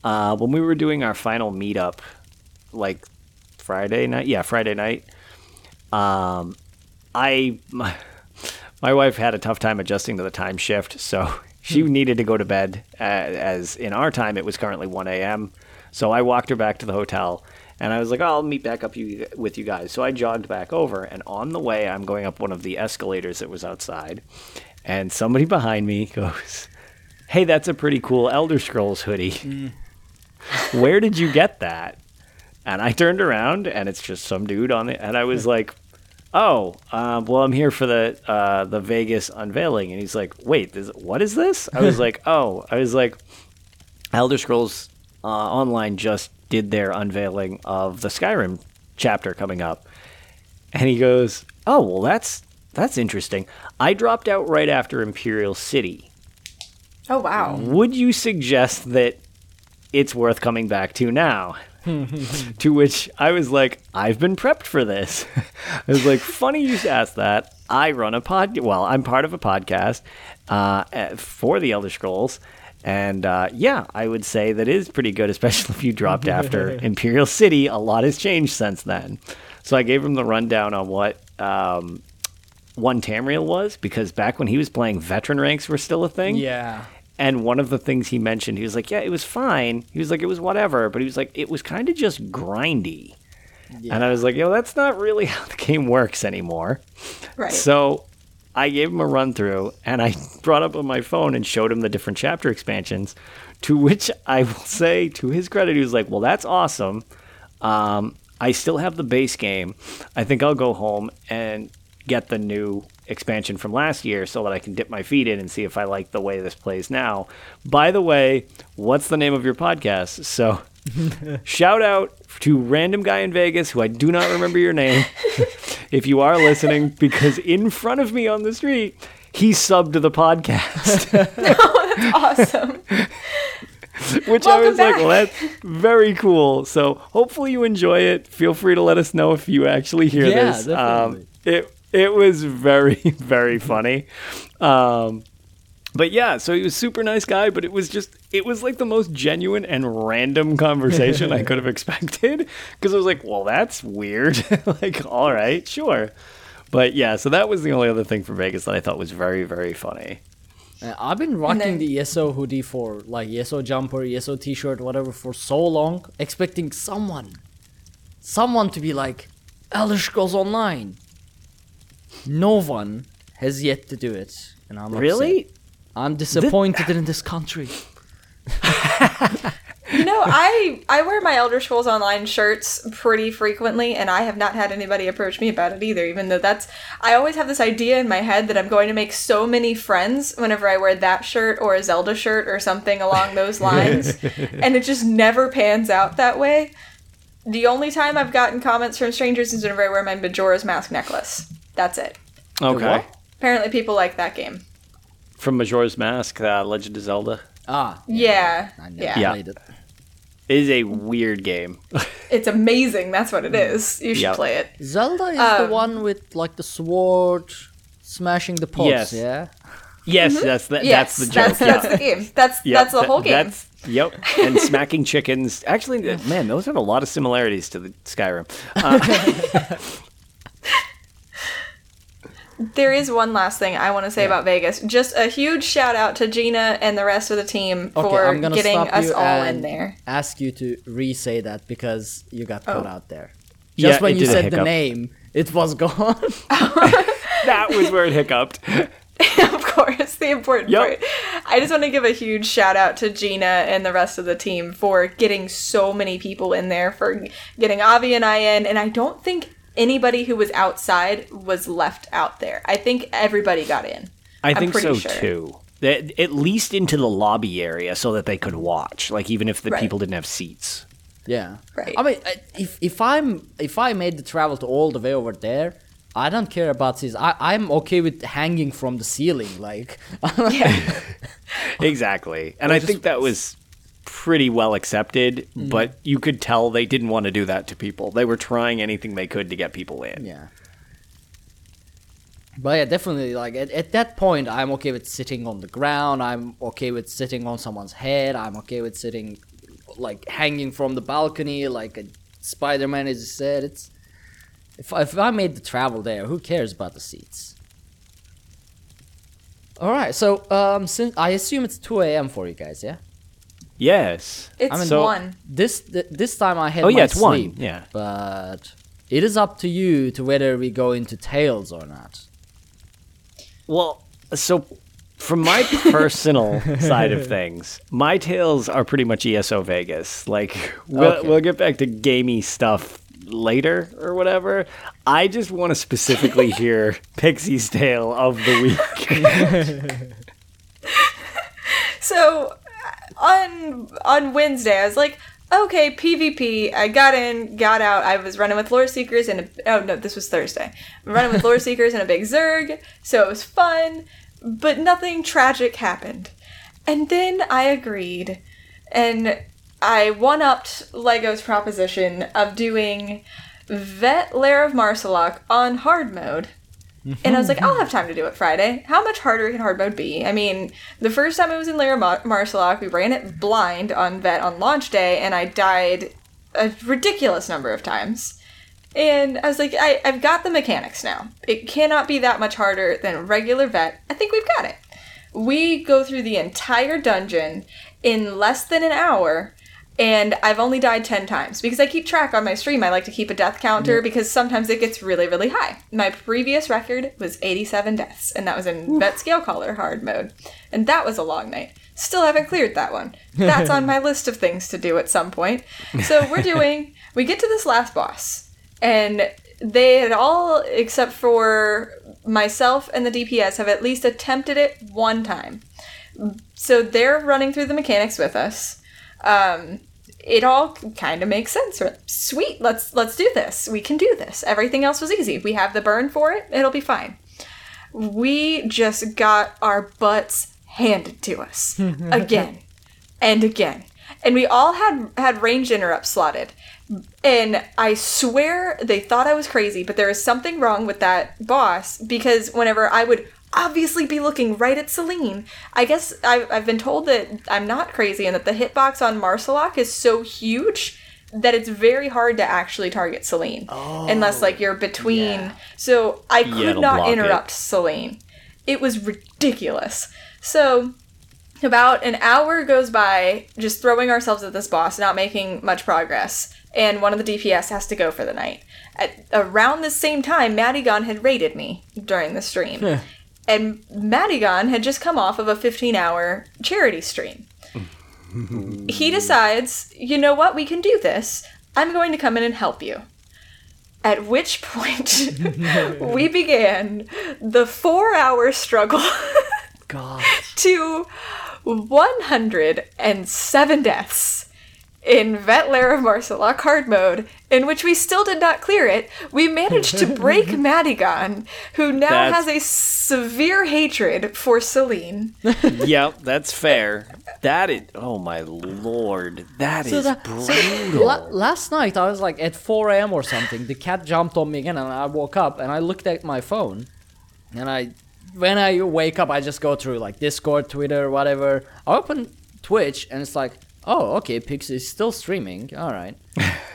B: Uh, when we were doing our final meetup, like Friday night, yeah, Friday night. Um, I my, my wife had a tough time adjusting to the time shift, so she needed to go to bed. Uh, as in our time, it was currently 1 a.m. So I walked her back to the hotel, and I was like, oh, "I'll meet back up you with you guys." So I jogged back over, and on the way, I'm going up one of the escalators that was outside, and somebody behind me goes, "Hey, that's a pretty cool Elder Scrolls hoodie. Where did you get that?" And I turned around, and it's just some dude on it, and I was like. Oh, um, well, I'm here for the uh, the Vegas unveiling, and he's like, "Wait, this, what is this?" I was like, "Oh, I was like, Elder Scrolls uh, Online just did their unveiling of the Skyrim chapter coming up," and he goes, "Oh, well, that's that's interesting. I dropped out right after Imperial City.
C: Oh wow.
B: Would you suggest that it's worth coming back to now?" to which I was like, I've been prepped for this. I was like, funny you should ask that. I run a pod. Well, I'm part of a podcast uh, eh, for the Elder Scrolls. And uh, yeah, I would say that is pretty good, especially if you dropped after Imperial City. A lot has changed since then. So I gave him the rundown on what um, one Tamriel was, because back when he was playing, veteran ranks were still a thing.
A: Yeah.
B: And one of the things he mentioned, he was like, "Yeah, it was fine." He was like, "It was whatever," but he was like, "It was kind of just grindy." And I was like, "Yo, that's not really how the game works anymore."
C: Right.
B: So I gave him a run through, and I brought up on my phone and showed him the different chapter expansions. To which I will say, to his credit, he was like, "Well, that's awesome. Um, I still have the base game. I think I'll go home and get the new expansion from last year so that I can dip my feet in and see if I like the way this plays now. By the way, what's the name of your podcast? So shout out to random guy in Vegas who I do not remember your name if you are listening because in front of me on the street he subbed the podcast.
C: awesome.
B: Which I
C: Welcome
B: was like,
C: back.
B: well, that's very cool. So hopefully you enjoy it. Feel free to let us know if you actually hear
A: Yeah,
B: this.
A: definitely.
B: Um, it it was very very funny. Um, but yeah, so he was super nice guy, but it was just it was like the most genuine and random conversation I could have expected because I was like, well, that's weird. like, all right, sure. But yeah, so that was the only other thing for Vegas that I thought was very very funny.
A: Uh, I've been rocking
C: then-
A: the ESO hoodie for like ESO jumper, ESO t-shirt, whatever for so long, expecting someone, someone to be like, Elder goes Online. No one has yet to do it, and I'm upset.
B: Really?
A: I'm disappointed in this country.
C: You know, I I wear my Elder Scrolls Online shirts pretty frequently, and I have not had anybody approach me about it either. Even though that's, I always have this idea in my head that I'm going to make so many friends whenever I wear that shirt or a Zelda shirt or something along those lines, and it just never pans out that way. The only time I've gotten comments from strangers is whenever I wear my Majora's Mask necklace. That's it.
B: Okay.
C: Apparently, people like that game.
B: From Majora's Mask, uh, Legend of Zelda.
A: Ah,
C: Yeah,
A: I never
C: yeah,
B: Yeah.
A: played it.
B: It is a weird game.
C: it's amazing. That's what it is. You should
B: Yep.
C: play it.
A: Zelda is
C: Um,
A: the one with like the sword smashing the pots,
B: Yes.
A: yeah?
B: yes, that's the,
C: Mm-hmm. Yes,
B: that's the joke.
C: That's,
B: yeah.
C: that's the game. That's
B: Yep,
C: that's the
B: that-
C: whole game.
B: That's yep. And smacking chickens. Actually, man, those have a lot of similarities to the Skyrim. Uh,
C: There is one last thing I want to say about Vegas. Just a huge shout out to Gina and the rest of the team
A: Okay,
C: for
A: I'm gonna
C: getting
A: stop
C: us
A: you
C: all
A: and
C: in there.
A: ask you to re-say that because you got cut
C: Oh.
A: out there.
B: Yeah,
A: Just when you said the name, it was gone.
B: That was where it hiccuped.
C: of course, the important
B: Yep.
C: part. I just want to give a huge shout out to Gina and the rest of the team for getting so many people in there, for getting Avi and I in, and I don't think anybody who was outside was left out there. I think everybody got in.
B: I
C: I'm
B: think so
C: sure.
B: too. That- At least into the lobby area so that they could watch, like even if the
C: Right.
B: people didn't have seats.
A: yeah.
C: Right.
A: I mean, if if I'm if I made the travel to all the way over there, I don't care about seats. I I'm okay with hanging from the ceiling. Like, yeah.
B: Exactly. And I think that was pretty well accepted,
A: Mm-hmm.
B: but you could tell they didn't want to do that to people. They were trying anything they could to get people in.
A: yeah. But yeah, definitely. Like at, at that point, I'm okay with sitting on the ground. I'm okay with sitting on someone's head. I'm okay with sitting, like hanging from the balcony, like a Spider-Man, as you said. It's if if I made the travel there, who cares about the seats? All right, so um, since I assume it's 2 a.m. for you guys, yeah.
B: Yes.
C: It's
A: I mean,
B: So-
C: one.
A: This th- this time I had
B: Oh, yeah,
A: my
B: it's one,
A: sleep,
B: yeah.
A: But it is up to you to whether we go into tails or not.
B: Well, so from my personal side of things, my tales are pretty much ESO Vegas. Like we'll,
A: Okay.
B: we'll get back to gamey stuff later or whatever. I just want to specifically hear Pixie's tale of the week.
C: So on on Wednesday, I was like, okay, PvP. I got in, got out. I was running with Lore Seekers and a, oh no, this was Thursday. I'm running with Lore Seekers and a big Zerg, so it was fun, but nothing tragic happened. And then I agreed, and I one upped Lego's proposition of doing Vet Lair of Maarselok on hard mode. And I was like, mm-hmm. I'll have time to do it Friday. How much harder can hard mode be? I mean, the first time I was in Lair of Mar- we ran it blind on Vet on launch day, and I died a ridiculous number of times. And I was like, I, I've got the mechanics now. It cannot be that much harder than regular Vet. I think we've got it. We go through the entire dungeon in less than an hour, and I've only died 10 times because I keep track on my stream. I like to keep a death counter because sometimes it gets really, really high. My previous record was 87 deaths, and that was in Vet Scale Caller hard mode. And that was a long night. Still haven't cleared that one. That's on my list of things to do at some point. So we're doing, we get to this last boss, and they had all, except for myself and the DPS, have at least attempted it one time. So they're running through the mechanics with us. Um, it all kind of makes sense. Sweet, let's let's do this. We can do this. Everything else was easy. We have the burn for it. It'll be fine. We just got our butts handed to us again and again. And we all had had range interrupts slotted. And I swear they thought I was crazy, but there is something wrong with that boss because whenever I would obviously be looking right at Celine, I guess I've, I've been told that I'm not crazy and that the hitbox on Maarselok is so huge that it's very hard to actually target Celine unless oh, like you're between. So I could
B: it'll
C: not
B: block it.
C: interrupt Celine. It was ridiculous. So about an hour goes by just throwing ourselves at this boss, not making much progress, and one of the DPS has to go for the night. At around the same time, Madigan had raided me during the stream. And Madigan had just come off of a 15 hour charity stream. he decides, you know what, we can do this. I'm going to come in and help you. At which point, we began the four hour struggle
A: God.
C: to 107 deaths in Vet Lair of Maarselok hard mode, in which we still did not clear it. We managed to break Madigan, who now
B: That's-
C: has a severe hatred for Celine.
B: yep, that's fair. That is. Oh my lord, that is
A: So that, so
B: brutal.
A: la- last night I was like at 4 a.m. or something. The cat jumped on me again, and I woke up and I looked at my phone, and I, when I wake up, I just go through like Discord, Twitter, whatever. I open Twitch, and it's like, oh, okay, Pixie is still streaming. All right.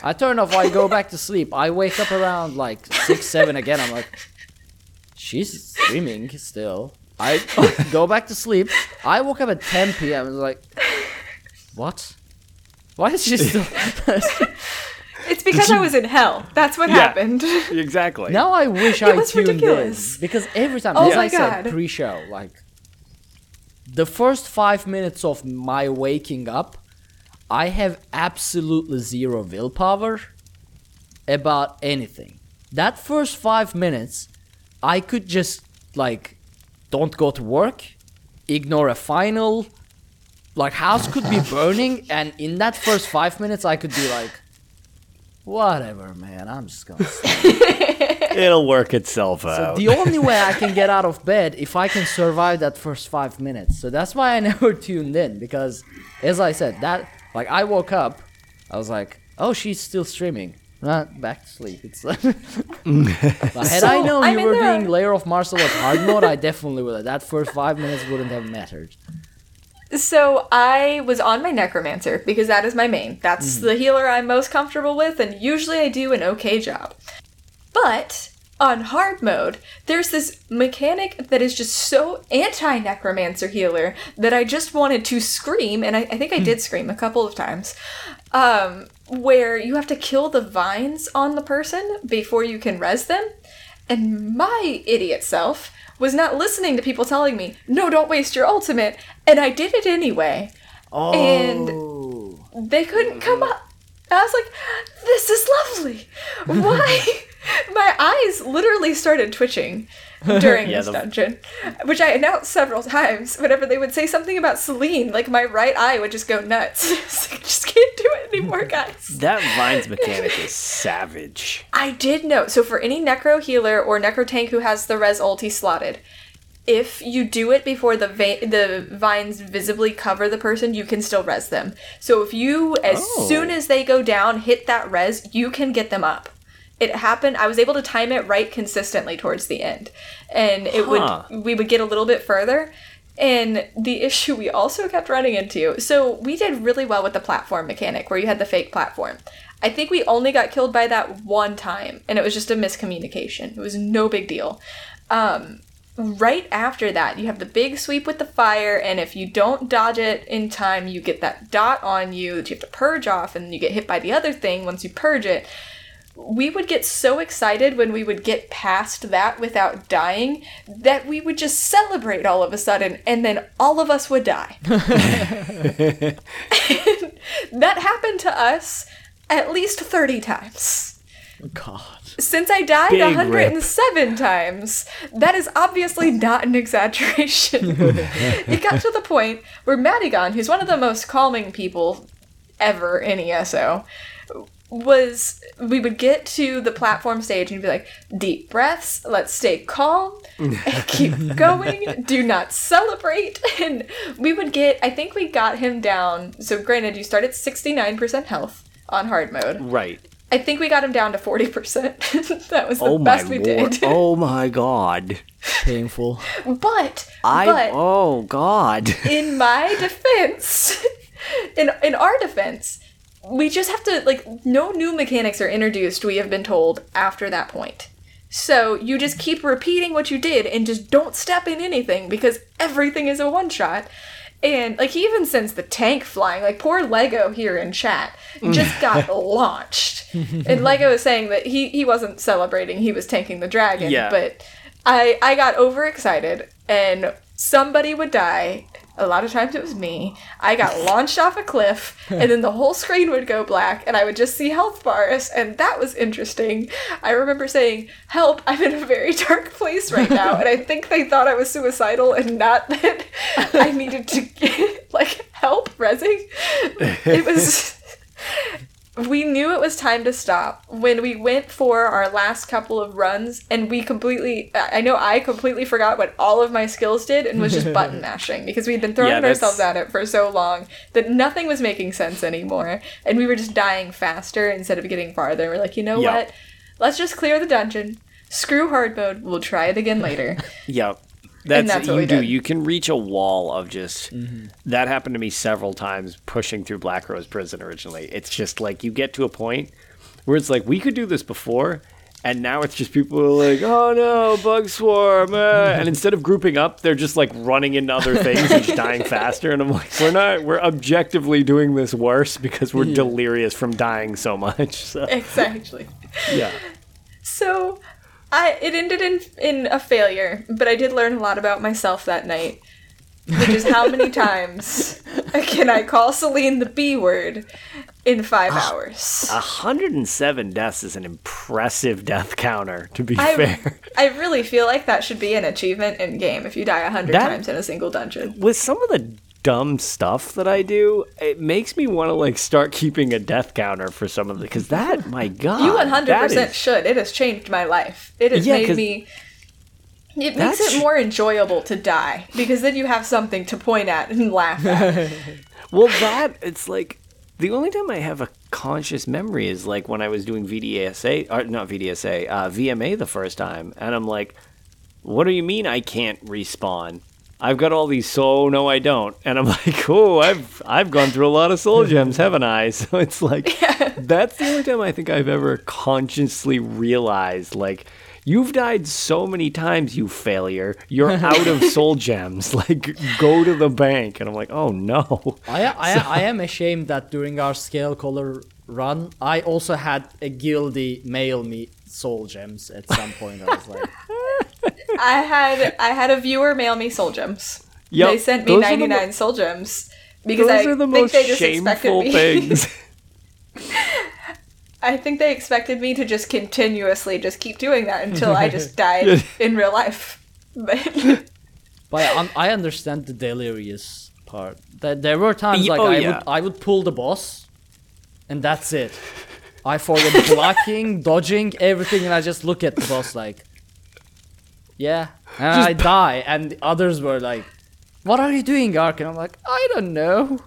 A: I turn off. I go back to sleep. I wake up around like six, seven again. I'm like, she's streaming still. I go back to sleep. I woke up at 10 p.m. and was like, what? Why is she still?
C: It's because I was in hell. That's what
B: Yeah.
C: happened.
B: Exactly.
A: now I wish I
C: was
A: tuned
C: ridiculous.
A: in because every time,
C: Oh
A: as
C: my
A: I said pre-show, like the first five minutes of my waking up, I have absolutely zero willpower about anything. That first five minutes, I could just like don't go to work, ignore a final, like house could be burning, and in that first five minutes, I could be like, whatever, man, I'm just gonna. sleep."
B: It'll work itself
A: So
B: out.
A: the only way I can get out of bed if I can survive that first five minutes. So that's why I never tuned in because, as I said, that like I woke up, I was like, oh, she's still streaming. Uh, back to sleep. It's like, had I
C: So,
A: known
C: I'm
A: you
C: in
A: were
C: there.
A: doing Lair of Maarselok hard mode, I definitely would have. That first five minutes wouldn't have mattered.
C: So I was on my necromancer because that is my main. That's the healer I'm most comfortable with, and usually I do an okay job. But on hard mode, there's this mechanic that is just so anti necromancer healer that I just wanted to scream, and I, I think I did scream a couple of times. Um, where you have to kill the vines on the person before you can res them. And my idiot self was not listening to people telling me, no, don't waste your ultimate. And I did it anyway. Oh. And they couldn't come up. I was like, this is lovely. Why? My eyes literally started twitching during
B: Yeah,
C: this
B: the-
C: dungeon, which I announced several times. Whenever they would say something about Celine, like my right eye would just go nuts. Like, just can't do it anymore, guys.
B: that Vines mechanic is savage.
C: I did know. So for any necro healer or necro tank who has the res ulti slotted, if you do it before the va- the vines visibly cover the person, you can still res them. So if you, as
B: Oh.
C: soon as they go down, hit that res, you can get them up. It happened. I was able to time it right consistently towards the end, and it
B: Huh.
C: would we would get a little bit further. And the issue we also kept running into, so we did really well with the platform mechanic where you had the fake platform. I think we only got killed by that one time, and it was just a miscommunication. It was no big deal. Um, right after that, you have the big sweep with the fire, and if you don't dodge it in time, you get that dot on you that you have to purge off, and you get hit by the other thing once you purge it. We would get so excited when we would get past that without dying that we would just celebrate all of a sudden, and then all of us would die. that happened to us at least 30 times.
A: God.
C: Since I died
B: Big
C: 107 times, that is obviously not an exaggeration. it got to the point where Madigan, who's one of the most calming people ever in ESO, was we would get to the platform stage and be like, deep breaths, let's stay calm, and keep going, do not celebrate. And we would get, I think we got him down. So, granted, you start at 69% health on hard mode.
B: Right.
C: I think we got him down to 40%. that was the
B: Oh
C: best we
B: lord.
C: did.
B: Oh my god.
A: Painful.
C: But,
B: I
C: but
B: oh god.
C: in my defense, in in our defense, we just have to like no new mechanics are introduced. We have been told after that point. So you just keep repeating what you did and just don't step in anything because everything is a one shot. And like he even sends the tank flying. Like poor Lego here in chat just got launched. And Lego is saying that he he wasn't celebrating. He was tanking the dragon.
B: Yeah.
C: But I I got overexcited and somebody would die. A lot of times it was me. I got launched off a cliff and then the whole screen would go black and I would just see health bars and that was interesting. I remember saying, "Help, I'm in a very dark place right now." And I think they thought I was suicidal and not that I needed to get like help resing. It was we knew it was time to stop. When we went for our last couple of runs and we completely i know i completely forgot what all of my skills did and was just button mashing because we'd been throwing
B: Yeah,
C: ourselves at it for so long that nothing was making sense anymore. And we were just dying faster instead of getting farther. We're like you know
B: Yeah.
C: what? Let's just clear the dungeon. Screw hard mode. We'll try it again later.
B: Yep. That's,
C: that's what
B: you
C: we
B: do.
C: did.
B: You can reach a wall of just that happened to me several times pushing through Black Rose Prison originally. It's just like you get to a point where it's like we could do this before And now it's just people are like, oh no, bug swarm. uh," and instead of grouping up, they're just like running into other things and just dying faster. And I'm like, we're not, we're objectively doing this worse because we're delirious from dying so much. So,
C: Exactly.
B: yeah.
C: So, I it ended in in a failure, but I did learn a lot about myself that night. Which is how many times can I call Celine the B word in five
B: Ah.
C: hours?
B: 107 deaths is an impressive death counter, to be
C: I,
B: fair.
C: I really feel like that should be an achievement in game if you die a hundred
B: That-
C: times in a single dungeon.
B: With some of the dumb stuff that I do, it makes me want to like start keeping a death counter for some of the because that, my god,
C: You one hundred percent should. It has changed my life. It has
B: Yeah,
C: made me. It makes it more enjoyable to die because then you have something to point at and laugh at.
B: Well, that it's like the only time I have a conscious memory is like when I was doing VDSA, or not VDSA, uh, VMA the first time, and I'm like, "What do you mean I can't respawn? I've got all these so no, I don't." And I'm like, "Oh, I've I've gone through a lot of soul gems, haven't I?" So it's like that's the only time I think I've ever consciously realized like. You've died so many times, you failure. You're out of soul gems. Like, go to the bank. And I'm like, oh no.
A: I, I, I am ashamed that during our Scalecaller run, I also had a guilty mail me soul gems at some point. I was like,
C: I had I had a viewer mail me soul gems.
B: Yep,
C: they sent me
B: those are the mo-
C: 99 soul gems because
B: Those
C: I
B: are the
C: think
B: most
C: they just expected
B: shameful
C: me.
B: things.
C: I think they expected me to just continuously just keep doing that until I just died in real life. But
A: but I, un- I understand the delirious part. That there were times like
B: oh,
A: I
B: yeah.
A: would I would pull the boss, and that's it. I forget blocking, dodging, everything, and I just look at the boss like, yeah, and I die, and the others were like, "What are you doing, Ark?" And I'm like, "I don't know."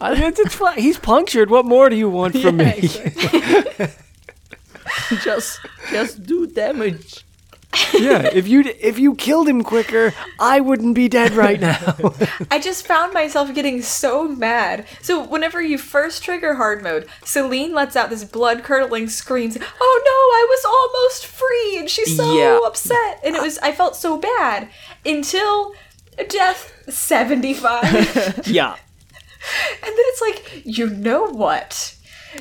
A: I
B: it's, it's fine. He's punctured. What more do you want from
A: Yeah,
B: me?
A: exactly. just just do damage.
B: Yeah, if you if you killed him quicker, I wouldn't be dead right now.
C: I just found myself getting so mad. So whenever you first trigger hard mode, Celine lets out this blood curdling scream. Oh no, I was almost free, and she's so
B: Yeah.
C: upset. And it was I felt so bad until death seventy five.
B: yeah.
C: And then it's like, you know what?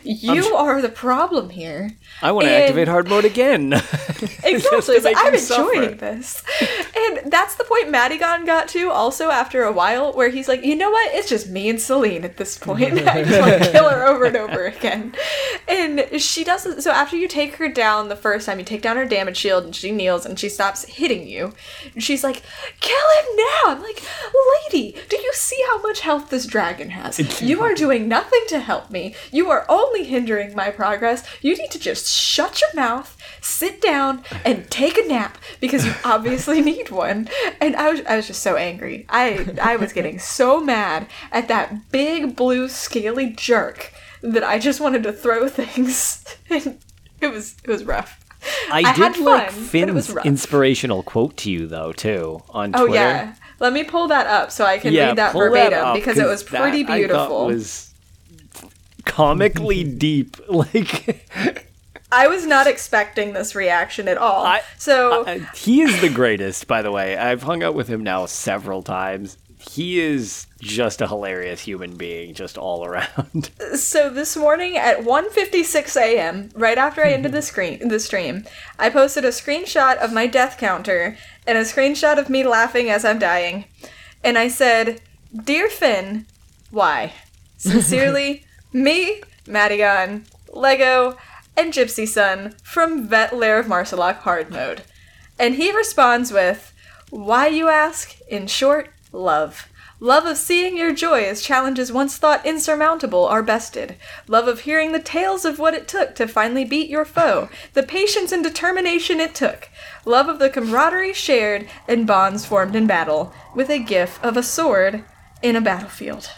C: You are the problem here.
B: I want to
C: And-
B: activate hard mode again.
C: Exactly. Like, I'm
B: him suffer.
C: enjoying this. And that's the point Madigan got to also after a while, where he's like, you know what? It's just me and Celine at this point. I just want to kill her over and over again. And she doesn't. So after you take her down the first time, you take down her damage shield and she kneels and she stops hitting you. And she's like, kill him now. I'm like, lady, do you see how much health this dragon has? You are doing nothing to help me. You are only hindering my progress. You need to just shut your mouth, sit down, and take a nap because you obviously need one. And I was, I was just so angry. I, I was getting so mad at that big blue scaly jerk that I just wanted to throw things. And it was, it was rough.
B: I,
C: I
B: did
C: had
B: like
C: fun, but it was
B: Finn's inspirational quote to you though too on
C: oh,
B: Twitter.
C: Oh yeah. Let me pull that up so I can
B: yeah,
C: read that verbatim
B: up,
C: because it was pretty
B: that
C: beautiful.
B: was comically deep. Like
C: I was not expecting this reaction at all.
B: I-
C: so
B: Uh, he is the greatest, by the way. I've hung out with him now several times. He is just a hilarious human being, just all around.
C: so this morning at 1:56 a.m., right after I ended the screen the stream, I posted a screenshot of my death counter and a screenshot of me laughing as I'm dying. And I said, "Dear Finn, why? Sincerely, me, Madigan, Lego, and Gypsy Sun from Vet Lair of Maarselok hard mode." And he responds with, Why, you ask? In short, love. Love of seeing your joy as challenges once thought insurmountable are bested. Love of hearing the tales of what it took to finally beat your foe, the patience and determination it took. Love of the camaraderie shared and bonds formed in battle, with a gif of a sword in a battlefield.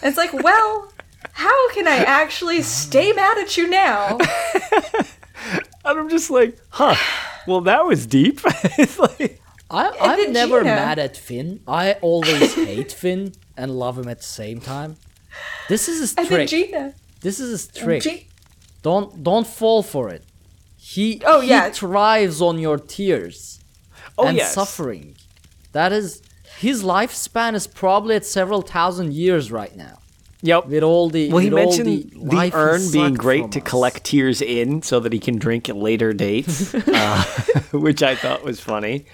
C: It's like, well, how can I actually stay mad at you now?
B: And I'm just like, huh. Well, that was deep. it's like,
A: I, I'm never
C: Gina-
A: mad at Finn. I always hate Finn and love him at the same time. This is his
C: And then
A: trick.
C: Gina.
A: this is his trick.
C: G-
A: Don't don't fall for it. He
C: Oh,
A: he
C: yeah.
A: thrives on your tears
B: Oh
A: and
B: yes.
A: suffering. That is his lifespan is probably at several thousand years right now.
B: Yep.
A: With all the
B: Well, he
A: with all
B: mentioned
A: the,
B: the, urn being great to
A: us.
B: collect tears in so that he can drink at later dates, uh, which I thought was funny.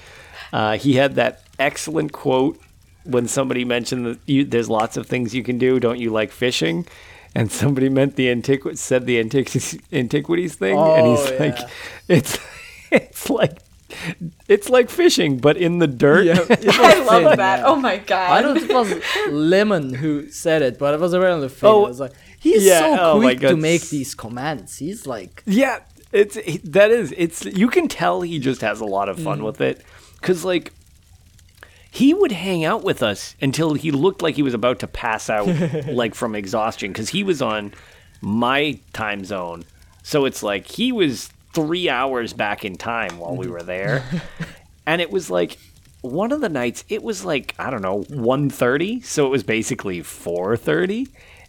B: Uh, he had that excellent quote when somebody mentioned that you, there's lots of things you can do. Don't you like fishing? And somebody meant the antiqu- said the antiquities, antiquities thing, and he's
A: Oh,
B: like, it's it's like it's like fishing, but in the dirt.
C: I love
A: Finn,
C: that.
A: yeah.
C: Oh my god.
A: I don't know if it was Lemon who said it, but it was around the film.
B: Oh,
A: I was like, he's
B: yeah,
A: so
B: oh
A: quick to make these comments. He's like,
B: Yeah, it's he- that is it's you can tell he just has a lot of fun mm. with it cuz like he would hang out with us until he looked like he was about to pass out like from exhaustion cuz he was on my time zone. So it's like he was 3 hours back in time while we were there. and it was like one of the nights it was like I don't know 1:30, so it was basically 4:30.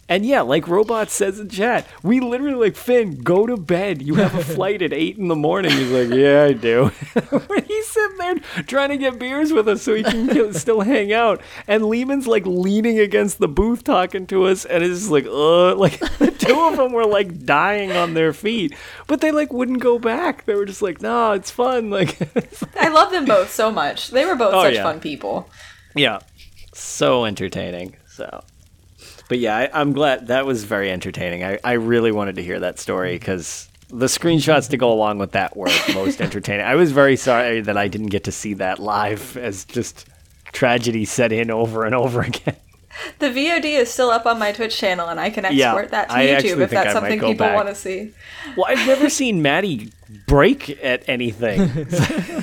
B: And yeah, like Robot says in chat, we literally like Finn, go to bed. You have a flight at eight in the morning. He's like, yeah, I do. he's sitting there trying to get beers with us so he can still hang out, and Lehman's like leaning against the booth talking to us, and it's just like, uh, like the two of them were like dying on their feet, but they like wouldn't go back. They were just like, no, it's fun. Like,
C: I love them both so much. They were both
B: Oh,
C: such
B: yeah.
C: fun people.
B: Yeah. So entertaining. So. But yeah, I, I'm glad that was very entertaining. I, I really wanted to hear that story because the screenshots to go along with that were most entertaining. I was very sorry that I didn't get to see that live as just tragedy set in over and over again.
C: The VOD is still up on my Twitch channel, and I can
B: Yeah,
C: export that to
B: I
C: YouTube if that's
B: I
C: something people want to see.
B: Well, I've never seen Maddie break at anything.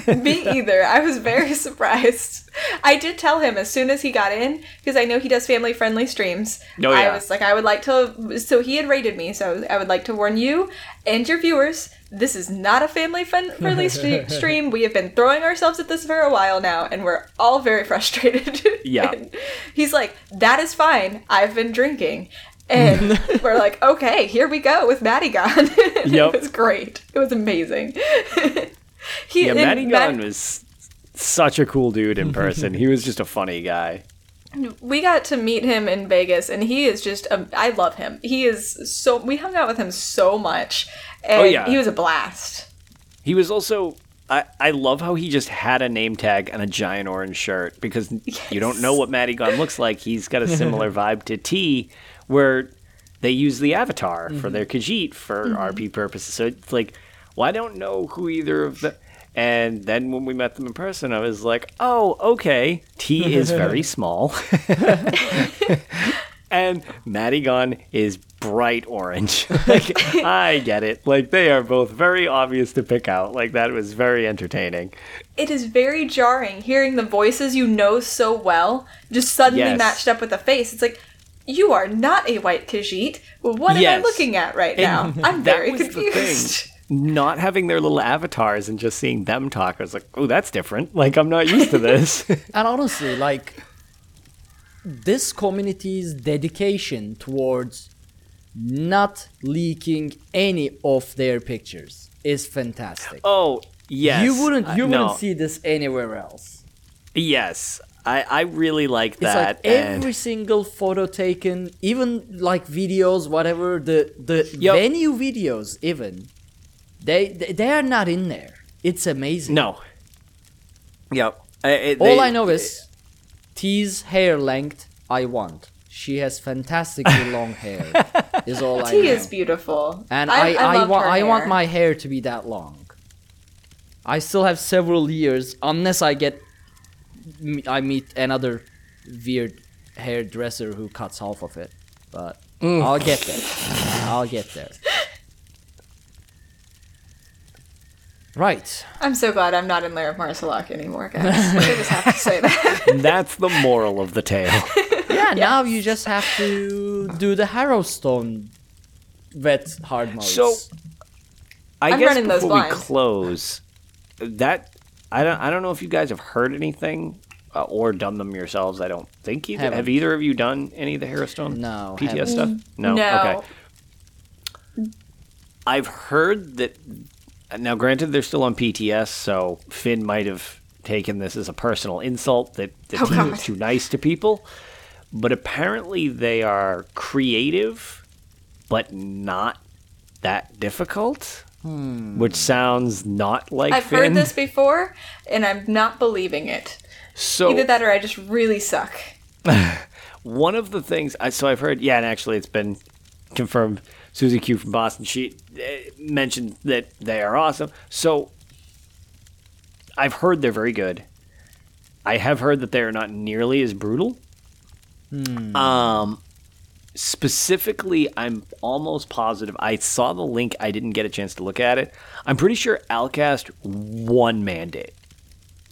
C: Me either. I was very surprised. I did tell him as soon as he got in because I know he does family friendly streams.
B: Oh, yeah.
C: I was like, I would like to. So he had rated me. So I would like to warn you and your viewers. This is not a family friendly stre- stream. We have been throwing ourselves at this for a while now, and we're all very frustrated.
B: Yeah.
C: And he's like, "That is fine. I've been drinking." And we're like, okay, here we go with Maddie Gone.
B: Yep.
C: It was great. It was amazing. he,
B: yeah,
C: and
B: Maddie
C: Matt-
B: was such a cool dude in person. he was just a funny guy.
C: we got to meet him in Vegas, and he is just. Um, I love him. He is so. We hung out with him so much, and
B: Oh, yeah.
C: he was a blast.
B: He was also. I, I love how he just had a name tag and a giant orange shirt because you don't know what Matty Gunn looks like. He's got a similar vibe to T, where they use the avatar for mm-hmm. their Khajiit for mm-hmm. RP purposes. So it's like, well, I don't know who either of the. And then when we met them in person, I was like, oh, okay. T is very small. and Gunn is bright orange. like, I get it. Like, they are both very obvious to pick out. Like, that was very entertaining.
C: It is very jarring hearing the voices you know so well just suddenly
B: Yes.
C: matched up with a face. It's like. You are not a white Khajiit. Well, what am I looking at right now? I'm
B: That
C: very
B: was the thing.
C: confused.
B: Not having their little avatars and just seeing them talk, I was like, oh, that's different. Like, I'm not used to this.
A: And honestly, like this community's dedication towards not leaking any of their pictures is fantastic.
B: oh, yes.
A: you wouldn't
B: Uh,
A: you
B: no.
A: wouldn't see this anywhere else.
B: Yes. I, I really like that.
A: It's
B: that.
A: like
B: and
A: every single photo taken, even like videos, whatever the the
B: Yup.
A: venue videos, even they, they they are not in there. It's amazing.
B: no. Yep. I- it-
A: All
B: they-
A: I know is T's hair length I want. She has fantastically long hair. Is all I
C: T
A: know.
C: is beautiful.
A: and I I,
C: loved
A: want
C: her
A: I want my hair to be that long. I still have several years unless I get m- I meet another weird hairdresser who cuts half of it. But mm. I'll get there. I'll get there. Right.
C: I'm so glad I'm not in Lair of Maarselok anymore, guys. I just have to say that.
B: That's the moral of the tale.
A: Yeah, now you just have to do the Harrowstorm wet hard modes.
B: So, I
C: I'm
B: guess
C: running those
B: before we close, that I don't I don't know if you guys have heard anything uh, or done them yourselves. I don't think either.
A: Haven't.
B: Have either of you done any of the Harrowstorm
A: No,
B: PTS
A: haven't.
B: stuff? No.
C: No.
B: Okay. I've heard that now, granted, they're still on PTS, so Finn might have taken this as a personal insult that the
C: Oh,
B: team
C: God.
B: was too nice to people. But apparently, they are creative, but not that difficult. Which sounds not like
C: I've
B: Finn.
C: heard this before, and I'm not believing it.
B: So
C: Either that or I just really suck.
B: one of the things I so I've heard, yeah, and actually it's been confirmed. Susie Q from Boston, she uh, mentioned that they are awesome. So I've heard they're very good. I have heard that they are not nearly as brutal. Um, specifically, I'm almost positive. I saw the link. I didn't get a chance to look at it. I'm pretty sure Alcast one mandate it.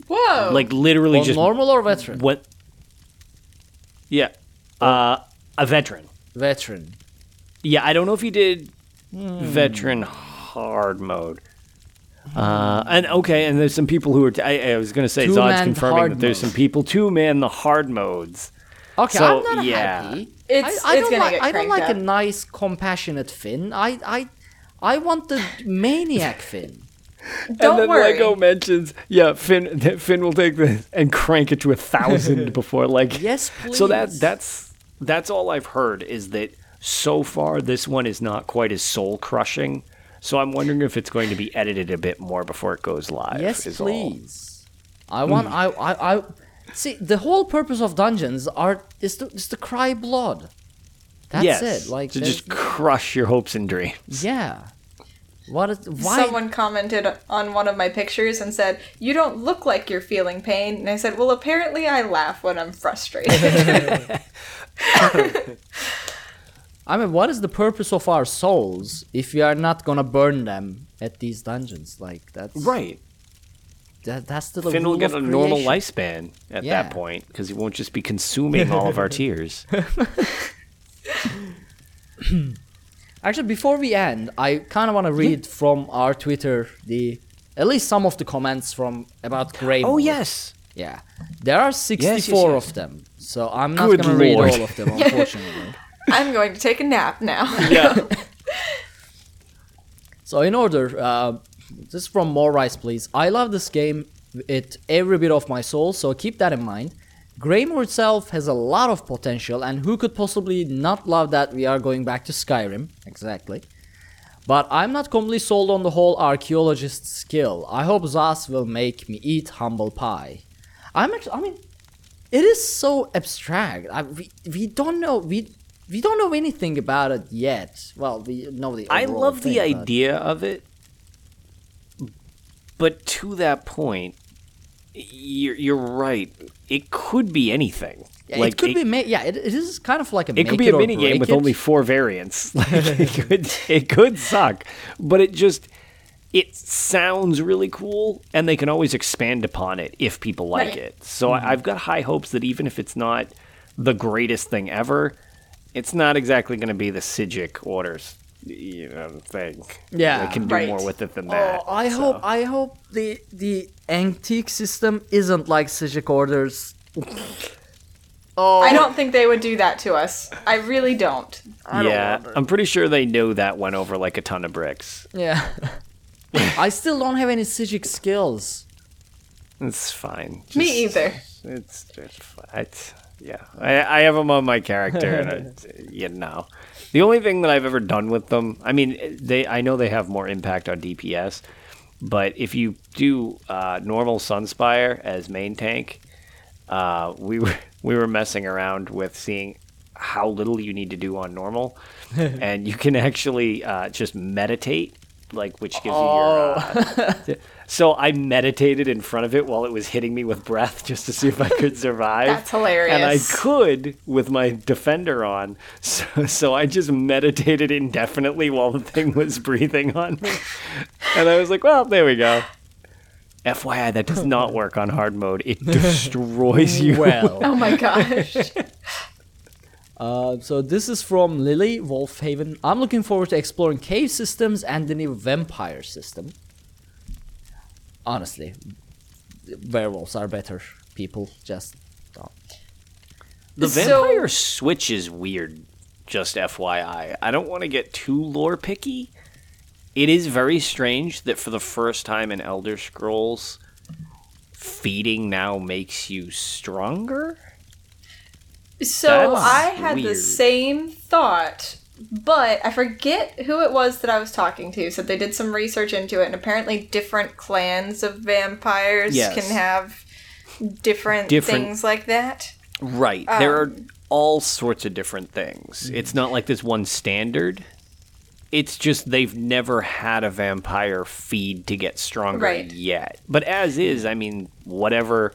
C: Whoa!
B: Like literally
A: Well,
B: just
A: normal or veteran?
B: what? Yeah, uh, a veteran.
A: Veteran.
B: Yeah, I don't know if he did veteran hard mode. Uh, and okay, and there's some people who are. T- I, I was going to say Zod's
A: Two-man
B: confirming that there's
A: mode.
B: some people two man the hard modes.
A: Okay,
B: So,
A: I'm not
B: yeah.
A: happy.
C: It's-
A: I, I
C: it's
A: don't
C: gonna
A: like.
C: get
A: I don't
C: cranked
A: like a nice, compassionate Finn. I, I, I want the maniac Finn.
C: Don't
B: and then
C: worry.
B: Lego mentions, yeah, Finn Finn will take this and crank it to a thousand before like.
A: Yes, please.
B: So that that's that's all I've heard is that so far this one is not quite as soul crushing. So I'm wondering if it's going to be edited a bit more before it goes live.
A: Yes,
B: is all.
A: please. I want. Hmm. I, I, I. See, the whole purpose of dungeons are is to is to cry blood. That's
B: yes,
A: it. Like
B: to
A: uh,
B: just crush your hopes and dreams.
A: yeah. What is why?
C: Someone commented on one of my pictures and said, "You don't look like you're feeling pain." And I said, "Well, apparently I laugh when I'm frustrated."
A: I mean, what is the purpose of our souls if we are not gonna burn them at these dungeons? Like that's
B: Right.
A: That, that's the
B: Finn
A: rule
B: will get
A: of
B: a normal lifespan at
A: Yeah.
B: that point because he won't just be consuming all of our tears.
A: Actually, before we end, I kind of want to read from our Twitter the at least some of the comments from about Grey.
B: oh yes.
A: Yeah, there are 64
B: yes, yes.
A: of them, so I'm not
B: Good
A: gonna read all of them, unfortunately.
C: I'm going to take a nap now.
B: Yeah.
A: so in order, uh, this is from More Rice, please. I love this game with every bit of my soul, so keep that in mind. Greymoor itself has a lot of potential, and who could possibly not love that we are going back to Skyrim? Exactly. But I'm not completely sold on the whole archaeologist skill. I hope Zas will make me eat humble pie. I'm actually, I mean, it is so abstract. I, we, we don't know we we don't know anything about it yet. Well, we know the.
B: I love the
A: thing, but-
B: idea of it, but to that point, you're you're right. It could be anything.
A: Yeah, it could be. Ma- yeah, it, it is kind of like a.
B: It could be a mini game with
A: it.
B: only four variants. Like it could it could suck, but it just it sounds really cool, and they can always expand upon it if people like
C: Right.
B: it. So
A: Mm-hmm.
B: I, I've got high hopes that even if it's not the greatest thing ever, it's not exactly going to be the Psijic orders. You know, thing.
A: Yeah,
B: they can do
C: right.
B: more with it than oh, that.
A: Oh, I
B: so.
A: hope I hope the the antique system isn't like Psijic orders. Oh,
C: I don't think they would do that to us. I really don't.
B: yeah, I'm pretty sure they know that went over like a ton of bricks.
A: Yeah. I still don't have any Psijic skills.
B: It's fine.
C: Me either.
B: It's, it's, fi- it's yeah. I, I have them on my character, and I, you know, the only thing that I've ever done with them. I mean, they. I know they have more impact on DPS, but if you do uh, normal Sunspire as main tank, uh, we were we were messing around with seeing how little you need to do on normal, and you can actually uh, just meditate, like which gives you your. So I meditated in front of it while it was hitting me with breath just to see if I could survive.
C: That's hilarious.
B: And I could with my defender on, so, so I just meditated indefinitely while the thing was breathing on me, and I was like, well, there we go. FYI, that does not work on hard mode. It destroys you.
A: Well,
C: Oh my gosh.
A: uh, so this is from Lily Wolfhaven. I'm looking forward to exploring cave systems and the new vampire system. Honestly, werewolves are better. People just don't.
B: The
C: So-
B: vampire switch is weird. Just FYI, I don't want to get too lore picky, It is very strange that for the first time in Elder Scrolls, feeding now makes you stronger.
C: So
B: That's
C: I had the same thought, but I forget who it was that I was talking to. So they did some research into it, and apparently different clans of vampires
B: Yes.
C: can have different,
B: Different-
C: things like that.
B: Right. there are
C: Um,
B: all sorts of different things. It's not like this one standard. It's just they've never had a vampire feed to get stronger
C: Right.
B: yet. But as is, I mean, whatever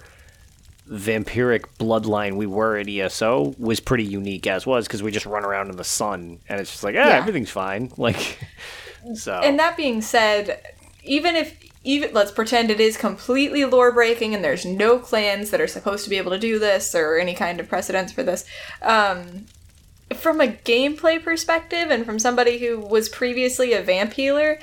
B: vampiric bloodline we were at ESO was pretty unique as was because we just run around in the sun and it's just like, ah,
C: Yeah.
B: everything's fine. Like, so.
C: And that being said, even if even let's pretend it is completely lore breaking and there's no clans that are supposed to be able to do this or any kind of precedence for this. Um, from a gameplay perspective and from somebody who was previously a vamp healer,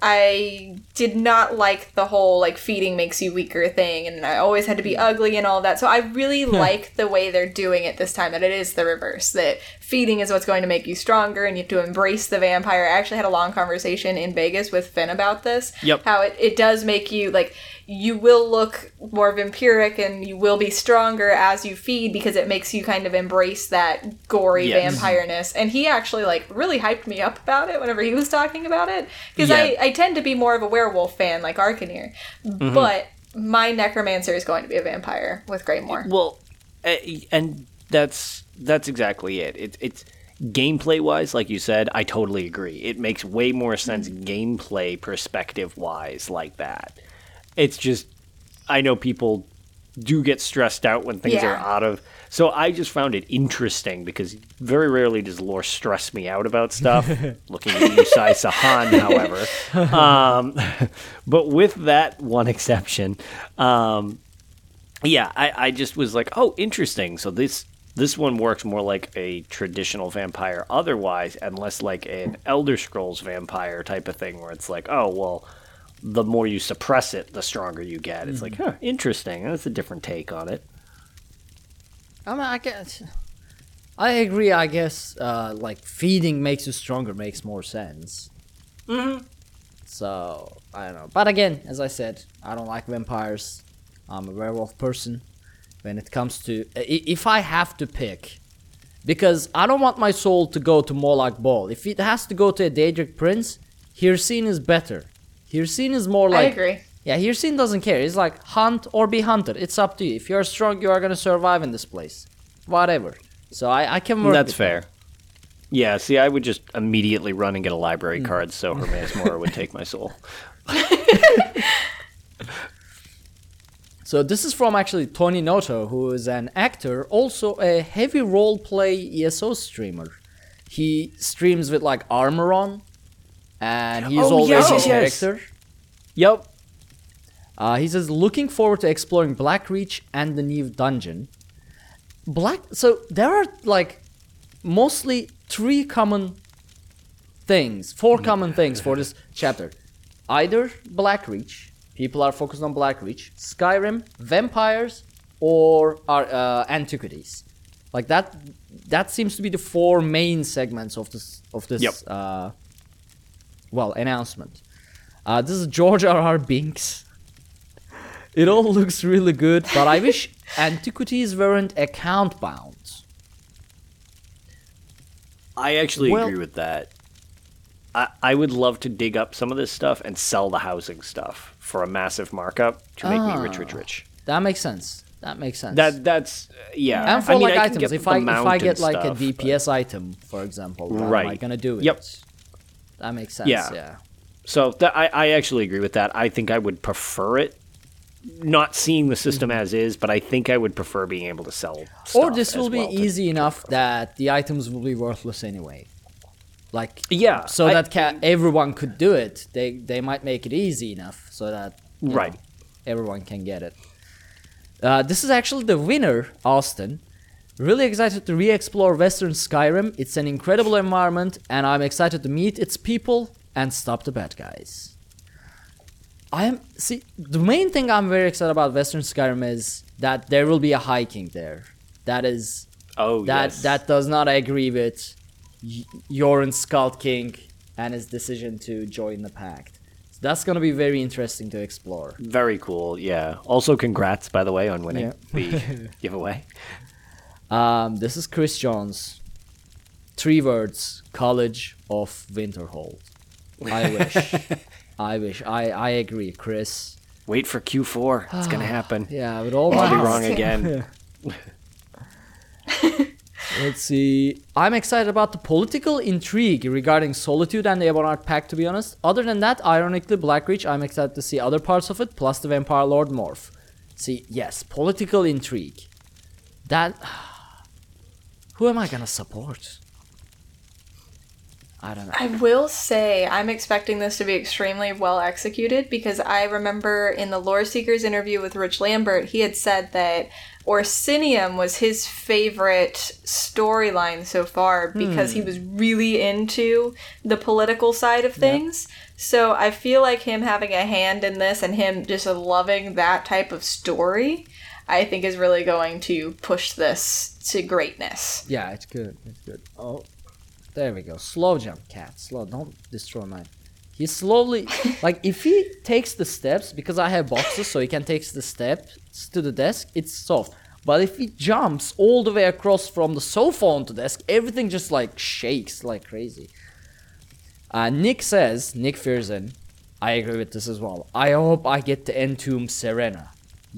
C: I did not like the whole like feeding makes you weaker thing, and I always had to be ugly and all that. So I really hmm. like the way they're doing it this time. That it is the reverse. That feeding is what's going to make you stronger, and you have to embrace the vampire. I actually had a long conversation in Vegas with Finn about this.
B: Yep.
C: How it, it does make you like you will look more vampiric and you will be stronger as you feed because it makes you kind of embrace that gory
B: Yes.
C: vampireness. And he actually like really hyped me up about it whenever he was talking about it because
B: Yeah.
C: I, I tend to be more of a werewolf fan like Arcaneer,
B: Mm-hmm.
C: but my necromancer is going to be a vampire with Greymoor.
B: Well, eh, and that's that's exactly it. It's it's gameplay wise, like you said, I totally agree. It makes way more sense gameplay perspective wise like that. It's just I know people do get stressed out when things are out of so I just found it interesting because very rarely does lore stress me out about stuff. Looking at you, Sai Sahan, however. Um, but with that one exception, um, yeah, I, I just was like, oh, interesting. So this this one works more like a traditional vampire otherwise, and less like an Elder Scrolls vampire type of thing, where it's like, oh, well, the more you suppress it, the stronger you get. It's like, huh, interesting. That's a different take on it.
A: I mean, I guess. I agree. I guess uh, like feeding makes you stronger makes more sense. Mm-hmm. So I don't know, but again, as I said, I don't like vampires. I'm a werewolf person. When it comes to if I have to pick, because I don't want my soul to go to Molag Bal. If it has to go to a Daedric Prince, Hircine is better. Hircine is more like
C: I agree.
A: yeah, Hircine doesn't care. It's like hunt or be hunted. It's up to you. If you're strong, you are gonna survive in this place. Whatever. So I, I can work.
B: That's
A: with
B: fair. Yeah, see, I would just immediately run and get a library mm. card so Hermaeus Mora would take my soul.
A: So this is from actually Tony Noto, who is an actor, also a heavy role play ESO streamer. He streams with like armor on, and he's
B: Oh,
A: always
B: yes,
A: a
B: yes, yes.
A: character.
B: Yep.
A: Uh, he says, looking forward to exploring Blackreach and the new dungeon. Black. So there are like mostly three common things, four common things for this chapter. Either Blackreach, people are focused on Blackreach, Skyrim, vampires, or are, uh, antiquities. Like that. That seems to be the four main segments of this of this
B: Yep.
A: uh, well announcement. Uh, this is George R. R. Binks. It all looks really good, but I wish antiquities weren't account bound.
B: I actually
A: Well-
B: agree with that. I, I would love to dig up some of this stuff and sell the housing stuff for a massive markup to make me rich, rich, rich.
A: That makes sense. That makes sense.
B: That that's yeah.
A: and for
B: I mean,
A: like items, if I if I get like a
B: stuff, but-
A: item, for example, how am I gonna do it?
B: Yep.
A: That makes sense.
B: Yeah.
A: Yeah.
B: So that, I, I actually agree with that. I think I would prefer it, not seeing the system as is, but I think I would prefer being able to sell.
A: Mm-hmm. Or this will be
B: well to-
A: easy enough that the items will be worthless anyway. Like
B: Yeah,
A: so
B: I-
A: that ca- everyone could do it. They they might make it easy enough so that
B: Right.
A: know, everyone can get it. Uh, this is actually the winner, Austin. Really excited to re-explore Western Skyrim. It's an incredible environment, and I'm excited to meet its people and stop the bad guys. I am see the main thing I'm very excited about Western Skyrim is that there will be a hiking there. That is
B: Oh
A: that
B: yes.
A: that does not agree with y- Jorunn Skald King and his decision to join the pact. So that's gonna be very interesting to explore.
B: Very cool. Yeah. Also, congrats by the way on winning
A: Yeah.
B: the giveaway.
A: Um, this is Chris Jones. Three words: College of Winterhold. I wish. I wish. I I agree, Chris.
B: Wait for Q4. It's gonna happen.
A: Yeah, with all
B: I'll be wrong again.
A: Let's see. I'm excited about the political intrigue regarding Solitude and the Ebonheart Pact, to be honest. Other than that, ironically, Blackreach, I'm excited to see other parts of it, plus the Vampire Lord Morph. See, yes, political intrigue. That. Who am I gonna support? I don't know.
C: I will say I'm expecting this to be extremely well executed because I remember in the Lore Seekers interview with Rich Lambert, he had said that Orsinium was his favorite storyline so far because he hmm. was really into the political side of things. So I feel like him having a hand in this and him just loving that type of story, I think is really going to push this to greatness.
A: Yeah, it's good. It's good. Oh, there we go. Slow jump, cat. Slow. Don't destroy mine. He slowly, like, if he takes the steps, because I have boxes, so he can take the steps to the desk, it's soft. But if he jumps all the way across from the sofa onto the desk, everything just like shakes like crazy. Uh, Nick says, Nick Fearson, I agree with this as well. I hope I get to entomb Serana.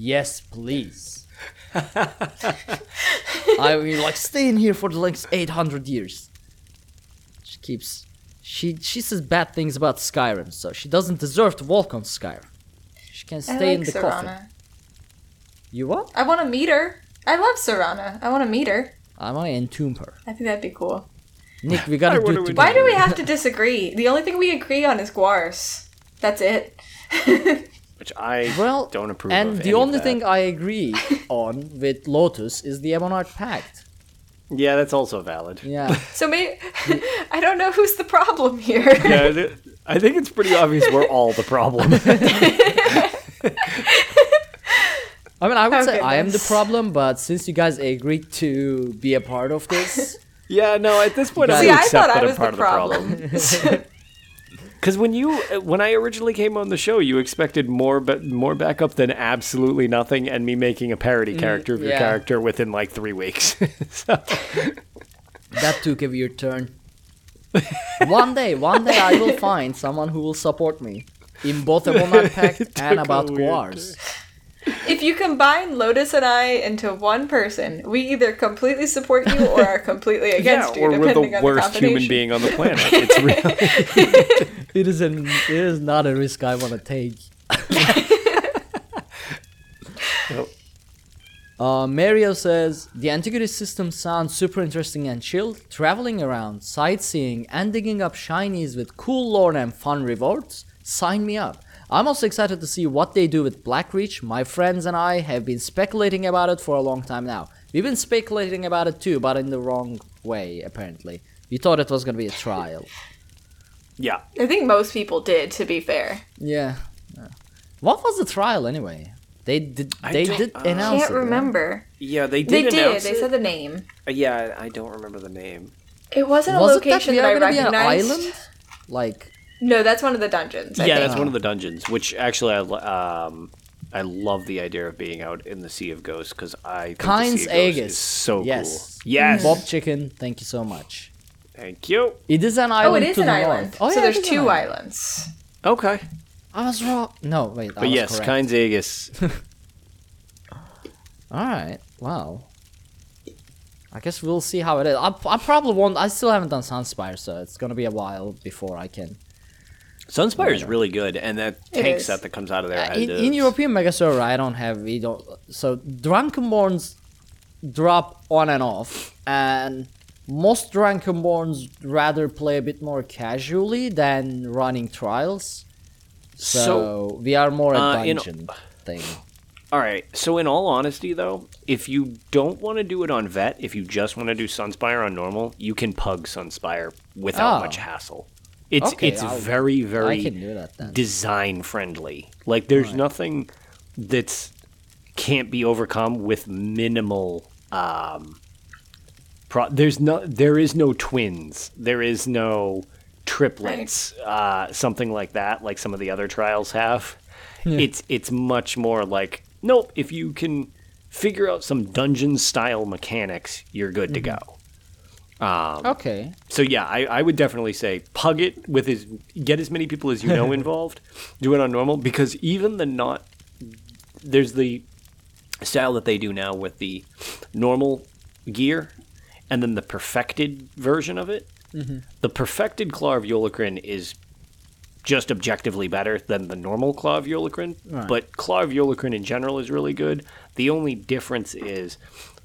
A: Yes, please. I will like stay in here for the next 800 years. She keeps. She she says bad things about Skyrim, so she doesn't deserve to walk on Skyrim. She can
C: I
A: stay in
C: like
A: the coffin. You what?
C: I want to meet her. I love Serana. I want to meet her.
A: I might entomb her.
C: I think that'd be cool.
A: Nick, we gotta do it together.
C: Why do we have to disagree? The only thing we agree on is Guars. That's it.
B: Which I
A: Well,
B: don't approve
A: and
B: of.
A: the
B: any of
A: only thing I agree on with Lotus is the Ebonheart Pact.
B: Yeah, that's also valid.
A: Yeah.
C: So maybe I don't know who's the problem here.
B: Yeah, I think it's pretty obvious we're all the problem.
A: I mean, I would
C: Oh,
A: say I am the problem, but since you guys agreed to be a part of this,
B: yeah, no, at this point,
A: See,
B: I
C: See,
B: will
C: I thought
B: that
C: I was the problem.
B: the problem. Because when you, when I originally came on the show, you expected more, but more backup than absolutely nothing, and me making a parody mm, character of your
A: yeah.
B: character within like three weeks. so,
A: that took a weird turn. one day, one day I will find someone who will support me in both the Ebonheart Pact and about
B: weird
A: Guars.
C: If you combine Lotus and I into one person, we either completely support you or are completely
B: yeah,
C: against you,
B: or we're the
C: on
B: worst
C: the
B: human being on the planet. It's real.
A: It is an it is not a risk I want to take. Uh, Mario says the Antiquity system sounds super interesting and chill. Traveling around, sightseeing, and digging up shinies with cool lore and fun rewards. Sign me up. I'm also excited to see what they do with Blackreach. My friends and I have been speculating about it for a long time now. We've been speculating about it too, but in the wrong way, apparently. We thought it was gonna be a trial.
B: yeah.
C: I think most people did, to be fair.
A: Yeah. yeah. What was the trial anyway? They did. They
B: don't-
A: did
B: uh,
A: announce I
C: Can't
A: it. right?
C: remember.
B: Yeah, they did.
C: They
B: did
C: did.
B: announce
C: They
B: it.
C: said the name.
B: Uh, Yeah, I don't remember the name.
C: It wasn't a
A: Was it that
C: location
A: we
C: that,
A: are
C: I
A: gonna be an island? Like
C: No, that's one of the dungeons. I
B: yeah,
C: think.
B: that's one of the dungeons. Which actually, I um, I love the idea of being out in the Sea of Ghosts because I think the
A: Kynes
B: Sea of Ghosts
A: Aegis.
B: is so
A: yes.
B: cool. Yes,
A: Bob Chicken. Thank you so much.
B: thank you.
A: It is an island.
C: Oh,
A: island
C: it is
A: to
C: an
A: the
C: island.
A: north. Oh,
C: so
A: yeah,
C: there's
A: it is an
C: two
A: island.
C: islands.
B: Okay,
A: I was wrong. No, wait. I
B: but
A: was
B: yes,
A: correct.
B: Kynes Aegis.
A: All right. Wow. I guess we'll see how it is. I, I probably won't. I still haven't done Sunspire, so it's gonna be a while before I can.
B: Sunspire is really good, and that tank
C: is.
B: set that comes out of there.
A: Uh, in, in European Mega Server, I don't have. We don't. So Drunkenborns drop on and off, and most Drunkenborns rather play a bit more casually than running trials. So,
B: So,
A: we are more a
B: uh, in-
A: dungeon thing.
B: All right. So, in all honesty, though, if you don't want to do it on Vet, if you just want to do Sunspire on normal, you can pug Sunspire without
A: Oh.
B: much hassle. It's
A: Okay,
B: it's
A: I'll-
B: very very
A: I can do that then.
B: design friendly. Like there's nothing that's can't be overcome with minimal um pro- there's no there is no twins. There is no triplets, uh, something like that, like some of the other trials have. It's it's much more like nope. If you can figure out some dungeon style mechanics, you're good to go.
A: Um, okay.
B: So yeah, I, I would definitely say pug it with his get as many people as you know involved. Do it on normal because even the not there's the style that they do now with the normal gear and then the perfected version of it. Mm-hmm. The perfected Claw of Yolnahkriin is just objectively better than the normal Claw of Yolnahkriin, but Claw of Yolnahkriin in general is really good. The only difference is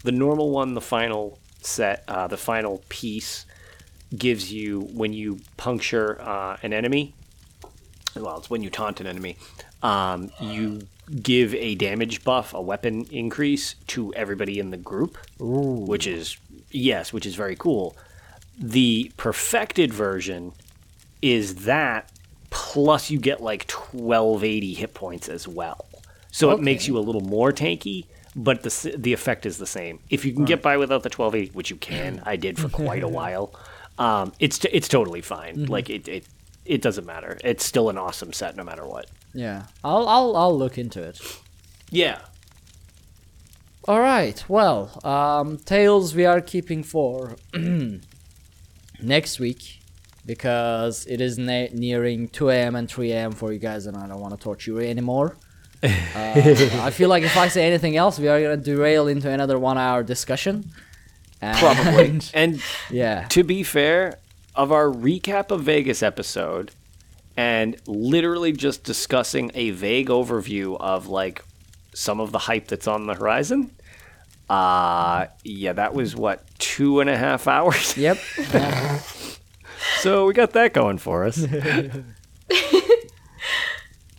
B: the normal one, the final set, uh, the final piece gives you when you puncture uh, an enemy. Well, it's when you taunt an enemy. Um, you give a damage buff, a weapon increase to everybody in the group, which is yes, which is very cool. The perfected version is that plus you get like 1280 hit points as well. So it makes you a little more tanky, but the the effect is the same. If you can get by without the 1280, which you can, I did for quite a while. Um, it's t- it's totally fine. Like it, it it doesn't matter. It's still an awesome set no matter what.
A: Yeah. I'll I'll I'll look into it.
B: Yeah.
A: All right. Well, um, tales we are keeping for next week because it is nearing 2 a.m. and 3 a.m. for you guys, and I don't want to torture you anymore. Uh, I feel like if I say anything else, we are gonna derail into another one-hour discussion. And-
B: Probably. and
A: yeah.
B: to be fair, of our recap of Vegas episode and literally just discussing a vague overview of like some of the hype that's on the horizon. Uh yeah, that was what, two and a half hours?
A: Yep.
B: So we got that going for us.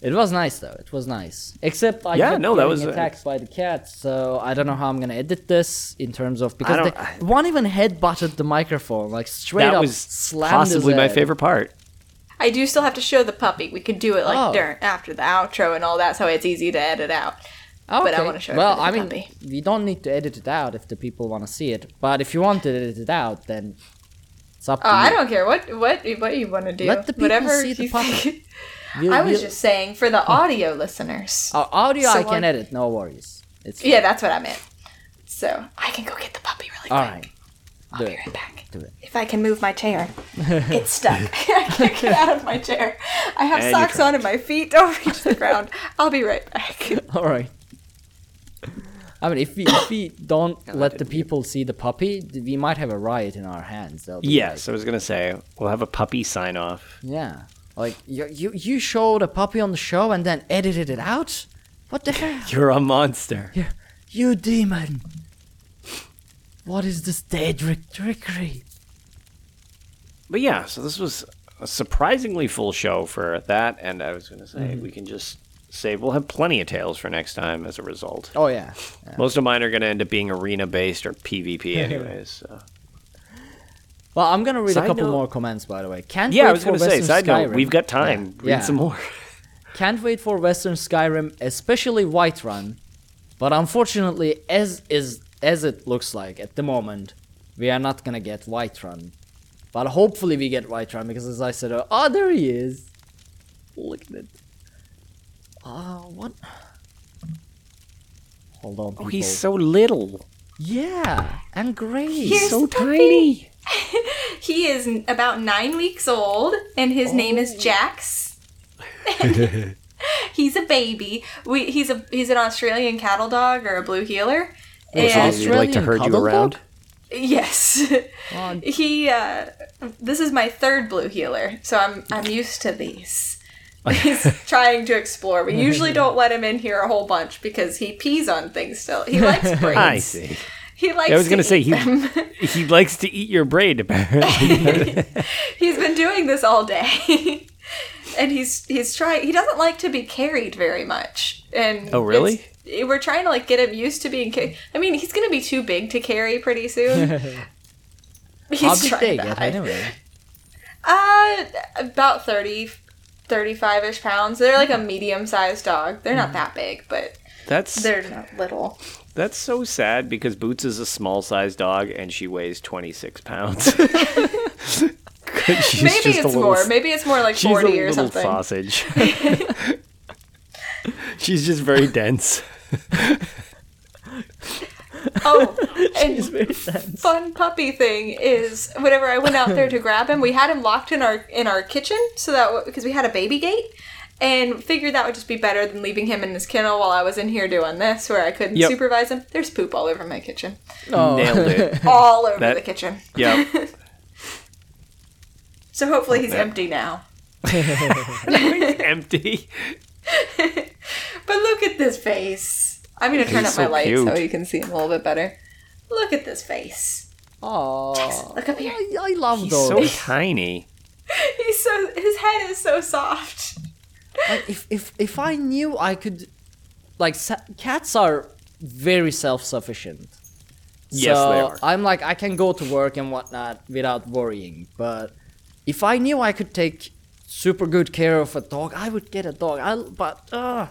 A: It was nice though. It was nice. Except I
B: Yeah,
A: kept
B: no, that
A: getting
B: was, uh,
A: attacked by the cats, so I don't know how I'm gonna edit this in terms of because
B: don't-
A: the, one even head butted the microphone like straight
B: that
A: up
B: was
A: slammed
B: possibly my favorite part.
C: I do still have to show the puppy. We could do it like
A: Oh.
C: during after the outro and all that, so it's easy to edit out. But I
A: Okay.
C: wanna show it
A: Well,
C: for the
A: I mean,
C: puppy.
A: we don't need to edit it out if the people want to see it. But if you want to edit it out, then it's up to
C: Oh,
A: you.
C: I don't care what what what you want to do.
A: Let the people
C: Whatever
A: see the
C: you
A: puppy.
C: think.
A: We'll-
C: I was
A: we'll-
C: just saying for the audio listeners.
A: Uh, audio I can
C: I-
A: edit, no worries. It's
C: Yeah, that's what I meant. So I can go get the puppy really quick.
A: all right.
C: I'll
A: Do
C: be
A: it.
C: right back.
A: Do it.
C: If I can move my chair, it's stuck. I can't get out of my chair. I have
B: And
C: socks on and my feet don't reach the ground. I'll be right back.
A: All right. I mean, if we if we don't let the people see the puppy, we might have a riot in our hands. They'll be
B: Yes, I was gonna say we'll have a puppy sign off.
A: yeah. Like you, you you showed a puppy on the show and then edited it out. What the hell?
B: You're a monster.
A: You, you demon. What is this Daedric trickery?
B: But yeah, so this was a surprisingly full show for that, and I was going to say mm-hmm. we can just say we'll have plenty of tales for next time as a result.
A: Oh yeah.
B: Most of mine are going to end up being arena based or PvP, anyways. So.
A: Well, I'm gonna read a couple
B: note-
A: more comments by the way. Can't
B: Yeah,
A: wait
B: I was
A: for
B: going to say,
A: Western
B: side note,
A: Skyrim.
B: we've got time.
A: Yeah,
B: Read
A: yeah.
B: some more.
A: Can't wait for Western Skyrim, especially Whiterun. But unfortunately, as is as it looks like at the moment, we are not gonna get Whiterun. But hopefully we get Whiterun because as I said, uh, oh there he is. Look at it. Uh, what? Hold on, people.
B: Oh, he's so little.
A: yeah, and gray.
C: He's
B: So
C: the
B: tiny.
C: He is about nine weeks old, and his name is Jax. he's a baby. We, he's a he's an Australian cattle dog or a blue heeler.
B: Would
C: And
B: you like to
A: Australian
B: herd you around?
A: dog?
C: yes,
A: Oh,
C: he. Uh, this is my third blue heeler, so I'm I'm used to these. He's trying to explore. We usually don't let him in here a whole bunch because he pees on things. Still, he likes braids.
B: I see.
C: He likes.
B: I was
C: going
B: to say he he likes to eat your braid apparently.
C: He's been doing this all day. and he's he's trying he doesn't like to be carried very much. And
B: Oh, really?
C: We're trying to like get him used to being carried. I mean, he's going to be too big to carry pretty soon. he's
A: big
C: trying
A: they
C: to
A: anyway?
C: Uh about 30 35ish pounds. They're like a medium-sized dog. They're not that big, but
B: That's
C: they're not little.
B: That's so sad because Boots is a small sized dog and she weighs twenty six pounds. She's
C: Maybe
B: just a
C: it's
B: little
C: more. Maybe it's more like
B: She's a
C: forty or
B: little
C: something.
B: sausage. She's just very dense.
C: Oh, and fun puppy thing is whenever I went out there to grab him, we had him locked in our in our kitchen so that because we had a baby gate. And figured that would just be better than leaving him in his kennel while I was in here doing this, where I couldn't
B: Yep.
C: supervise him. There's poop all over my kitchen, oh.
B: Nailed it.
C: all over
B: That-
C: the kitchen.
B: Yep.
C: So hopefully he's empty now.
B: He's empty.
C: But look at this face. I'm gonna turn
B: He's
C: up my
B: so
C: light
B: cute.
C: so you can see him a little bit better. Look at this face.
A: Oh,
C: Look up here.
A: I, I love
B: He's
A: those.
B: so tiny.
C: He's so his head is so soft.
A: Like if if if I knew I could, like sa- cats are very self-sufficient.
B: Yes,
A: so
B: they are.
A: I'm like I can go to work and whatnot without worrying. But if I knew I could take super good care of a dog, I would get a dog. I but uh,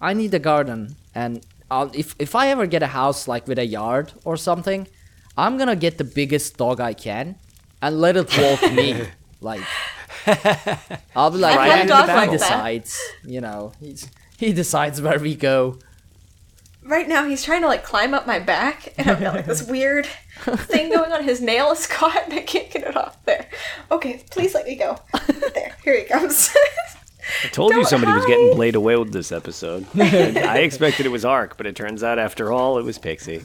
A: I need a garden, and I'll, if if I ever get a house like with a yard or something, I'm gonna get the biggest dog I can and let it walk me. Like I'll be like,
C: I've
A: "Yeah,
C: had
A: he
C: like that."
A: decides, you know, he's, he decides where we go.
C: Right now he's trying to like climb up my back and I've got like this weird thing going on. His nail is caught and I can't get it off there. Okay, please let me go. There, here he comes.
B: I told you
C: Don't
B: somebody was getting played away with this episode. I expected it was Ark, but it turns out after all it was Pixie.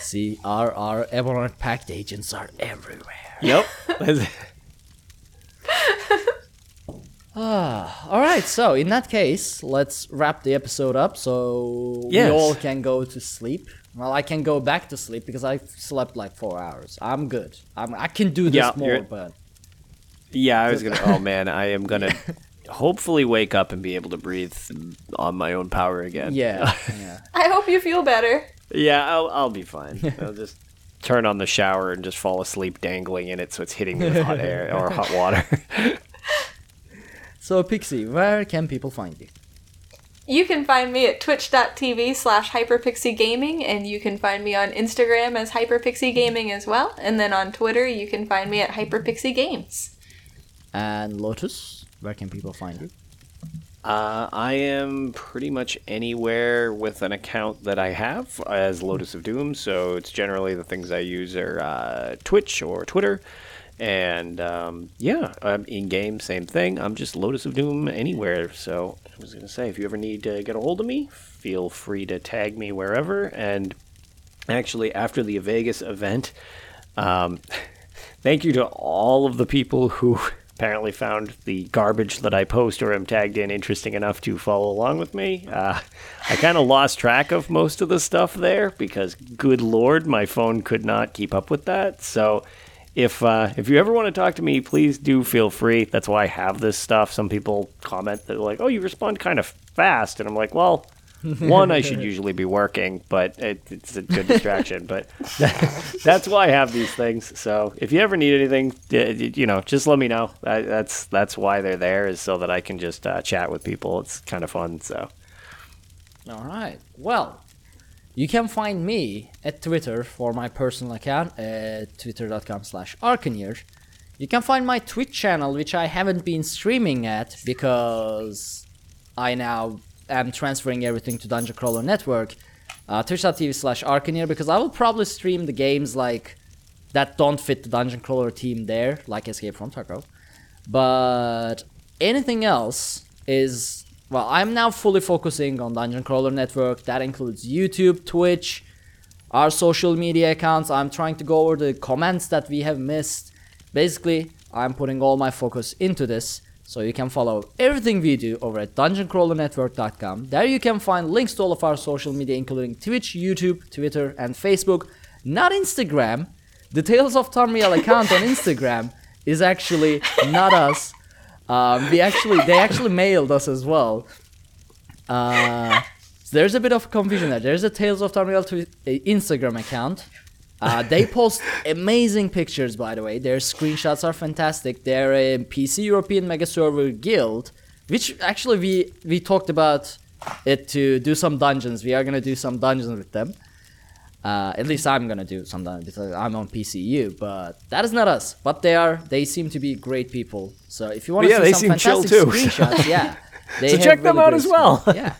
A: See, our our Ebonheart Pact agents are everywhere.
B: Yep.
A: Ah, all right, so in that case, let's wrap the episode up so
B: Yes.
A: we all can go to sleep. Well, I can go back to sleep because I slept like four hours. I'm good. I'm, I can do this
B: Yeah,
A: more, but
B: yeah, I was gonna. Oh man, I am gonna hopefully wake up and be able to breathe on my own power again.
A: yeah, yeah.
C: I hope you feel better.
B: Yeah, I'll, I'll be fine. I'll just turn on the shower and just fall asleep dangling in it so it's hitting me with hot air or hot water.
A: So, Pixie, where can people find you?
C: You can find me at twitch.tv slash hyperpixiegaming and you can find me on Instagram as hyperpixiegaming as well. And then on Twitter you can find me at hyperpixiegames.
A: And Lotus, where can people find you?
B: Uh, I am pretty much anywhere with an account that I have as Lotus of Doom, so it's generally the things I use are uh, Twitch or Twitter. And um, yeah, um, in game, same thing. I'm just Lotus of Doom anywhere. So I was going to say, if you ever need to get a hold of me, feel free to tag me wherever. And actually, after the Vegas event, um, thank you to all of the people who apparently found the garbage that I post or am tagged in interesting enough to follow along with me. Uh, I kind of lost track of most of the stuff there because, good lord, my phone could not keep up with that. So. If uh, if you ever want to talk to me, please do feel free. That's why I have this stuff. Some people comment that like, "Oh, you respond kind of fast," and I'm like, "Well, one, I should usually be working, but it, it's a good distraction. but that's why I have these things. So if you ever need anything, y- y- you know, just let me know. That's that's why they're there, is so that I can just uh, chat with people. It's kind of fun. So
A: All right. Well, you can find me at Twitter for my personal account at twitter.com slash arcaneer. You can find my Twitch channel, which I haven't been streaming at because I now am transferring everything to Dungeon Crawler Network. Uh, Twitch.tv slash arcaneer because I will probably stream the games like that don't fit the Dungeon Crawler team there, like Escape from Tarkov. But anything else is well, I'm now fully focusing on Dungeon Crawler Network. That includes YouTube, Twitch, our social media accounts. I'm trying to go over the comments that we have missed. Basically, I'm putting all my focus into this. So you can follow everything we do over at dungeoncrawlernetwork.com. There you can find links to all of our social media, including Twitch, YouTube, Twitter, and Facebook. Not Instagram. The Tales of Tamriel account on Instagram is actually not us. Um, we actually they actually mailed us as well. Uh, there's a bit of confusion there. There's a Tales of Tamriel twi- uh, Instagram account. Uh, they post amazing pictures, by the way. Their screenshots are fantastic. They're a PC European Mega Server Guild, which actually we we talked about it to do some dungeons. We are gonna do some dungeons with them. Uh, at least I'm gonna do some dungeons because I'm on PCU, but that is not us. But they are. They seem to be great people. So if you want to
B: yeah,
A: see some fantastic
B: too.
A: screenshots, yeah, they
B: So check them
A: really
B: out as well.
A: yeah.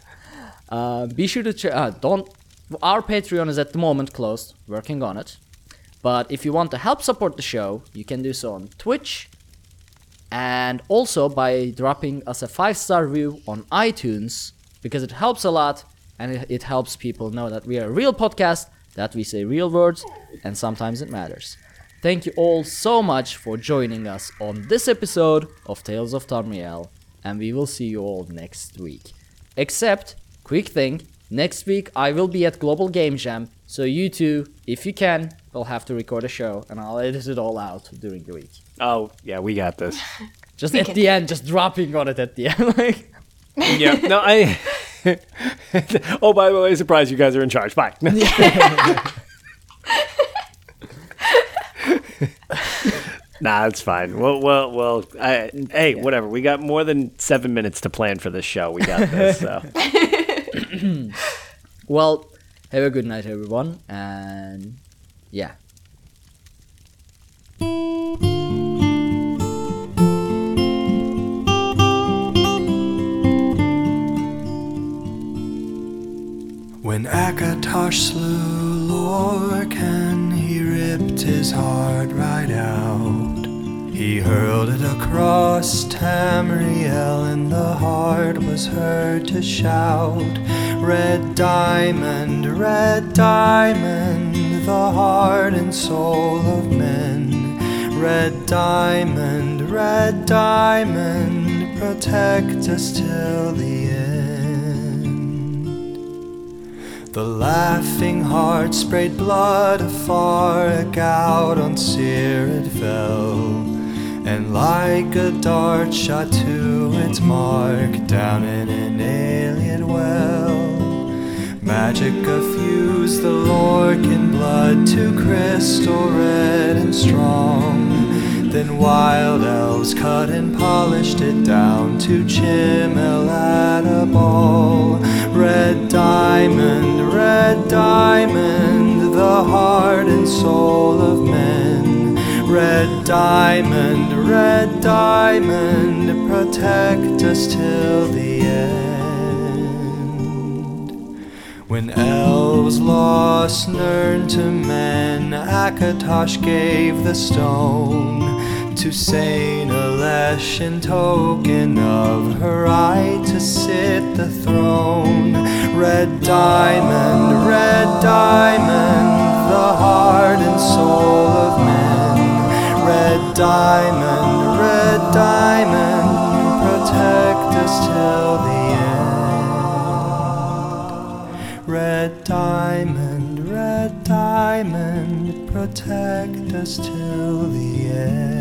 A: Uh, be sure to check. Uh, don't. Our Patreon is at the moment closed. Working on it. But if you want to help support the show, you can do so on Twitch, and also by dropping us a five star review on iTunes because it helps a lot and it, helps people know that we are a real podcast, that we say real words, and sometimes it matters. Thank you all so much for joining us on this episode of Tales of Tamriel, and we will see you all next week. Except, quick thing, next week I will be at Global Game Jam, so you two, if you can, will have to record a show, and I'll edit it all out during the week.
B: Oh, yeah, we got this.
A: Just at the end, just dropping on it at the end. like,
B: yeah. No, I. oh, by the way, surprise! You guys are in charge. Bye. nah, it's fine. Well, well, well. I, hey, whatever. We got more than seven minutes to plan for this show. We got this. So.
A: well, have a good night, everyone, and yeah.
D: When Akatosh slew Lorkhan, he ripped his heart right out. He hurled it across Tamriel, and the heart was heard to shout, Red diamond, red diamond, the heart and soul of men. Red diamond, red diamond, protect us till the end. The laughing heart sprayed blood afar, a gout on Seer it fell, and like a dart shot to its mark down in an Ayleid well. Magicka fused the Lorkhan blood to crystal red and strong. Then wild elves cut and polished it down to Chimel at a ball. Red diamond, red diamond, the heart and soul of men. Red diamond, red diamond, protect us till the end. When elves lost Nirn to men, Akatosh gave the stone to Saint Alessia in token of her right to sit the throne. Red diamond, red diamond, the heart and soul of men. Red diamond, red diamond, protect us till the end. Red diamond, red diamond, protect us till the end.